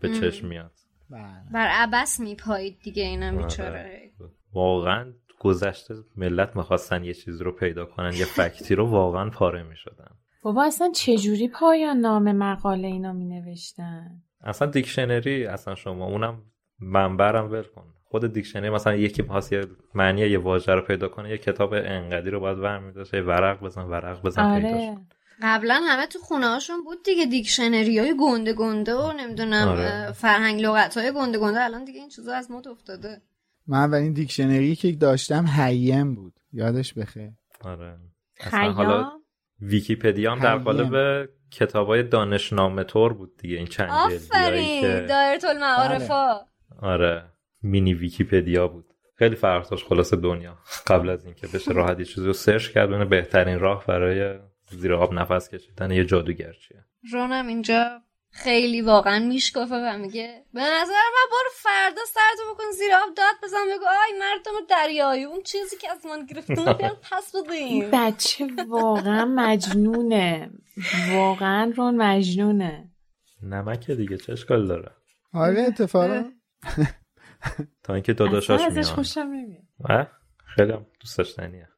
S2: به. چشم میاد
S5: بله.
S4: بر عبس میپایید دیگه اینا
S2: آره.
S4: بیچاره
S2: واقعا گذشته ملت می‌خواستن یه چیزی رو پیدا کنن یه فکتی رو واقعا پاره می‌شدن.
S3: بابا اصلا چجوری پایان نام مقاله اینا می نوشتن
S2: اصلا دیکشنری اصلا شما اونم منبرم ول کن. خود دیکشنری مثلا یکی می‌خواست یه معنی یه واژه رو پیدا کنه یه کتاب انقدی رو باید برمی داشت ورق بزن ورق بزن پیداش
S3: آره
S4: قبلا همه تو خونه هاشون بود دیگه دیکشنری های گنده گنده و نمی‌دونم
S2: آره.
S4: فرهنگ لغت های گنده گنده. الان دیگه این چیزا از مد افتاده.
S5: من اولین دیکشنری که داشتم حییم بود. یادش بخیر.
S2: آره. اصلا حالا ویکیپدیا هم در. قالب کتابای دانشنامه طور بود دیگه این چند
S4: آفرین
S2: که
S4: دایره المعارفا
S2: آره. مینی ویکیپدیا بود. خیلی فرق داشت خلاص دنیا. قبل از اینکه بشه راحت یه چیزی رو سرچ کرد بهترین راه برای زیر آب نفس کشیدن یه جادوگر چیه
S4: رونم اینجا خیلی واقعا میشکافه و میگه به نظر من برو فردا سرتو بکن زیر آب داد بزن بگو آی مردم دریایی اون چیزی که از من گرفتون رو بیاد پس بدین
S3: بچه واقعا مجنونه. واقعا رون مجنونه.
S2: نمکه دیگه چه اشکال داره؟
S5: آره اتفاقا.
S2: تا اینکه داداشاش
S3: اصلا ازش
S2: میان
S3: خوشم نمیاد؟
S2: خیلی هم دوست داشتنیه.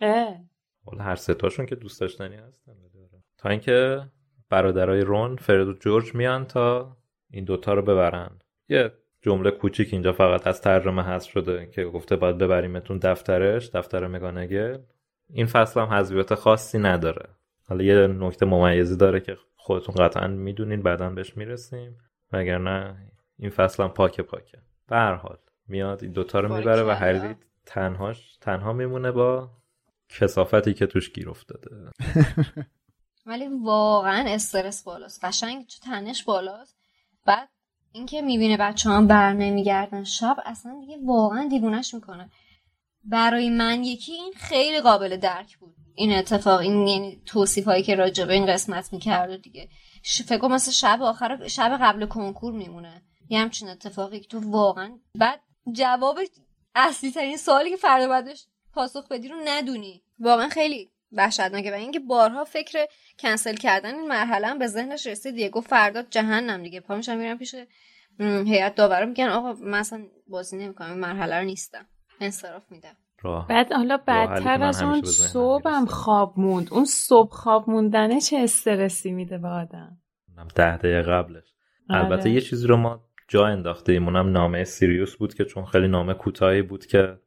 S3: اه.
S2: حالا هر سه تاشون که دوست داشتنی هستن آره. تا اینکه برادرای رون فرد و جورج میان تا این دوتا رو ببرن. یه جمله کوچیک اینجا فقط از ترجمه هست شده که گفته باید ببریمتون دفترش دفتر مگانگل. این فصل هم حذویات خاصی نداره. حالا یه نکته ممیزی داره که خودتون قطعا می‌دونین بعدا بهش می‌رسیم. وگرنه این فصل هم پاک پاکه. به هر حال میاد این دوتا رو می‌بره و. هری تنهاش تنها میمونه با کسافتی که توش گیر افتاده.
S4: ولی واقعا استرس بالاست. قشنگ تنش بالاست. بعد اینکه می‌بینه بچه هم بر نمیگردن. شب اصلا دیگه واقعا دیوونش می‌کنه. برای من یکی این خیلی قابل درک بود. این اتفاق این یعنی توصیف هایی که راجع به این قسمت می‌کرده دیگه. فکر مثل شب آخر شب قبل کنکور میمونه. یه همچین اتفاقی که تو واقعا بعد جواب اصلی ترین سوالی که فردا بعدش پاسخ بدی رو ندونی. واقعا خیلی وحشتناکه و اینکه بارها فکر کنسل کردن این مرحله هم به ذهنش رسید. دیگه گفت فردا جهنم دیگه. پا میشم میرم پیش هیئت داورا. میگن آقا من اصلا بازی نمی‌کنم. این مرحله رو نیستم. انصراف میدم.
S3: بعد حالا بدتر از اون صبح هم خواب موند. اون صبح خواب موندنه چه استرسی میده به آدم.
S2: ده دقیقه قبلش. آره. البته یه چیزی رو ما جا انداخته اونم نامه سیریوس بود که چون خیلی نامه کوتاهی بود که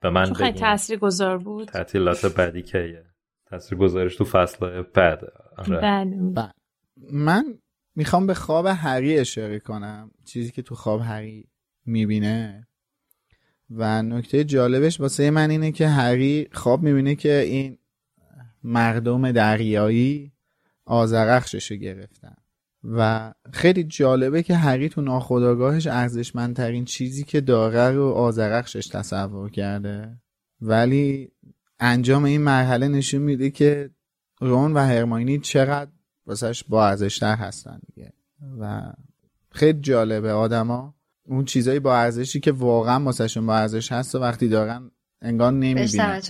S2: به من
S3: خیلی تاثیر گذار بود.
S2: تعطیلات بعدی که تاثیر گذارش تو فصل بعد.
S3: آره. بله.
S5: من می‌خوام به خواب هری اشاره کنم. چیزی که تو خواب هری می‌بینه. و نکته جالبش واسه من اینه که هری خواب می‌بینه که این مردم دریایی آزرخششو گرفتن. و خیلی جالبه که هری تو ناخداگاهش ارزشمندترین چیزی که داره رو آزرخشش تصور کرده. ولی انجام این مرحله نشون میده که رون و هرماینی چقدر واسهش با ارزشتر هستن دیگه. و خیلی جالبه آدما اون چیزایی با ارزشی که واقعا واسهشون با ارزش هست و وقتی دارن انگار نمی‌بینن.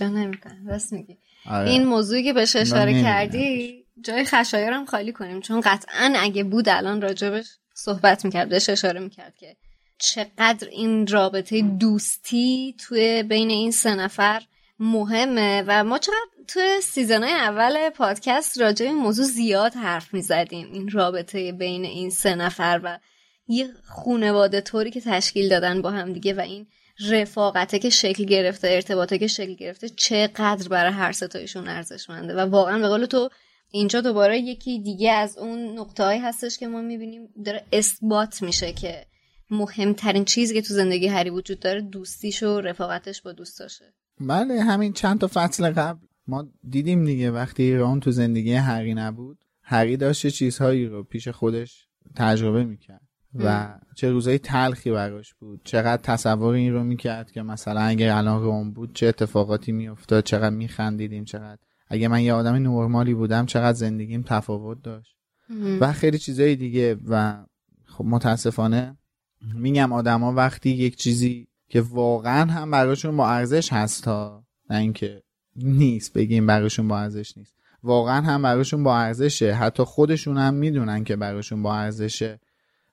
S4: بس میگی. آره. این موضوعی که بهش اشاره کردی جای خشایارم خالی کنیم. چون قطعا اگه بود الان راجبش صحبت می‌کرد بهش اشاره می‌کرد که چقدر این رابطه دوستی توی بین این سه نفر مهمه و ما چقدر توی سیزنهای اول پادکست راجع این موضوع زیاد حرف می‌زدیم. این رابطه بین این سه نفر و یه خونواده طوری که تشکیل دادن با هم دیگه و این رفاقته که شکل گرفته ارتباطه که شکل گرفته چقدر برای هر ستایشون ارزشمنده و واقعا به قول تو اینجا دوباره یکی دیگه از اون نقطه هستش که ما می‌بینیم داره اثبات میشه که مهمترین چیزی که تو زندگی هری وجود داره دوستیش و رفاقتش با دوستاشه.
S5: بله همین چند تا فصل قبل. ما دیدیم دیگه وقتی ایران تو زندگی هری نبود هری داشت چیزهایی رو پیش خودش تجربه می‌کرد و چه روزای تلخی براش بود چقدر تصور این رو می‌کرد که مثلا اگه الان روم بود چه اتفاقاتی میافتاد چقدر میخندیدیم چقدر. اگه من یه آدم نرمالی بودم چقدر زندگیم تفاوت داشت. و خیلی چیزای دیگه و خب متاسفانه میگم آدما وقتی یک چیزی که واقعا هم براشون با ارزش هست تا نه اینکه نیست بگیم براشون با ارزش نیست. واقعا هم براشون با ارزشه. حتی خودشون هم می‌دونن که براشون با ارزشه.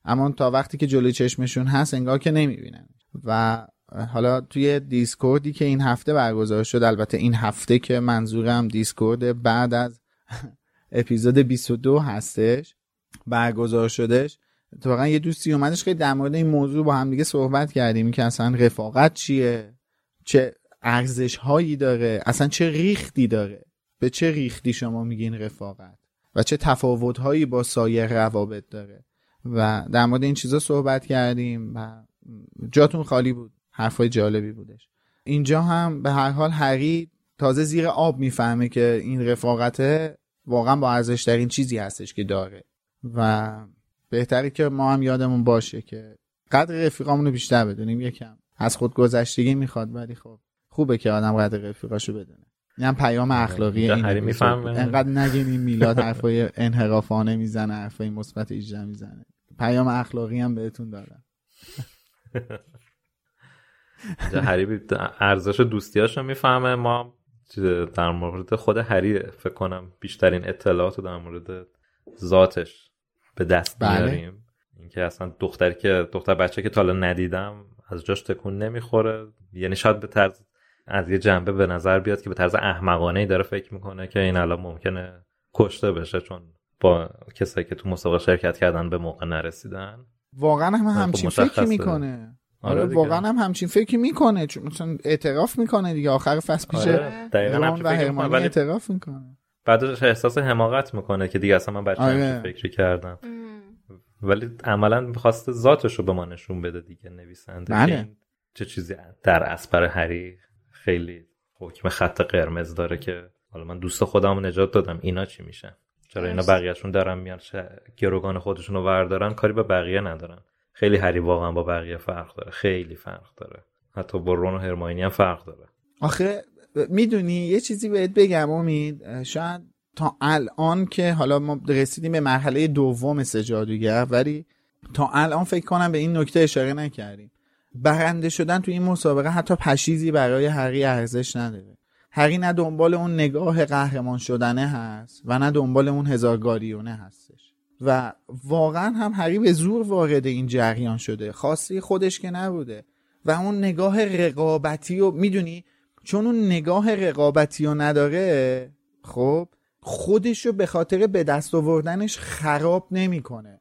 S5: اما تا وقتی که جلوی چشمشون هست انگار که نمی‌بینن. و حالا توی دیسکوردی که این هفته برگزار شد البته این هفته که منظورم دیسکورد بعد از اپیزود 22 هستش برگزار شدش واقعا یه دوستی اومدش خیلی در مورد این موضوع با هم دیگه صحبت کردیم که اصلا رفاقت چیه؟ چه ارزش هایی داره؟ اصلا چه ریختی داره؟ به چه ریختی شما میگین رفاقت؟ و چه تفاوت هایی با سایر روابط داره؟ و در مورد این چیزا صحبت کردیم و جاتون خالی بود. حرفای جالبی بودش. اینجا هم به هر حال هری تازه زیر آب می‌فهمه که این رفاقت واقعا با ارزش ترین چیزی هستش که داره. و بهتری که ما هم یادمون باشه که قدر رفیقامونو بیشتر بدونیم یکم. از خود گذشتگی می‌خواد ولی خب خوبه که آدم قدر رفیقاشو بدونه. این هم پیام آره، اخلاقی این انقدر نگیم این میلاد حرفای انحرافانه می‌زنه حرفای مثبت ایجا می‌زنه. پیام اخلاقی هم بهتون دارم
S2: هری ارزش دوستیاشو می‌فهمه. ما در مورد خود هری فکر کنم بیشترین اطلاعات در مورد ذاتش. به دست بله. میاریم اینکه اصلا دختری که دختر بچه که تا ندیدم از جاش تکون نمی‌خوره. یعنی شاید به طرز از یه جنبه به نظر بیاد که به طرز احمقانه ای داره فکر می‌کنه که این الان ممکنه کشته بشه چون با کسایی که تو مسابقه شرکت کردن به موقع نرسیدن.
S5: واقعا هم همچین خب فکر می‌کنه. آره, آره واقعا هم همچین فکر می‌کنه. چون مثلا اعتراف می‌کنه دیگه. آخر فصل پیش آره. و هرمانی اعتراف می‌کنه.
S2: بعدش احساس حماقت می‌کنه که دیگه اصلا من بچه آره. فکری کردم. ولی عملا می‌خواسته ذاتش رو به ما نشون بده دیگه نویسنده. بله. چه چیزی در اسپر هری خیلی حکم خط قرمز داره که حالا من دوست خودم نجات دادم. اینا چی میشن؟ چرا اینا بقیهشون دارن میان گروگان خودشون رو وردارن؟ کاری به بقیه ندارن. خیلی هری واقعا با بقیه فرق داره. خیلی فرق داره. حتی با رون و هرماینی هم فرق داره.
S5: آخه می‌دونی؟ یه چیزی بهت بگم امید. شاید تا الان که حالا ما رسیدیم به مرحله دوم مثل جادوگر ولی تا الان فکر کنم به این نکته اشاره نکردیم. برنده شدن تو این مسابقه حتی پشیزی برای هری ارزش نداره. هری نه دنبال اون نگاه قهرمان شدنه هست و نه دنبال اون هزارگاریونه هستش. و واقعا هم هری به زور وارد این جریان شده. خاصی خودش که نبوده. و اون نگاه رقابتی رو می‌دونی چون اون نگاه رقابتی رو نداره خب خودش رو به خاطر به دست آوردنش خراب نمی‌کنه.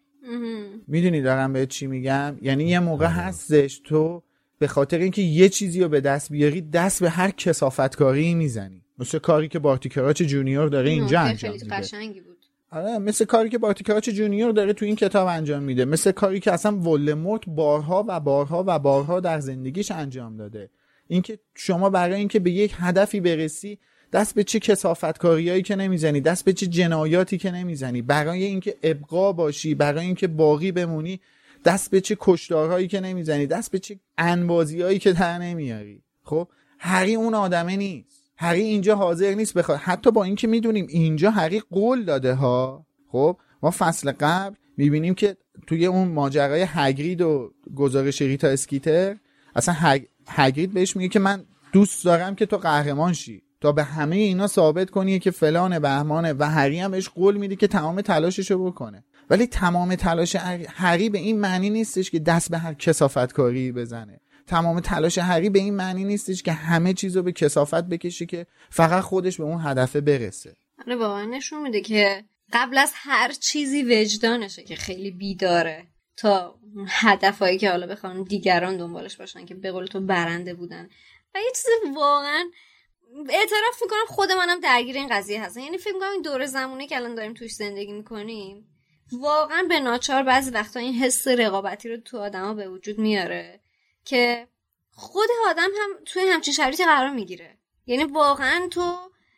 S5: می‌دونی دارم به چی میگم؟ یعنی یه موقع
S2: آره.
S5: هستش تو به خاطر اینکه یه چیزی رو به دست بیاری دست به هر کسافتکاری می‌زنی. مثل کاری که بارتی کراچ جونیور داره اینجا انجام
S4: خیلی
S5: میده.
S4: قشنگی بود.
S5: آره مثل کاری که بارتی کراچ جونیور داره تو این کتاب انجام میده. مثل کاری که اصلا ولدمورت بارها و بارها و بارها در زندگیش انجام داده. اینکه شما برای اینکه به یک هدفی برسی دست به چه کسافتکاریایی که نمی‌زنی دست به چه جنایاتی که نمی‌زنی برای اینکه ابقا باشی برای اینکه باقی بمونی دست به چه کشتارهایی که نمی‌زنی دست به چه انبازیهایی که در نمیاری. خب هری اون آدمه نیست. هری اینجا حاضر نیست بخواد. حتی با اینکه می‌دونیم اینجا هری قول داده ها. خب ما فصل قبل می‌بینیم که توی اون ماجرای هگرید و گزارش ریتا اسکیتر اصلا هگ... هگرید بهش میگه که من دوست دارم که تو قهرمان شی. تا به همه اینا ثابت کنی که فلان بهمانه و هری هم بهش قول میده که تمام تلاششو بکنه. ولی تمام تلاش هری به این معنی نیستش که دست به هر کسافتکاری بزنه. تمام تلاش هری به این معنی نیستش که همه چیزو به کسافت بکشه که فقط خودش به اون هدف برسه.
S4: آره واقعا نشون میده که قبل از هر چیزی وجدانشه که خیلی بیداره. تا هدفهایی که حالا بخوان دیگران دنبالش باشن که به قول تو برنده بودن. و یه چیز واقعا اعتراف می‌کنم خود منم درگیر این قضیه هستم. یعنی فکر می‌کنم این دور زمونه که الان داریم توش زندگی می‌کنیم واقعا به ناچار بعضی وقتا این حس رقابتی رو تو آدما به وجود میاره که خود آدم هم توی همچین شرایطی قرار می‌گیره. یعنی واقعا تو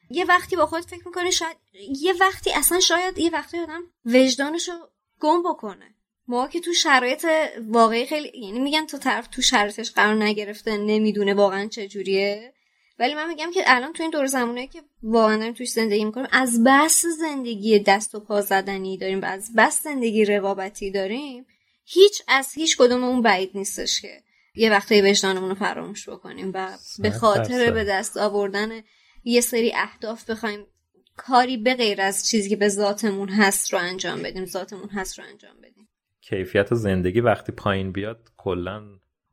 S4: یه وقتی با خود فکر می‌کنی شاید یه وقتی اصلا شاید یه وقتی آدم وجدانشو گم بکنه. ما که تو شرایط واقعی خیلی یعنی میگن تو طرف تو شرایطش قرار نگرفته نمی‌دونه واقعا چجوریه ولی من میگم که الان تو این دور زمانه که واقعا داریم توش زندگی می‌کنیم از بس زندگی دست و پا زدنی داریم و از بس زندگی رقابتی داریم هیچ از هیچ کدوم اون بعید نیستش که یه وقتی وجدانمون رو فراموش بکنیم و به خاطر به دست آوردن یه سری اهداف بخوایم کاری به غیر از چیزی که به ذاتمون هست رو انجام بدیم ذاتمون هست رو انجام بدیم.
S2: کیفیت زندگی وقتی پایین بیاد کلا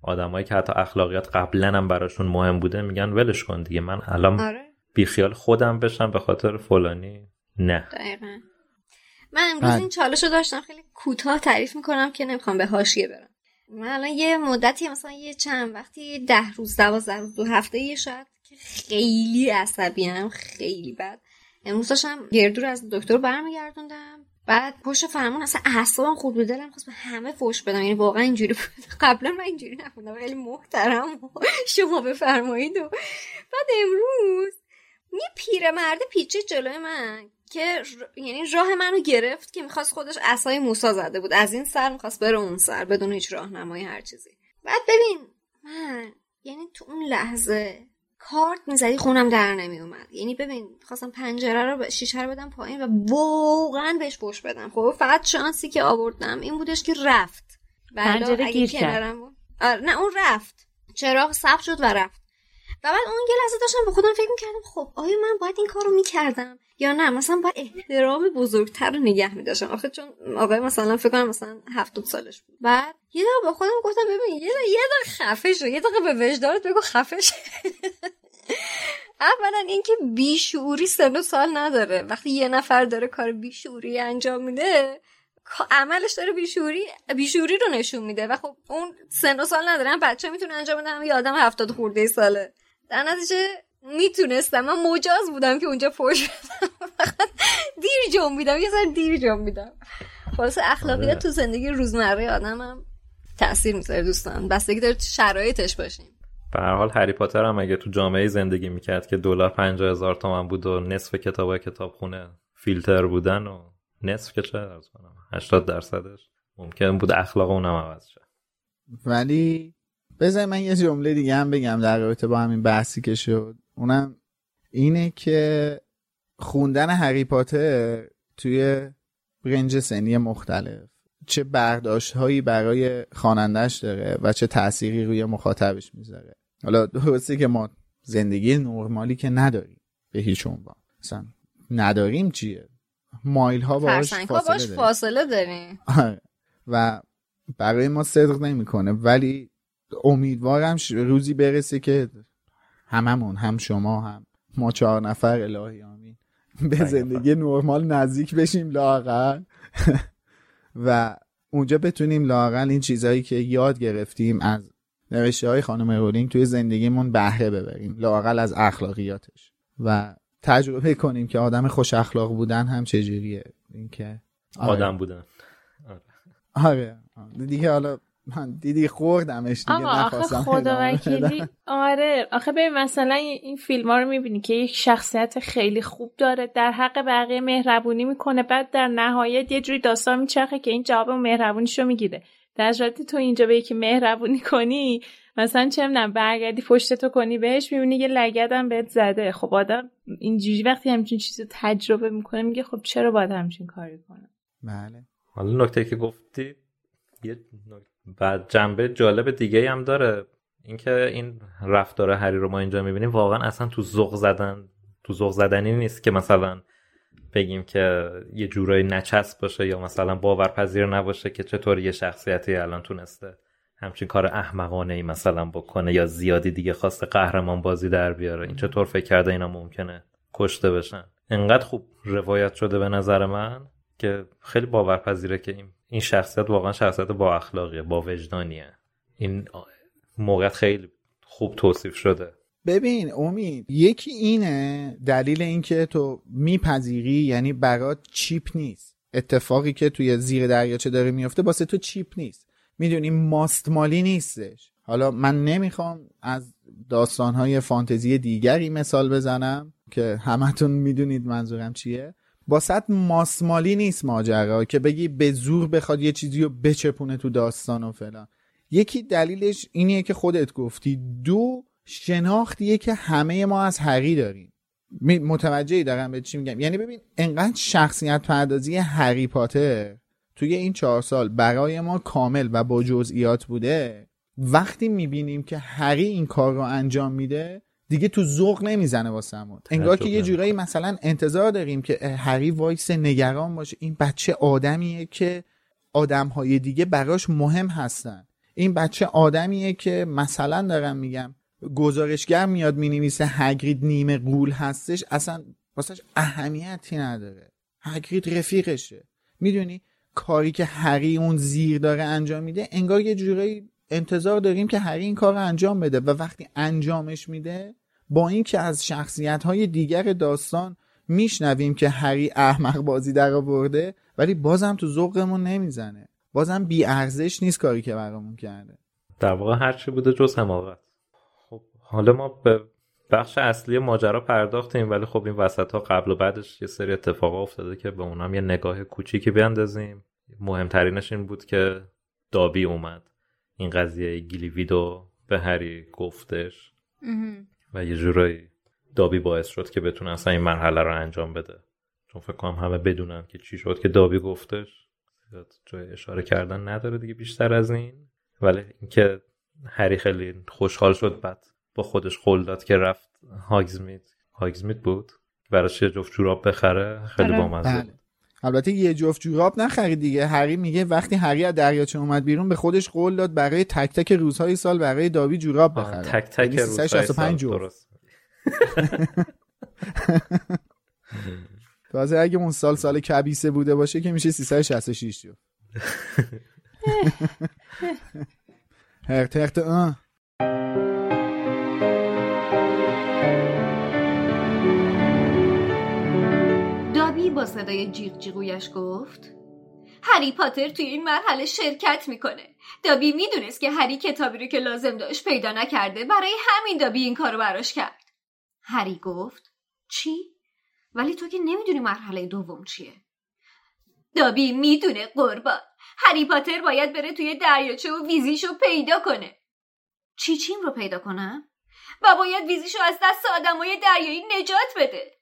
S2: آدمایی که حتی اخلاقیات قبلا هم براشون مهم بوده میگن ولش کن دیگه من الان
S4: آره.
S2: بیخیال خودم بشم به خاطر فلانی. نه.
S4: دقیقا. من امروز این چالش رو داشتم خیلی کوتاه تعریف می‌کنم که نمی‌خوام به حاشیه برم. من الان یه مدتی مثلا یه چند وقتی ده روز دوازده روز دو هفته یه شاید که خیلی عصبی هم خیلی بد. امروز داشتم گردو رو از دکتر برمیگردوندم. بعد پشت فرمون اصلا اعصابم خود به دلم خواست به همه فوش بدم. یعنی واقعا اینجوری بود. قبلا من اینجوری نبودم خیلی محترم شما بفرمایید و بعد امروز یه پیرمرد پیچه جلوی من که یعنی راه منو گرفت که می‌خواست خودش اسای موسا زده بود. از این سر می‌خواست بره اون سر بدون هیچ راهنمایی هر چیزی. بعد ببین من یعنی تو اون لحظه کارت می‌زدی خونم در نمی اومد یعنی ببین خواستم پنجره رو شیشه رو بدم پایین و واقعا بهش پشت بدم. خب فقط شانسی که آوردم این بودش که رفت.
S3: پنجره گیر کرد.
S4: نه اون رفت. چراغ ثبت شد و رفت. و بعد اون یه لحظه داشتم به خودم فکر می‌کردم خب آیا من باید این کارو می‌کردم یا نه؟ مثلا باید احترام بزرگتر رو نگه میداشتم. آخه چون آقای مثلا فکر کنم مثلا هفتاد سالش بود. بعد یه دقیقه به خودم گفتم ببین یه دقیقه یه دقیقه خفه شو یه دقیقه به وجدانت بگو خفه شو. اولا اینکه بیشعوری سن و سال نداره. وقتی یه نفر داره کار بیشعوری انجام میده عملش داره بیشوری بیشوری رو نشون میده. و خب اون سن و سال نداره بچه می‌تونه انجام بده هم یه آدم هفتاد خورده ساله. در نتیجه می‌تونستم من مجاز بودم که اونجا پشت فقط دیر جنبیدم یه سر دیر جنبیدم. خلاص اخلاقیات تو زندگی روزمره آدم هم تاثیر می‌ذاره دوستان. بستگی داره شرایطش باشیم.
S2: به هر حال هری پاتر هم اگه تو جامعه زندگی می‌کرد که دلار پنجاه هزار تومن بود و نصف کتاب کتابخونه فیلتر بودن و نصف که چه ارز کنم 80 درصدش ممکن بود اخلاق اونم عوض شه.
S5: ولی بذار من یه جمله دیگه هم بگم در رابطه با همین بحثی که شد. اونم اینه که خوندن هری پاتر توی رنج سنی مختلف. چه برداشت هایی برای خوانندش داره و چه تأثیری روی مخاطبش می‌ذاره. حالا درسته که ما زندگی نرمالی که نداریم به هیچ عنوان. مثلا نداریم چیه؟ مایل ها باش فاصله, باش
S4: فاصله داریم.
S5: آره. و برای ما صدق نمی‌کنه. ولی امیدوارم روزی برسه که هممون هم شما هم ما چهار نفر الهی آمین به زندگی نرمال نزدیک بشیم لاقل و اونجا بتونیم لاقل این چیزهایی که یاد گرفتیم از نوشته های خانم رولینگ توی زندگیمون بهره ببریم لاقل از اخلاقیاتش و تجربه کنیم که آدم خوش اخلاق بودن هم چجوریه اینکه
S2: آره. آدم بودن
S5: آره, آره. دیگه حالا من دیدی خوردمش دیگه آقا
S3: آخه خدا وکیلی. آره. آخه ببین مثلا این فیلم ها رو می‌بینی که یک شخصیت خیلی خوب داره در حق بقیه مهربونی می‌کنه بعد در نهایت یه جوری داستان میچرخه که این جواب مهربونیشو می‌گیره. در صورتی تو اینجا به یکی مهربونی کنی مثلا چه می‌دونم برگردی پشت تو کنی بهش می‌بینی یه لگدم بهت زده. خب آدم اینجوری وقتی همچین چیزی تجربه می‌کنه میگه خب چرا باید همچین کاری کنه
S5: بله.
S2: حالا نکته که گفتی یه بعد جنبه جالب دیگه هم داره. اینکه این رفتار هری رو ما اینجا می‌بینیم واقعا اصلا تو ذوق زدن تو ذوق زدنی نیست که مثلا بگیم که یه جورایی نچسب باشه یا مثلا باورپذیر نباشه که چطور یه شخصیتی الان تونسته همچین کار احمقانه ای مثلا بکنه یا زیادی دیگه خواسته قهرمان بازی در بیاره. این چطور فکر کرده اینا ممکنه کشته بشن؟ انقدر خوب روایت شده به نظر من که خیلی باورپذیره که این این شخصیت واقعا شخصیت با اخلاقیه با وجدانیه. این موقع خیلی خوب توصیف شده.
S5: ببین امید یکی اینه دلیل اینکه تو میپذیری یعنی برات چیپ نیست. اتفاقی که توی زیر دریاچه داره میفته واسه تو چیپ نیست. می‌دونی ماستمالی نیستش. حالا من نمی‌خوام از داستانهای فانتزی دیگری مثال بزنم که همتون می‌دونید منظورم چیه. باست ماسمالی نیست ماجرا که بگی به زور بخواد یه چیزی رو بچپونه تو داستان و فلان. یکی دلیلش اینیه که خودت گفتی. دو شناختیه که همه ما از هری داریم. متوجهی دارم به چی میگم؟ یعنی ببین انقدر شخصیت پردازی هری پاتر توی این چهار سال برای ما کامل و با جزئیات بوده وقتی می‌بینیم که هری این کار رو انجام میده دیگه تو ذوق نمی‌زنه واسمون انگار که یه جورایی مثلا انتظار داریم که هری وایس نگران باشه. این بچه آدمیه که آدمهای دیگه براش مهم هستن. این بچه آدمیه که مثلا دارم میگم گزارشگر میاد می‌نویسه هگرید نیمه قول هستش. اصلا واسش اهمیتی نداره. هگرید رفیقشه. می‌دونی؟ کاری که هری اون زیر داره انجام میده انگار یه جورایی انتظار داریم که هری این کار انجام بده و وقتی انجامش میده با اینکه از شخصیت های دیگر داستان میشنویم که هری احمق بازی در آورده ولی بازم تو ذوقمون نمی‌زنه. بازم بی ارزش نیست کاری که برامون کرده.
S2: در واقع هرچی بوده جز حماقت. خب حالا ما به بخش اصلی ماجرا پرداختیم ولی خب این وسط ها قبل و بعدش یه سری اتفاقا افتاده که به اونم یه نگاه کوچیکی بیاندازیم. مهمترینش این بود که دابی اومد. این قضیه گیلیویدو به هری گفتش. و یه جورایی دابی باعث شد که بتونه اصلا این مرحله رو انجام بده. چون فکر کنم همه بدونن که چی شد که دابی گفتش. جای اشاره کردن نداره دیگه بیشتر از این. ولی اینکه هری خیلی خوشحال شد بعد با خودش قول داد که رفت هاگزمیت هاگزمیت بود. براش یه جفت جوراب بخره. خیلی آره. بامزه بود.
S5: البته یه جفت جوراب نخرید دیگه. هری میگه وقتی هری از دریاچه اومد بیرون به خودش قول داد برای تک تک روزهای سال برای داوی جوراب بخره.
S2: تک تک یعنی روزهای سال درست.
S5: تازه اگه اون سال سال کبیسه بوده باشه که میشه 366 جو هرت هرت
S7: با صدای جیغ جیغویش گفت هری پاتر توی این مرحله شرکت می‌کنه. دابی می‌دونست که هری کتابی رو که لازم داشت پیدا نکرده برای همین دابی این کارو براش کرد. هری گفت چی؟ ولی تو که نمی‌دونی مرحله دوم چیه. دابی می‌دونه قربان. هری پاتر باید بره توی دریاچه و ویزیشو پیدا کنه. چیچیم رو پیدا کنم و باید ویزیشو از دست آدمای دریایی نجات بده.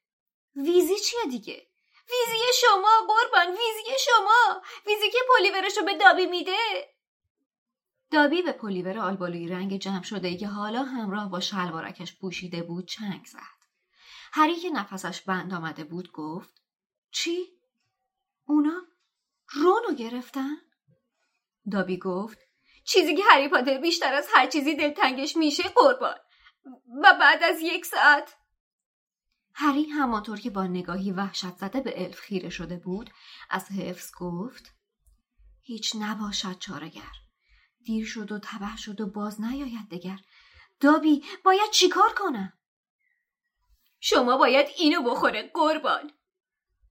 S7: ویزی چیه دیگه؟ ویزی شما قربان ویزی شما ویزی که پلیورشو به دابی میده دابی به پلیور آلبالوی رنگ جمع شده که حالا همراه با شلوارکش پوشیده بود چنگ زد هری که نفسش بند آمده بود گفت چی؟ اونا رونو گرفتن؟ دابی گفت چیزی که هری پاتر بیشتر از هر چیزی دلتنگش میشه قربان و بعد از یک ساعت هری همانطور که با نگاهی وحشت زده به الف خیره شده بود از حفظ گفت هیچ نباشد چارگر دیر شد و تبه شد و باز نیاید دگر. دابی باید چیکار کنم؟ شما باید اینو بخوره قربان.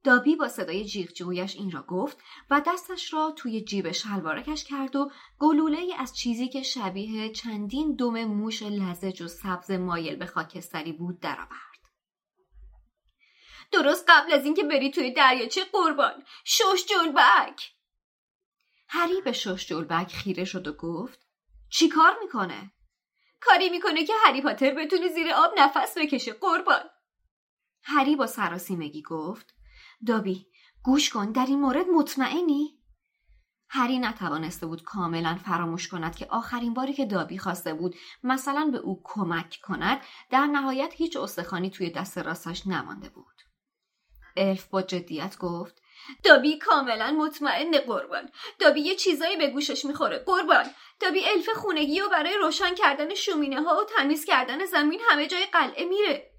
S7: دابی با صدای جیغ جویش این را گفت و دستش را توی جیب شلوارکش کرد و گلوله از چیزی که شبیه چندین دم موش لزج و سبز مایل به خاکستری بود درآورد. درست قبل از اینکه بری توی دریاچه قربان شش جلبک هری به شش جلبک خیره شد و گفت چی کار می‌کنه؟ کاری می‌کنه که هری پاتر بتونه زیر آب نفس بکشه قربان هری با سراسیمگی گفت دابی گوش کن در این مورد مطمئنی؟ هری نتوانسته بود کاملا فراموش کند که آخرین باری که دابی خواسته بود مثلا به او کمک کند در نهایت هیچ استخوانی توی دست راستش نمانده بود. الف با جدیت گفت. دابی کاملا مطمئن قربان. دابی یه چیزایی به گوشش می‌خوره. قربان. دابی الف خونگی و برای روشن کردن شومینه ها و تمیز کردن زمین همه جای قلعه میره.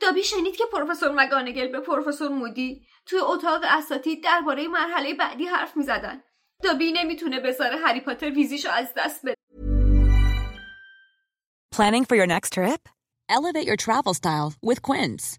S7: دابی شنید که پروفسور مگانگل به پروفسور مودی توی اتاق اساتید درباره مرحله بعدی حرف می‌زدن. دابی نمی‌تونه بذاره هری پاتر ویزیشو از دست بده.
S8: Planning for your next trip? Elevate your travel style with Quince.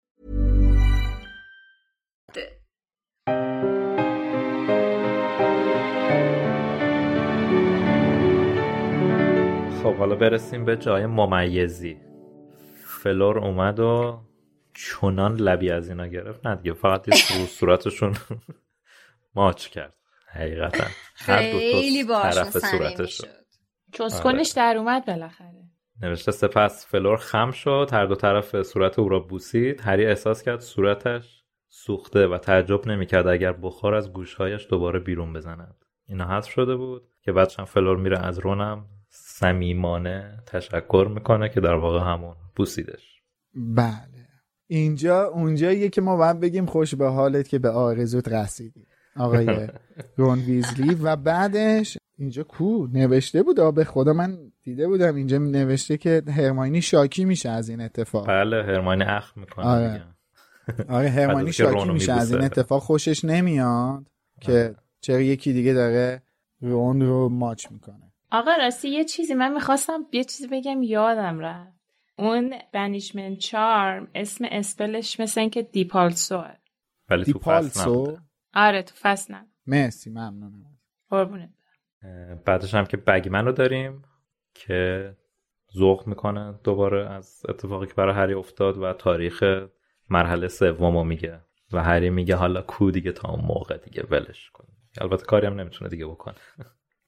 S2: خب حالا برسیم به جای ممیزی. فلور اومد و چنان لبی از اینا گرفت. نه دیگه فقط یه صورتشون ماچ کرد. حقیقتا
S4: خیلی
S2: طرف صورتش
S3: چسکنش در اومد بالاخره.
S2: نوشته سپس فلور خم شد هر دو طرف صورت او را بوسید. هری احساس کرد صورتش سوخته و تعجب نمی‌کرد اگر بخار از گوشهایش دوباره بیرون بزند. اینا حذف شده بود که بعدش فلور میره از رونم. صمیمانه تشکر می‌کنه که در واقع همون بوسیدش.
S5: بله. اینجا اونجاییه که ما باید بگیم خوش به حالت که به آرزوت رسیدی آقای رون ویزلی. و بعدش اینجا کو؟ نوشته بود. به خدا من دیده بودم. اینجا نوشته که هرماینی شاکی میشه از این اتفاق.
S2: بله هرماینی اخ می‌کنه
S5: آره. آره هرماینی شاکی میشه از این اتفاق. خوشش نمیاد که چرا یکی دیگه داره رون رو ماچ می‌کنه.
S3: آقا راستی یه چیزی من می‌خواستم یه چیزی بگم یادم رفت. اون بنیشمنت چارم اسم اسپلش مثل اینکه دیپالسوه
S2: ولی تو فصل نبوده.
S3: آره تو فصل
S5: مرسی ممنونم.
S3: قربونت.
S2: بعدش هم که بگمن رو داریم که ذوق می‌کنه دوباره از اتفاقی که برای هری افتاد و تاریخ مرحله سوم رو میگه. و هری میگه حالا کو دیگه تا اون موقع دیگه ولش کن البته کاری هم نمی‌تونه دیگه بکنه.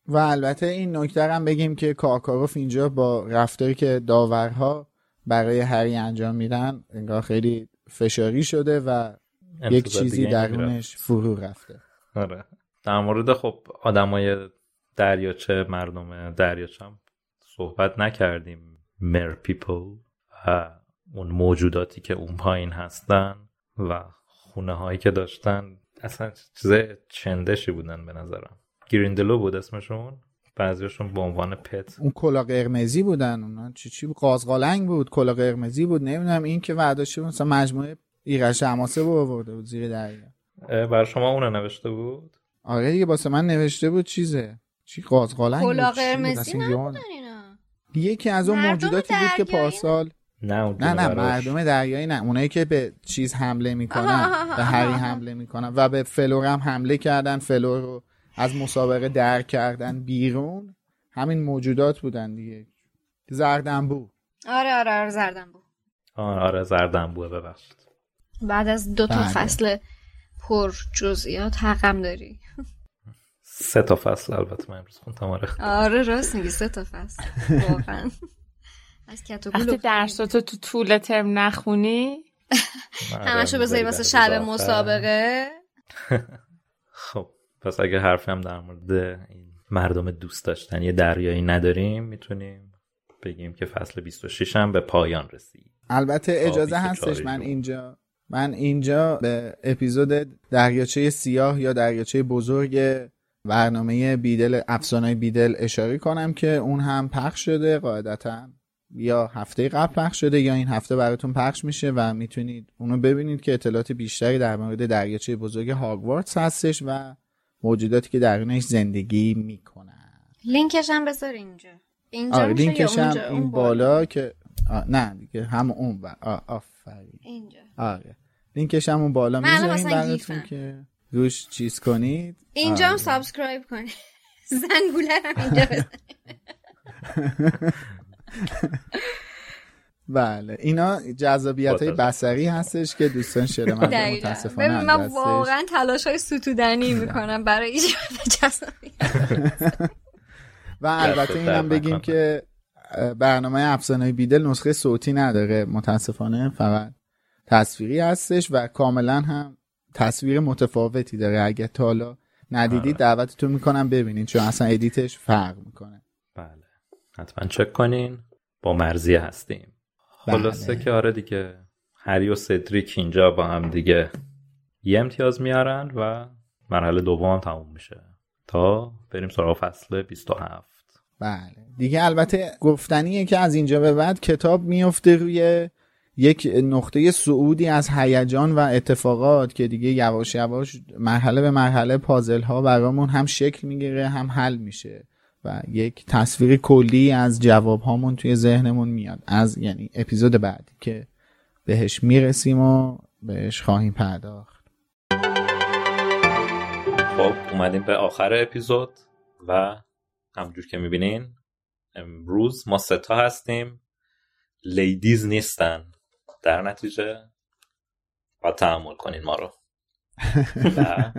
S5: و البته این نکته هم بگیم که کاکاروف اینجا با رفتاری که داورها برای هری انجام میدن انگار خیلی فشاری شده و یک چیزی درونش فرو رفته.
S2: آره. در مورد خب آدمای دریاچه مردم دریاچه هم صحبت نکردیم. مر پیپل و اون موجوداتی که اون پایین هستن و خونه هایی که داشتن اصلا چیز چندشی بودن به نظرم. گریندلو بود اسمشون؟ بعضیشون به عنوان پت.
S5: اون کلا قرمزی بودن. اونا چی چی بود؟ قازقالنگ بود کلا قرمزی بود. نمی‌دونم این که وعداشه مثلا مجموعه ایرش حماسه بود آورده بود زیر دریا.
S2: بر شما اونو نوشته بود؟
S5: آره دیگه واسه من نوشته بود چیزه. چی؟ قازقالنگ
S4: کلا قرمزی نبودن اینا.
S5: یکی از اون موجوداتی بود که پارسال
S2: نه
S5: نه نه مردم دریایی نه. اونایی که به چیز حمله می‌کنن به هری حمله می‌کنن و به فلور هم حمله کردن. فلور رو از مسابقه در کردن بیرون همین موجودات بودن دیگه. زردنبو.
S4: آره آره آره زردنبو.
S2: آره آره زردنبوه ببخشید.
S4: بعد از دو تا
S5: بله.
S4: فصل پر جزئیات حقم داری.
S2: سه تا فصل البته من امروز خوندم آره
S4: آره راست میگی سه تا فصل. واقعا. از
S3: وقتی درساتو تو طول ترم نخونی؟
S4: همشو بذاری واسه شب مسابقه.
S2: پس اگه حرفی هم در مورد این مردم دوست داشتنی دریایی نداریم می‌تونیم بگیم که فصل 26 هم به پایان رسید
S5: البته اجازه
S2: 24
S5: هستش من. اینجا من اینجا به اپیزود دریاچه سیاه یا دریاچه بزرگ برنامه بیدل افسانه بیدل اشاره کنم که اون هم پخش شده قاعدتا یا هفته قبل پخش شده یا این هفته براتون پخش میشه و می‌تونید اونو ببینید که اطلاعات بیشتری در مورد دریاچه بزرگ هاگوارتس هستش و موجوداتی که درونش زندگی می‌کنن.
S4: لینکش هم بذار اینجا. اینجا
S5: آره لینکش هم
S4: اونجا؟
S5: این
S4: اون
S5: بالا. که نه دیگه هم اون بر آفرین.
S4: اینجا.
S5: آره. لینکش هم اون بالا می‌ذاریم براتون. که روش چیز کنید.
S4: اینجا هم
S5: آره.
S4: subscribe کنی زنگوله هم اینجا بزن
S5: بله اینا جذابیت های بصری هستش که دوستان شده من. متاسفانه
S4: ببین من. واقعا تلاش های ستودنی می‌کنم برای ایجاد جذابیت
S5: و البته اینم بگیم. که برنامه افسانه بیدل نسخه صوتی نداره متاسفانه فقط تصویری هستش و کاملا هم تصویر متفاوتی داره اگه تا حالا ندیدید
S2: آره.
S5: دعوتتون می‌کنم ببینید چون اصلا ادیتش فرق می‌کنه
S2: بله حتما چک کنین با مرزیه هستیم. خلاصه که آره دیگه هری و سدریک اینجا با هم دیگه یه امتیاز میارن و مرحله دوم تموم میشه. تا بریم سراغ فصل 27
S5: بله. دیگه البته گفتنیه که از اینجا به بعد کتاب میفته روی یک نقطه صعودی از هیجان و اتفاقات که دیگه یواش یواش مرحله به مرحله پازل ها برامون هم شکل می‌گیره هم حل میشه. و یک تصویر کلی از جواب هامون توی ذهنمون میاد. از یعنی اپیزود بعدی که بهش می‌رسیم و بهش خواهیم پرداخت.
S2: خب اومدیم به آخر اپیزود و همجور که می‌بینین امروز ما ستا هستیم. لیدیز نیستن. در نتیجه با تحمل کنین ما رو.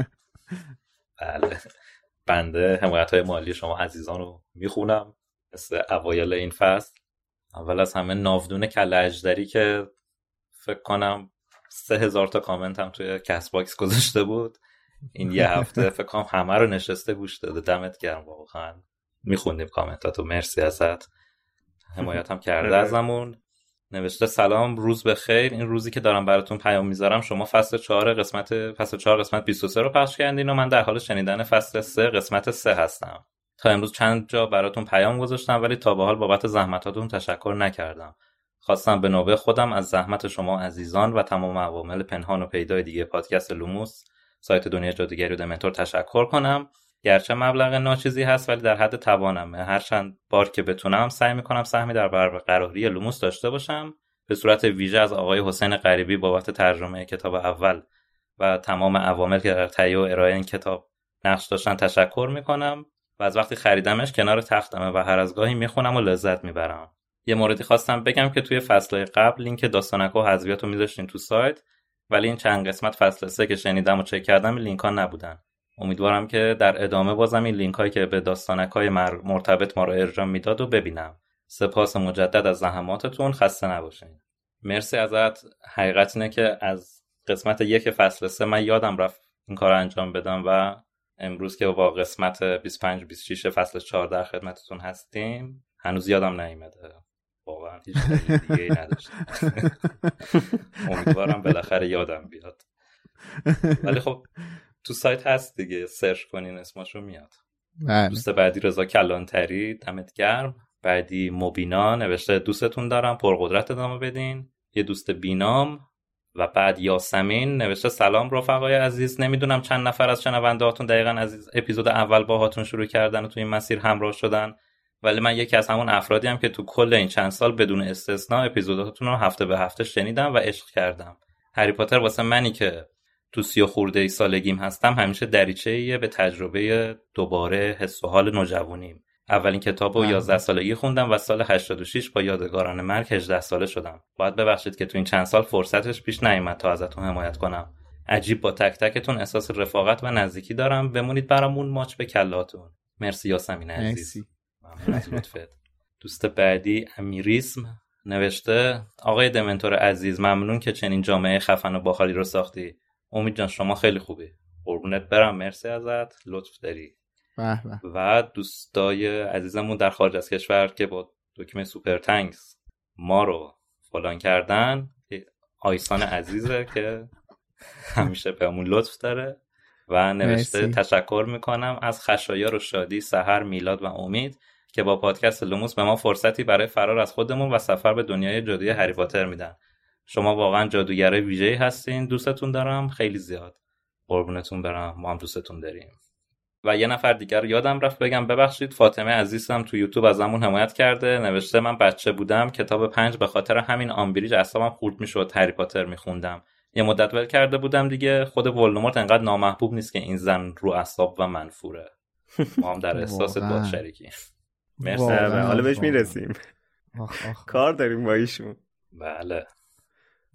S2: بله. بنده حمایت های مالی شما عزیزان رو می‌خونم. مثل اوایل این فصل. اول از همه ناودون کله اژدری که فکر کنم سه هزار تا کامنت هم توی کست باکس گذاشته بود. این یه هفته فکر کنم همه رو نشسته گوش داده. دمت گرم واقعا. میخوندیم کامنتاتو. مرسی ازت. حمایت هم کرده ازمون. نوشته سلام روز بخیر. این روزی که دارم براتون پیام می‌ذارم شما فصل 4 قسمت فصل 4 قسمت 23 رو پخش کردین و من در حال شنیدن فصل 3 قسمت 3 هستم. تا امروز چند جا براتون پیام گذاشتم ولی تا به حال بابت زحمتاتون تشکر نکردم. خواستم به نوبه خودم از زحمت شما عزیزان و تمام عوامل پنهان و پیدای دیگه پادکست لوموس سایت دنیا جادوگری و دمنتور تشکر کنم. گرچه مبلغ ناچیزی هست ولی در حد توانمه. هر چند بار که بتونم سعی می‌کنم سهمی در برقراری لوموس داشته باشم. به صورت ویژه از آقای حسین غریبی بابت ترجمه کتاب اول و تمام عوامل که در تهیه و ارائه این کتاب نقش داشتن تشکر می‌کنم و از وقتی خریدمش کنار تختمه و هر از گاهی می‌خونم و لذت می‌برم. یه موردی خواستم بگم که توی فصلهای قبل لینک داستانک و حذویات رو میذاشتین تو سایت ولی این چند قسمت فصل سه که شنیدم و چک کردم لینک ها نبودن. امیدوارم که در ادامه بازم این لینک هایی که به داستانک های مرتبط ما رو ارجام می‌داد و ببینم. سپاس مجدد از زحماتتون. خسته نباشین. مرسی ازت. حقیقت اینه که از قسمت یک فصل سه من یادم رفت این کار انجام بدم و امروز که با قسمت 25 26 فصل 4 در خدمتتون هستیم هنوز یادم نیومده. واقعا هیچ دیگه ای نداشتم. امیدوارم بالاخره یادم بیاد. ولی خب تو سایت هست دیگه سرچ کنین اسمشو میاد.
S5: بله.
S2: دوست بعدی رضا کلانتری دمت گرم. بعدی مبینا نوشته دوستتون دارم پرقدرت ادامه بدین. یه دوست بینام. و بعد یاسمین نوشته سلام رفقای عزیز. نمی‌دونم چند نفر از شنونده هاتون دقیقا از اپیزود اول با هاتون شروع کردن و تو این مسیر همراه شدن. ولی من یکی از همون افرادی هم که تو کل این چند سال بدون استثنا اپیزوداتون رو هفته به هفته شنیدم و عشق کردم. هری پاتر واسه منی که تو سی و خورده ای سالگیم هستم همیشه دریچه به تجربه دوباره حس و حال نوجوانیم. اولین کتاب رو 11 سالگی خوندم و سال 86 با یادگاران مرگ 18 ساله شدم. باید ببخشید که تو این چند سال فرصتش پیش نیومد تا ازتون حمایت کنم. عجیب با تک تکتون احساس رفاقت و نزدیکی دارم. بمونید برامون ماچ به کلاتون. مرسی یاسمین عزیز. ممنون از لطفت. دوست بعدی امیریسم نوشته آقای دمنتور عزیز ممنون که چنین جامعه خفن و باحالی رو ساختی. امید جان شما خیلی خوبی. قربونت برم. مرسی ازت. لطف داری.
S5: به به.
S2: و دوستای عزیزمون در خارج از کشور که با دکمه سوپر تنکس ما رو فلان کردن آیسان عزیزه که همیشه بهمون لطف داره و نوشته
S5: مرسی.
S2: تشکر می‌کنم از خشایار و شادی سحر میلاد و امید که با پادکست لوموس به ما فرصتی برای فرار از خودمون و سفر به دنیای جادوی هری پاتر میدن. شما واقعا جادوگر ویژه‌ای هستین. دوستتون دارم. خیلی زیاد. قربونتون برم. ما هم دوستتون داریم. و یه نفر دیگر رو یادم رفت بگم. ببخشید فاطمه عزیزم تو یوتیوب ازمون حمایت کرده. نوشته من بچه بودم. کتاب پنج به خاطر همین آمبریج اعصابم خورد می‌شد هری پاتر میخوندم. یه مدت ول کرده بودم دیگه. خود ولدمورت انقدر نامحبوب نیست که این زن رو اعصاب و منفوره. ما هم در احساس. با شریکی مرسی.
S9: حالا بهش. می‌رسیم. کار داریم با ایشون.
S2: بله.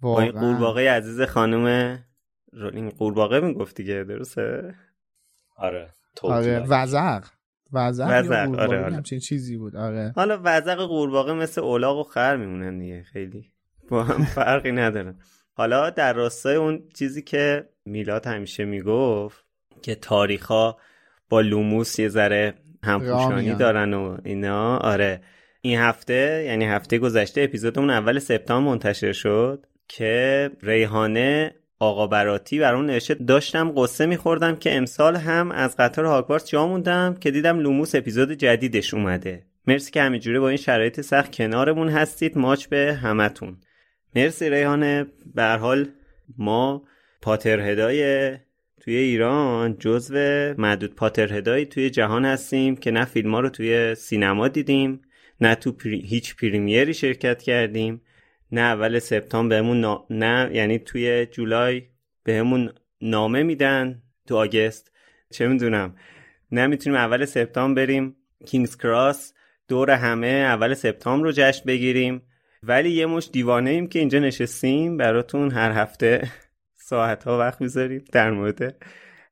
S9: با این
S5: واقعاً.
S9: قورباغه عزیز خانم رولینگ قورباغه می‌گفت دیگه درسته
S2: آره
S5: آره. وزق وزق
S9: وزغ،
S5: یا
S9: آره، آره.
S5: همچین چیزی بود آره
S9: حالا وزق قورباغه مثل اولاغ و خر میمونن دیگه خیلی با هم فرقی ندارن حالا در راستای اون چیزی که میلاد همیشه می‌گفت که تاریخا با لوموس یه ذره همپوشانی. دارن و اینا آره این هفته یعنی هفته گذشته اپیزودمون اول سپتامبر منتشر شد که ریحانه آقا براتی برامون نوشته داشتم غصه میخوردم که امسال هم از قطار هاگوارتس جا موندم که دیدم لوموس اپیزود جدیدش اومده. مرسی که همینجوری با این شرایط سخت کنارمون هستید. ماچ به همتون. مرسی ریحانه. به حال ما پاترهدای توی ایران جزو معدود پاترهدایی توی جهان هستیم که نه فیلم ها رو توی سینما دیدیم نه تو پری... هیچ پریمیری شرکت کردیم. نه اول سپتامبر بهمون نا... نه یعنی توی جولای بهمون نامه میدن تو آگست. چه می‌دونم. نه می‌تونیم اول سپتامبر بریم. کینگز کراس دور همه اول سپتامبر رو جشن بگیریم. ولی یه مش دیوانه ایم که اینجا نشستیم. براتون هر هفته ساعت ها وقت می‌ذاریم در مورد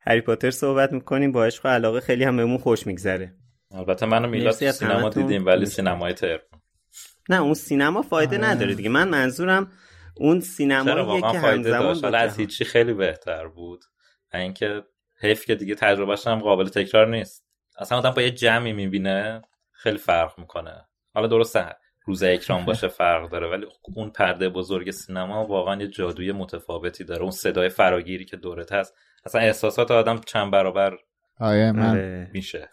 S9: هری پاتر صحبت می‌کنیم. با عشق و علاقه خیلی هم بهمون خوش میگذره.
S2: البته من و میلاد سینما. دیدیم ولی. سینمای تر
S9: نه اون سینما فایده
S5: آره.
S9: نداره دیگه. من منظورم اون
S2: واقعا
S9: که
S2: فایده
S9: همزمان
S2: داشت حالا از هیچی خیلی بهتر بود. و اینکه حیف که دیگه تجربهش هم قابل تکرار نیست. اصلا آدم با یه جمعی می‌بینه خیلی فرق می‌کنه. حالا درسته روز اکران باشه فرق داره ولی اون پرده بزرگ سینما واقعا یه جادوی متفاوتی داره. اون صدای فراگیری که دورت هست اصلا احساسات آدم چند برابر
S5: آره من.
S2: میشه.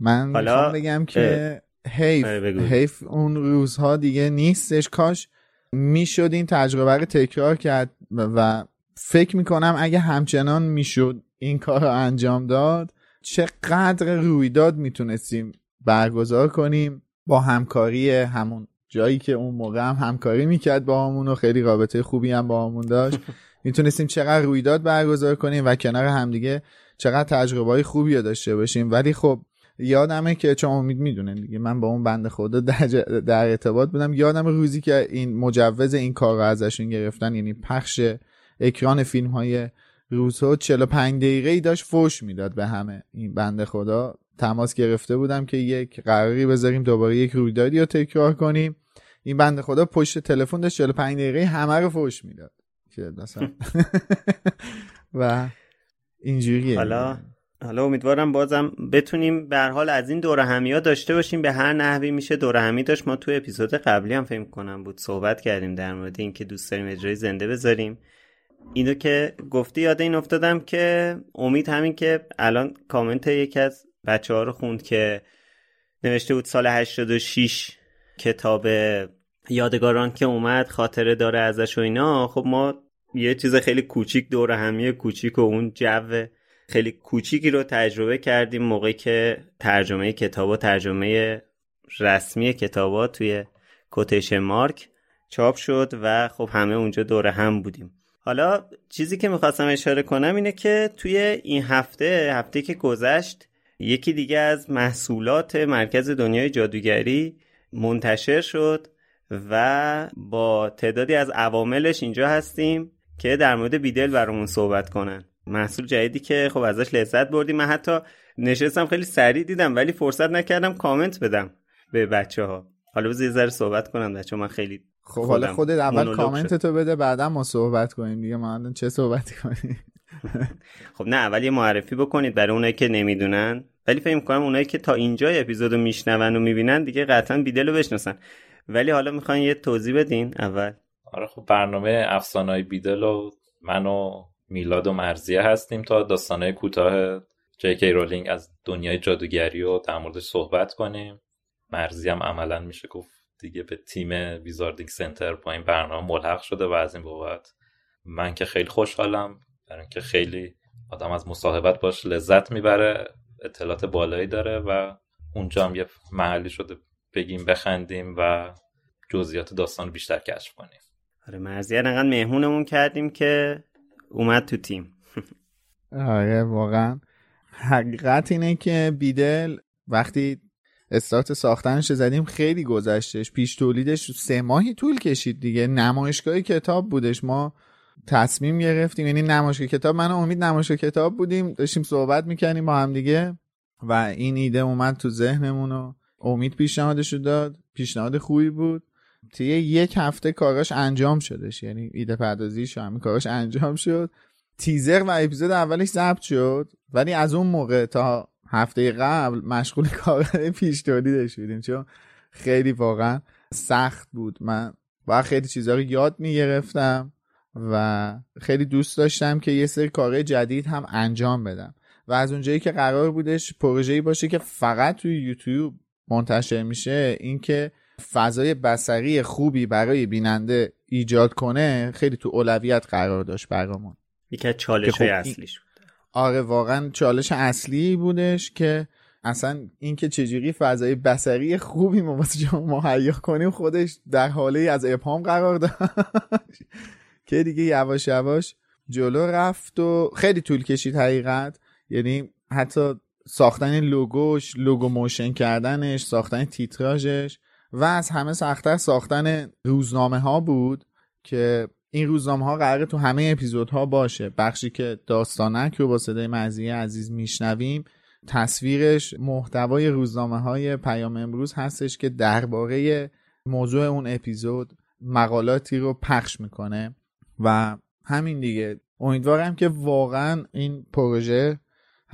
S5: من
S9: حالا-
S5: می‌خوام بگم که حیف. حیف اون روزها دیگه نیستش. کاش می‌شد این تجربه رو تکرار کرد و- و فکر می‌کنم اگه همچنان می‌شد این کار رو انجام داد چقدر رویداد می‌تونستیم برگزار کنیم با همکاری همون جایی که اون موقع هم همکاری می‌کرد با همون و خیلی رابطه خوبی هم با همون داشت. می‌تونستیم چقدر رویداد برگزار کنیم و کنار همدیگه چقدر تجربه های خوبی رو داشته باشیم. ولی خب یادمه که چون امید می‌دونه دیگه من با اون بنده خدا در, ج- در ارتباط بودم. یادم روزی که این مجوز این کار رو ازشون گرفتن یعنی پخش اکران فیلم های روزها 45 دقیقه ای داشت فوش می‌داد به همه. این بنده خدا تماس گرفته بودم که یک قراری بذاریم دوباره یک رویدادی رو تکرار کنیم. این بنده خدا پشت تلفن داشت 45 دقیقه همه رو فوش می‌داد. و اینجوریه.
S9: حالا حالا امیدوارم بازم بتونیم به هر حال از این دوره همی داشته باشیم. به هر نحوی میشه دوره همی داشت. ما تو اپیزود قبلی هم فکر کنم بود صحبت کردیم در مورد اینکه دوست داریم اجرای زنده بذاریم. اینو که گفتی یاد این افتادم که امید همین که الان کامنت یکی از بچه ها رو خوند که نوشته بود سال 86 کتاب یادگاران که اومد خاطره داره ازش و اینا. خب ما یه چیز خیلی کوچیک دور همی کوچیک و اون جو خیلی کوچیکی رو تجربه کردیم موقعی که ترجمه کتاب و ترجمه رسمی کتابا توی کوتیشن مارک چاپ شد و خب همه اونجا دور هم بودیم. حالا چیزی که می‌خواستم اشاره کنم اینه که توی این هفته هفته که گذشت یکی دیگه از محصولات مرکز دنیای جادوگری منتشر شد و با تعدادی از عواملش اینجا هستیم که در مورد بیدل برامون صحبت کنن. محصول جدیدی که خب ازش لذت بردیم. من حتی نشستم خیلی سریع دیدم ولی فرصت نکردم کامنت بدم به بچه ها حالا بذار ذره صحبت کنم بچه من خیلی
S5: خب حالا خودت اول کامنت تو بده بعدا ما صحبت کنیم. دیگه ما چه صحبتی کنیم؟
S9: خب نه اول یه معرفی بکنید برای اونایی که نمی‌دونن. ولی فکر کنم اونایی که تا اینجا اپیزودو میشنون و می‌بینن دیگه قطعا بیدل رو بشناسن. ولی حالا می‌خواین یه توضیح بدین اول.
S2: آره خب برنامه افسانه‌های بیدل و من و میلاد و مرزیه هستیم تا داستانهای کوتاه جی کی رولینگ از دنیای جادوگری و در موردش صحبت کنیم. مرزی هم عملا میشه گفت دیگه به تیم ویزاردینگ سنتر با این برنامه ملحق شده و از این بابت من که خیلی خوشحالم برای اینکه خیلی آدم از مصاحبت باش لذت می‌بره اطلاعات بالایی داره و اونجا هم یه محلی شده بگیم بخندیم و جزئیات داستان بیشتر کشف کنیم.
S9: آره مرزیه انقدر مهمونمون کردیم که اومد تو تیم.
S5: آره واقعا. حقیقت اینه که بیدل وقتی استارت ساختنش زدیم خیلی گذشتش. پیش تولیدش سه ماهی طول کشید دیگه. نمایشگاه کتاب بودش. ما تصمیم گرفتیم یعنی نمایشگاه کتاب من امید نمایشگاه کتاب بودیم. داشتیم صحبت می‌کنیم با هم دیگه و این ایده اومد تو ذهنمون و امید پیشنهادش رو داد. پیشنهاد خوبی بود. طی یک هفته کاراش انجام شدش. یعنی ایده پردازیش همین کاراش انجام شد. تیزر و اپیزود اولش ضبط شد. ولی از اون موقع تا هفته قبل مشغول کار پیش تولیدش بودیم چون خیلی واقعا سخت بود. من و خیلی چیزها رو یاد می‌گرفتم و خیلی دوست داشتم که یه سری کارهای جدید هم انجام بدم. و از اونجایی که قرار بودش پروژه‌ای باشه که فقط توی یوتیوب منتشر میشه اینکه فضای بسری خوبی برای بیننده ایجاد کنه خیلی تو اولویت قرار داشت برامون.
S9: یکی از چالش های خب اصلیش بود.
S5: آره واقعا چالش اصلی بودش که اصلا اینکه چجوری فضای بسری خوبی ما واسه مهیا کنیم خودش در حاله از ابهام قرار داشت. که دیگه یواش یواش جلو رفت و خیلی طول کشید حقیقت. یعنی حتی ساختن لوگوش لوگو موشن کردنش ساختن تیتراژش و از همه سختتر ساختن روزنامه ها بود که این روزنامه ها قراره تو همه اپیزودها باشه. بخشی که داستانک رو با صدای مزیه عزیز میشنویم تصویرش محتوای روزنامه های پیام امروز هستش که درباره موضوع اون اپیزود مقالاتی رو پخش می‌کنه. و همین دیگه. امیدوارم که واقعا این پروژه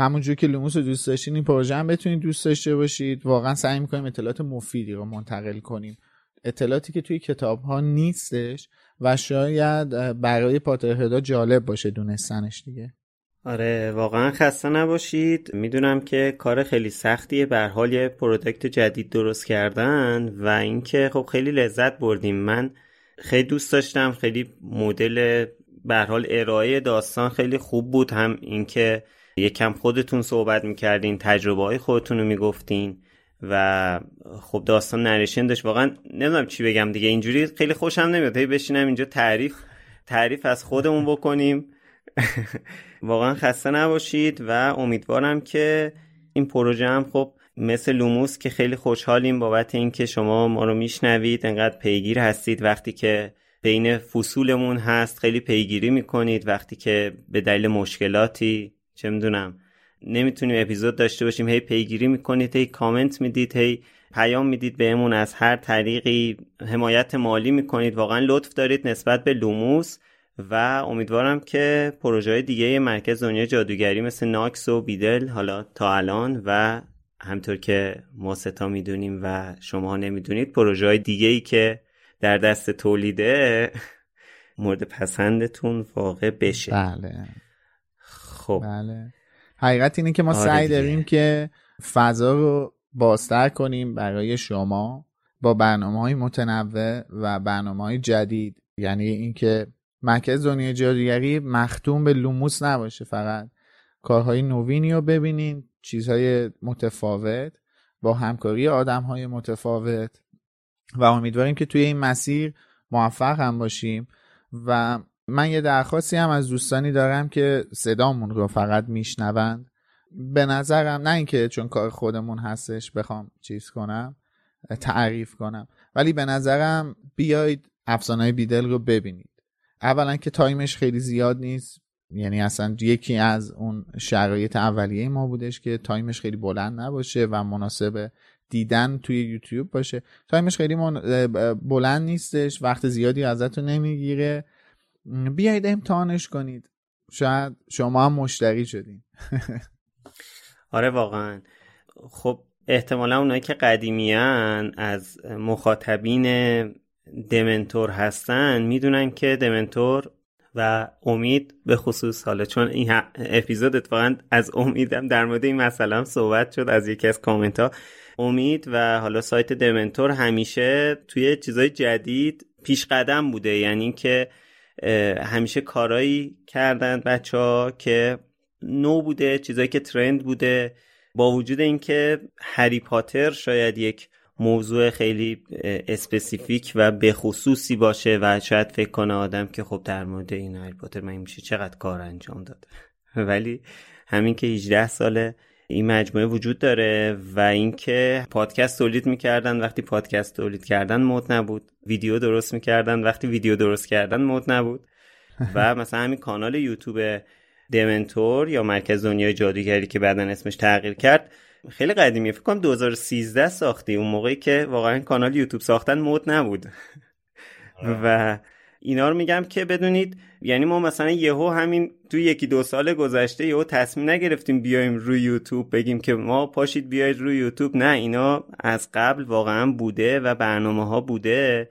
S5: همونجور که لوموس رو دوست داشتین این پروژه هم بتونید دوست داشته باشید. واقعا سعی می‌کنیم اطلاعات مفیدی رو منتقل کنیم. اطلاعاتی که توی کتاب ها نیستش و شاید برای پاترهدا جالب باشه دونستنش دیگه.
S9: آره واقعا خسته نباشید. می‌دونم که کار خیلی سختیه. به حال یه پرودکت جدید درست کردن و اینکه خب خیلی لذت بردیم. من خیلی دوست داشتم. خیلی مدل به حال ارائه داستان خیلی خوب بود. هم اینکه یکم خودتون صحبت می‌کردین تجربه های خودتون رو می‌گفتین و خب داستان نریشن داشت. واقعا نمی‌دونم چی بگم دیگه. اینجوری خیلی خوشم نمیاد. هی بشینم اینجا تعریف تعریف از خودمون بکنیم. واقعا خسته نباشید و امیدوارم که این پروژه هم خب مثل لوموس که خیلی خوشحالیم بابت اینکه شما ما رو میشنوید انقدر پیگیر هستید. وقتی که بین فصولمون هست خیلی پیگیری می‌کنید. وقتی که به دلیل مشکلاتی چه می‌دونم نمی‌تونیم اپیزود داشته باشیم هی پیگیری می‌کنید هی کامنت می‌دید هی پیام می‌دید بهمون از هر طریقی حمایت مالی می‌کنید. واقعا لطف دارید نسبت به لوموس و امیدوارم که پروژه دیگه مرکز دنیا جادوگری مثل ناکس و بیدل حالا تا الان و همطور که ما ستا می‌دونیم و شما نمی‌دونید پروژه دیگه ای که در دست تولیده مورد پسندتون واقع بشه.
S5: بله.
S9: خب.
S5: بله. حقیقت اینه که ما آره سعی داریم که فضا رو بازتر کنیم برای شما با برنامه های متنوع و برنامه های جدید. یعنی اینکه مرکز دنیای جادوگری مختوم به لوموس نباشه فقط. کارهای نوینی رو ببینین چیزهای متفاوت با همکاری آدم های متفاوت. و امیدواریم که توی این مسیر موفق هم باشیم. و من یه درخواستی هم از دوستانی دارم که صدامون رو فقط میشنوند. به نظرم نه اینکه چون کار خودمون هستش بخوام چیز کنم تعریف کنم ولی به نظرم بیاید افسانه بیدل رو ببینید. اولا که time ش خیلی زیاد نیست یعنی اصلا یکی از اون شرایط اولیه ما بودش که time ش خیلی بلند نباشه و مناسب دیدن توی یوتیوب باشه. time ش خیلی بلند نیستش وقت زیادی ازتون نمی‌گیره. بیایید امتحانش کنید. شاید شما هم مشتری شدین.
S9: آره واقعا. خب احتمالا اونایی که قدیمیان از مخاطبین دمنتور هستن می‌دونن که دمنتور و امید به خصوص حالا چون این اپیزود اتفاقا از امیدم در مورد این مسئله هم صحبت شد از یکی از کامنت ها امید و حالا سایت دمنتور همیشه توی چیزای جدید پیش قدم بوده. یعنی اینکه همیشه کارایی کردن بچه ها که نو بوده چیزایی که trend بوده. با وجود اینکه هری پاتر شاید یک موضوع خیلی specific و به خصوصی باشه و شاید فکر کنه آدم که خب در مورد این هری پاتر من میشه چقدر کار انجام داده. ولی همین که 18 ساله این مجموعه وجود داره و اینکه پادکست تولید می‌کردن وقتی پادکست تولید کردن مد نبود. ویدیو درست می‌کردن وقتی ویدیو درست کردن مد نبود. و مثلا همین کانال یوتیوب دمنتور یا مرکز دنیای جادوگری که بعدا اسمش تغییر کرد خیلی قدیمیه. فکر کنم 2013 ساختی. اون موقعی که واقعا کانال یوتیوب ساختن مد نبود. و اینا رو میگم که بدونید یعنی ما مثلا یهو همین تو یکی دو سال گذشته یهو تصمیم نگرفتیم بیایم روی یوتیوب بگیم که ما پاشید بیاید روی یوتیوب. نه اینا از قبل واقعا بوده و برنامه ها بوده.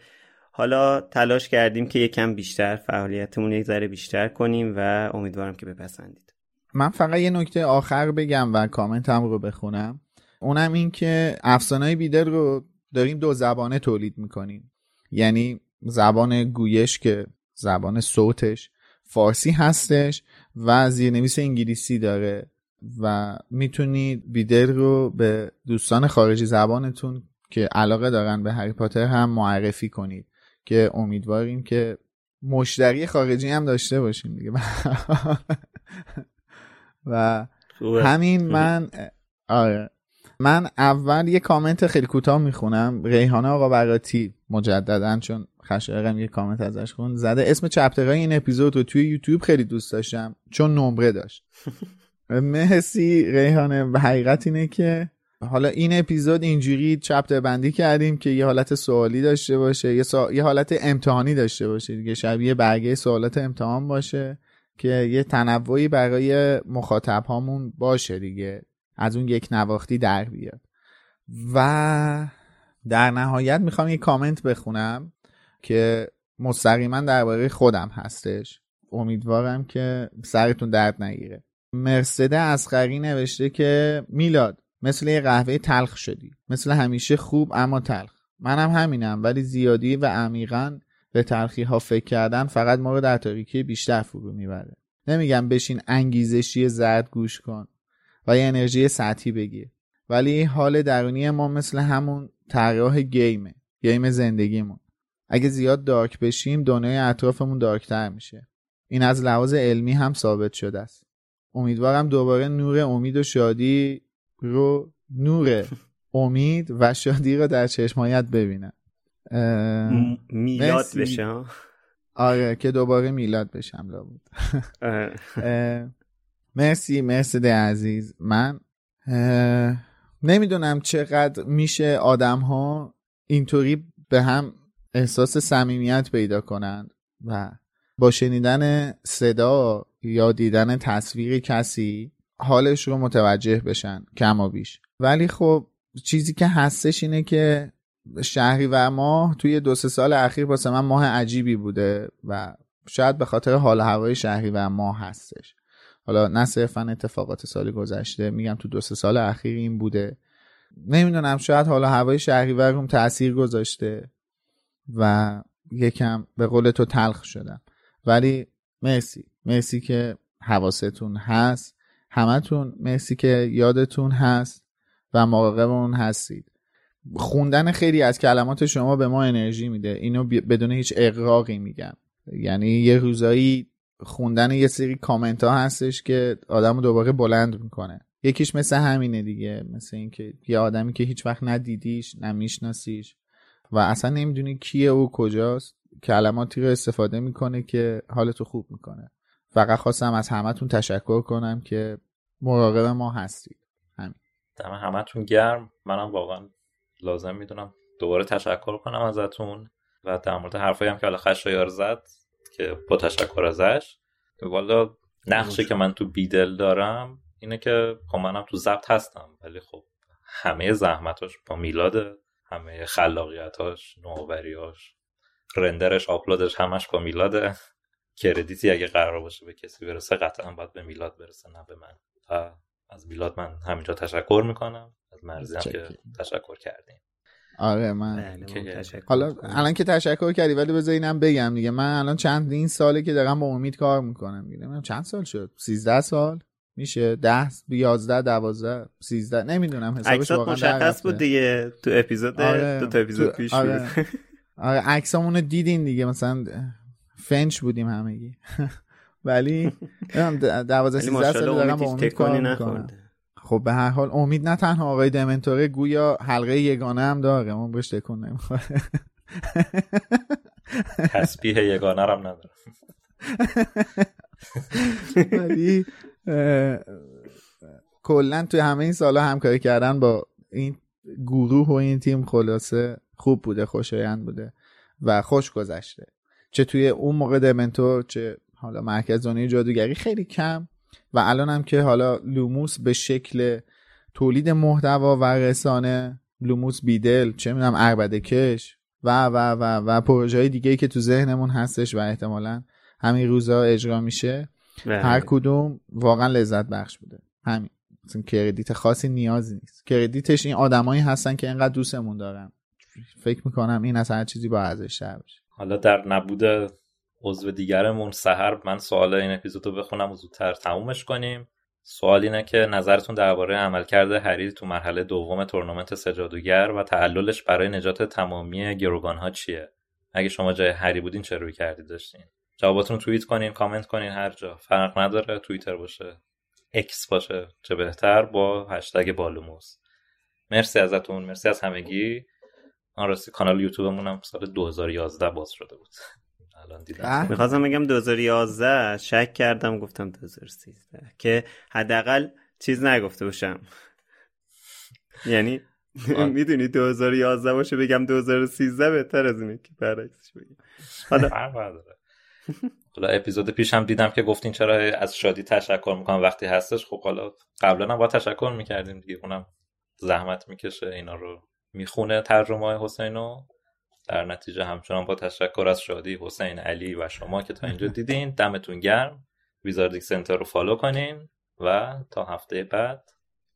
S9: حالا تلاش کردیم که یکم بیشتر فعالیتمون یک ذره بیشتر کنیم و امیدوارم که بپسندید.
S5: من فقط یه نکته آخر بگم و کامنتم رو بخونم. اونم این که افسانه بیدر رو داریم دو زبانه تولید می‌کنیم. یعنی زبان گویش که زبان صوتش فارسی هستش و زیرنویس انگلیسی داره و می‌تونید بیدر رو به دوستان خارجی زبانتون که علاقه دارن به هری پاتر هم معرفی کنید که امیدواریم که مشتری خارجی هم داشته باشیم دیگه. و همین من آره. من اول یه کامنت خیلی کوتاه می‌خونم. ریحانه آقا براتی مجددا چون خشایقم یه کامنت ازش خون زده اسم چپترهای این اپیزود رو توی یوتیوب خیلی دوست داشتم چون نمره داشت. مرسی ریحانه و حقیقت اینه که حالا این اپیزود اینجوری چپتر بندی کردیم که یه حالت سوالی داشته باشه یه, یه حالت امتحانی داشته باشه دیگه شبیه برگه سوالات امتحان باشه که یه تنوعی برای مخاطب هامون باشه دیگه. از اون یک نواختی در بیاد. و در نهایت می‌خوام یه کامنت بخونم که مستقیما درباره خودم هستش. امیدوارم که سرتون درد نگیره. مرسده اسقری نوشته که میلاد مثل یه قهوه تلخ شدی. مثل همیشه خوب اما تلخ. منم همینم ولی زیادی و عمیقا به تلخی ها فکر کردن فقط ما رو در تاریکی بیشتر فرو می‌بره. نمیگم بشین انگیزشی زرد گوش کن. و یه انرژی سطحی بگیر ولی حال درونی ما مثل همون طراح گیمه گیم زندگیمون. اگه زیاد دارک بشیم دنیای اطرافمون دارکتر میشه. این از لحاظ علمی هم ثابت شده است. امیدوارم دوباره نور امید و شادی رو نور امید و شادی رو در چشمایت ببینم.
S9: میلاد بشه
S5: آره که دوباره میلاد بشم لابود مرسی مرسی عزیز. من نمی‌دونم چقدر میشه آدم ها اینطوری به هم احساس صمیمیت پیدا کنند و با شنیدن صدا یا دیدن تصویر کسی حالش رو متوجه بشن کم و بیش. ولی خب چیزی که هستش اینه که شهری و ماه توی دو سه سال اخیر واسه من ماه عجیبی بوده و شاید به خاطر حال هوای شهری و ماه هستش. حالا نه صرفا اتفاقات سال گذشته میگم تو دو سه سال اخیر این بوده. نمی‌دونم شاید حالا هوای شهری و روم تاثیر گذاشته و یکم به قول تو تلخ شدم. ولی مرسی مرسی که حواستون هست. همتون مرسی که یادتون هست و مراقب اون هستید. خوندن خیلی از کلمات شما به ما انرژی میده. اینو بدون هیچ اقراقی میگم. یعنی یه روزایی خوندن یه سری کامنت ها هستش که آدم رو دوباره بلند می‌کنه. یکیش مثل همینه دیگه مثل اینکه یه آدمی که هیچ وقت ندیدیش نمیشناسیش و اصلا نمی‌دونی کیه و کجاست کلماتی رو استفاده می‌کنه که حالتو خوب می‌کنه. فقط خواستم از همتون تشکر کنم که مراقب ما هستید. همین.
S2: دم همتون گرم. منم واقعا لازم می‌دونم دوباره تشکر کنم ازتون و در مورد حرفایی هم که حالا خشایار زد که با تشکر ازش. والا نقشی که من تو بیدل دارم اینه که خب منم تو ضبط هستم ولی خب همه زحمتاش با میلاده همه خلاقیتاش نوآوریاش رندرش آپلودش همش با میلاده. کردیتی اگه قرار باشه به کسی برسه قطعا باید به میلاد برسه نه به من. و از میلاد من همینجا تشکر می‌کنم. از مرزی هم که تشکر کردیم.
S5: آره من بله، حالا الان که تشکر کردی ولی بذار اینم بگم دیگه. من الان چند این ساله که دارم با امید کار می‌کنم دیگه. چند سال شد؟ 13 سال؟ میشه؟ 10 11 12 13 نمی‌دونم حسابش واقعا
S9: مشخص بود دیگه. تو اپیزود آره. دو تا اپیزود پیش
S5: آره. آره عکسامون رو دیدین دیگه. مثلا فنچ بودیم همگی. ولی 12 13 سال دارم با امید کار می‌کنم. خب به هر حال امید نه تنها آقای دمنتوره گویا حلقه یگانه هم داره. اون بهش تکون نمی‌خوره
S2: تسبیح یگانه هم نداره
S5: ولی کلا توی همه این سالا همکاری کردن با این گروه و این تیم خلاصه خوب بوده خوشایند بوده و خوش گذشته. چه توی اون موقع دمنتور چه حالا مرکز جادوگری خیلی کم. و الان هم که حالا لوموس به شکل تولید محتوا و رسانه لوموس بیدل چه می‌دونم عربده کش و و و و پروژه های دیگه ای که تو ذهنمون هستش و احتمالا همین روزا اجرا میشه بله. هر کدوم واقعا لذت بخش بوده. همین. مثلا کردیت خاصی نیازی نیست. کردیتش این آدمایی هستن که اینقدر دوستمون دارن. فکر می‌کنم این از هر چیزی با ارزش باشه.
S2: حالا در نبود عضو دیگرمون. سهر من سوال این اپیزود رو بخونم و زودتر تمومش کنیم. سوال اینه که نظرتون درباره عملکرد هری تو مرحله دوم تورنمنت سجادوگر و تعللش برای نجات تمامی گروگان ها چیه؟ اگه شما جای هری بودین چه روی کردی داشتین؟ جواباتون توییت کنین کامنت کنین هر جا. فرق نداره توییتر باشه اکس باشه چه بهتر با هشتگ بالوموس. مرسی ازتون مرسی از همگی. آن راستی کانال یوتیوبمون هم سال 2011 باز شده بود. الان دیدم.
S9: می‌خواستم بگم 2011 شک کردم گفتم 2013 که حداقل چیز نگفته باشم. یعنی می‌دونی 2011 باشه بگم 2013 بهتر از اینه که برعکسش بگم.
S2: حالا حالا اپیزود پیش هم دیدم که گفتین چرا از شادی تشکر می‌کنم وقتی هستش. خب حالا قبلا هم با تشکر می‌کردیم دیگه. اونم زحمت می‌کشه اینا رو می‌خونه ترجمه حسینو. در نتیجه همچنان با تشکر از شادی حسین علی و شما که تا اینجا دیدین. دمتون گرم. ویزاردیک سنتر رو فالو کنین و تا هفته بعد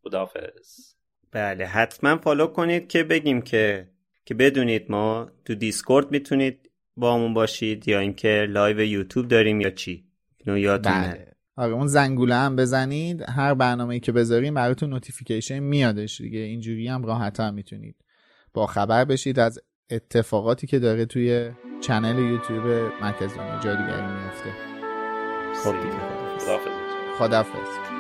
S2: خداحافظ.
S9: بله حتما follow کنید که بگیم که که بدونید ما تو دیسکورد می‌تونید با همون باشید یا اینکه live یوتیوب داریم یا چی؟ اینو یادتون بله.
S5: آره اون زنگوله هم بزنید. هر برنامه‌ای که بذاریم براتون notification میادش دیگه. اینجوری هم راحت‌تر می‌تونید با خبر بشید. از اتفاقاتی که داره توی channel یوتیوب مرکز دنیا جادوگری میفته
S2: خب دیگه خدافظ
S5: خدافظ